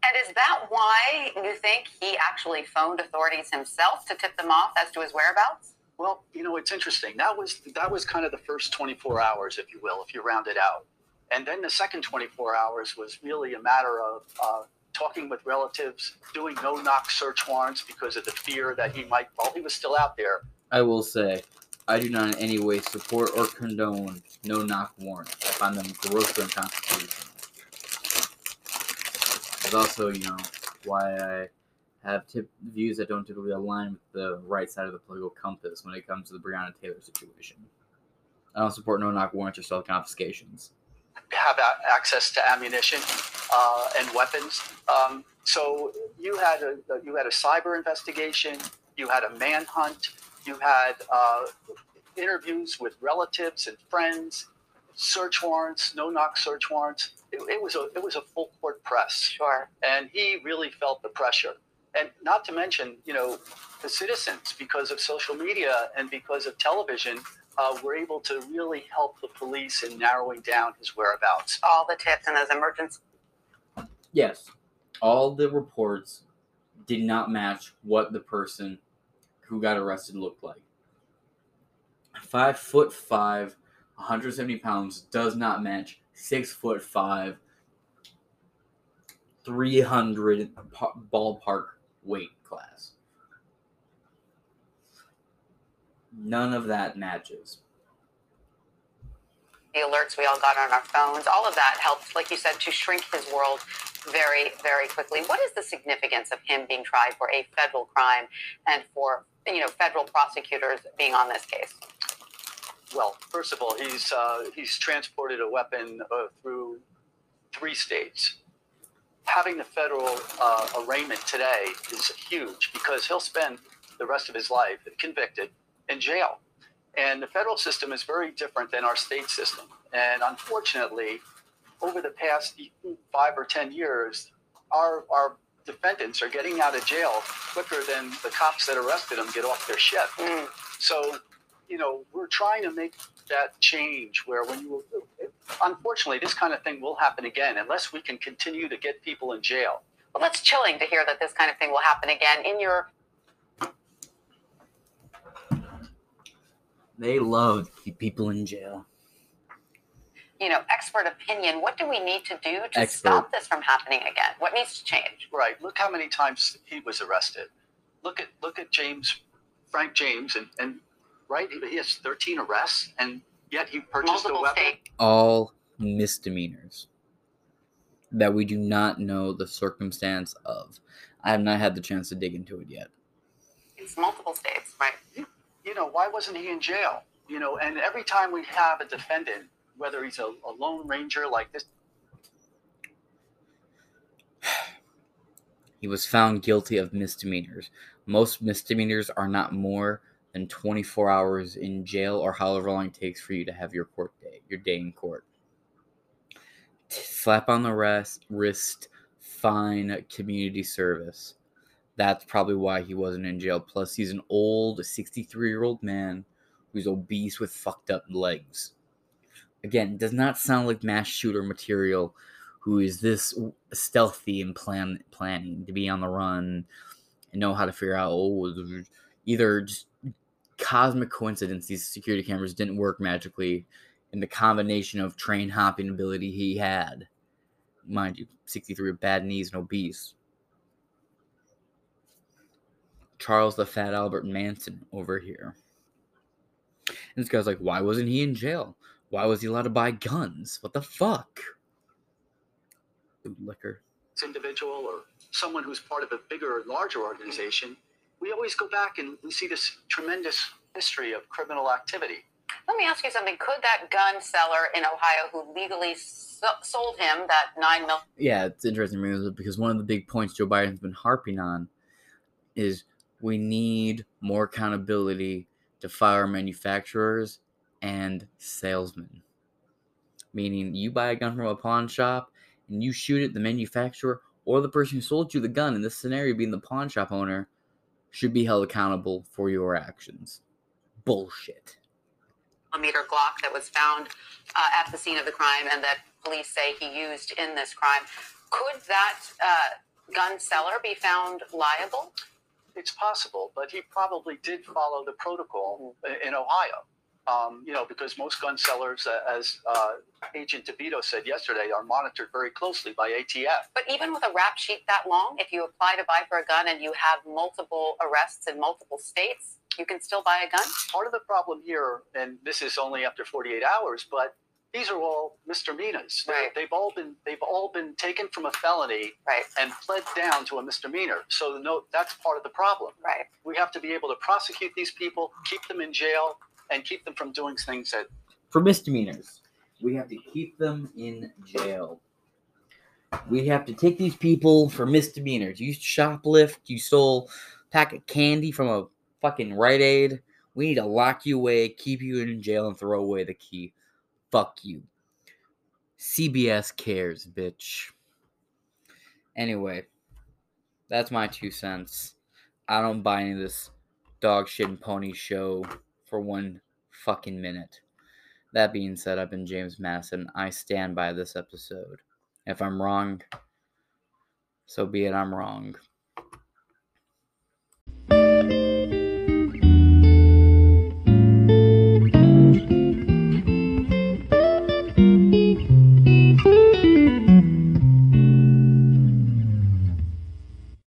[SPEAKER 32] And is that why you think he actually phoned authorities himself to tip them off as to his whereabouts?
[SPEAKER 24] Well, you know, it's interesting. That was that was kind of the first 24 hours, if you will, if you round it out. And then the second 24 hours was really a matter of uh, talking with relatives, doing no-knock search warrants because of the fear that he might, while he was still out there,
[SPEAKER 9] I will say, I do not in any way support or condone no knock warrants. I find them grossly unconstitutional. It's also, you know, why I have tip- views that don't typically align with the right side of the political compass when it comes to the Breonna Taylor situation. I don't support no knock warrants or self confiscations.
[SPEAKER 24] Have a- access to ammunition uh, and weapons. Um, so you had a you had a cyber investigation, you had a manhunt, you had uh, interviews with relatives and friends, search warrants, no knock search warrants. It, it was a it was a full court press.
[SPEAKER 32] Sure.
[SPEAKER 24] And he really felt the pressure. And not to mention, you know, the citizens, because of social media and because of television, uh, were able to really help the police in narrowing down his whereabouts.
[SPEAKER 32] All the tips and those emergency.
[SPEAKER 9] Yes, all the reports did not match what the person who got arrested looked like. Five foot five, 170 pounds does not match six foot five, 300 ballpark weight class. None of that matches.
[SPEAKER 32] the alerts we all got on our phones, all of that helped, like you said, to shrink his world very, very quickly. What is the significance of him being tried for a federal crime and for you know federal prosecutors being on this case?
[SPEAKER 24] Well, first of all, he's uh, he's transported a weapon uh, through three states. Having the federal uh, arraignment today is huge because he'll spend the rest of his life, convicted, in jail. And the federal system is very different than our state system. And unfortunately, over the past five or 10 years, our, our defendants are getting out of jail quicker than the cops that arrested them get off their ship. Mm. So, you know, we're trying to make that change where when you, unfortunately, this kind of thing will happen again unless we can continue to get people in jail.
[SPEAKER 32] Well, that's chilling to hear that this kind of thing will happen again. In your
[SPEAKER 9] They love to keep people in jail.
[SPEAKER 32] you know expert opinion, what do we need to do to
[SPEAKER 9] Expert.
[SPEAKER 32] stop this from happening again? What needs to change?
[SPEAKER 24] Right. Look how many times he was arrested. Look at look at James, Frank James, and, and right, he he has 13 arrests, and yet he purchased a weapon.
[SPEAKER 32] states.
[SPEAKER 9] all misdemeanors that we do not know the circumstance of. I have not had the chance to dig into it yet.
[SPEAKER 32] It's multiple states, right?
[SPEAKER 24] You know, why wasn't he in jail? You know, and every time we have a defendant, whether he's a, a lone ranger like this,
[SPEAKER 9] He was found guilty of misdemeanors. Most misdemeanors are not more than 24 hours in jail or however long it takes for you to have your court day, your day in court. Slap on the wrist, wrist, fine, community service. That's probably why he wasn't in jail. Plus, he's an old 63 year old man who's obese with fucked up legs. Again, does not sound like mass shooter material who is this stealthy and plan planning to be on the run and know how to figure out oh either just cosmic coincidence these security cameras didn't work magically and the combination of train hopping ability he had mind you 63 with bad knees and obese charles the fat albert manson over here and this guy's like why wasn't he in jail why was he allowed to buy guns what the fuck Ooh, liquor.
[SPEAKER 24] individual or someone who's part of a bigger, larger organization, we always go back and we see this tremendous history of criminal activity.
[SPEAKER 17] Let me ask you something. Could that gun seller in Ohio who legally so- sold him that nine mil?
[SPEAKER 9] Yeah, it's interesting because one of the big points Joe Biden's been harping on is we need more accountability to fire manufacturers and salesmen. Meaning, you buy a gun from a pawn shop and you shoot it, the manufacturer or the person who sold you the gun, in this scenario being the pawn shop owner, should be held accountable for your actions. Bullshit.
[SPEAKER 17] millimeter Glock that was found uh, at the scene of the crime and that police say he used in this crime. Could that uh, gun seller be found liable?
[SPEAKER 24] It's possible, but he probably did follow the protocol i- in Ohio. Um, you know, because most gun sellers, uh, as uh, Agent DeVito said yesterday, are monitored very closely by ATF.
[SPEAKER 17] But even with a rap sheet that long, if you apply to buy for a gun and you have multiple arrests in multiple states, you can still buy a gun?
[SPEAKER 24] Part of the problem here, and this is only after 48 hours, but these are all misdemeanors. They're- They've all been they've all been taken from a felony and pled down to a misdemeanor. So no, that's part of the problem.
[SPEAKER 17] Right.
[SPEAKER 24] We have to be able to prosecute these people, keep them in jail, and keep them from doing things that
[SPEAKER 9] For misdemeanors, we have to keep them in jail. We have to take these people for misdemeanors. You shoplift, you stole a pack of candy from a fucking Rite Aid. We need to lock you away, keep you in jail, and throw away the key. Fuck you. CBS cares, bitch. Anyway, that's my two cents. I don't buy any of this dog shit and pony show for one fucking minute. That being said, I've been James Madison. I stand by this episode. If I'm wrong, so be it, I'm wrong.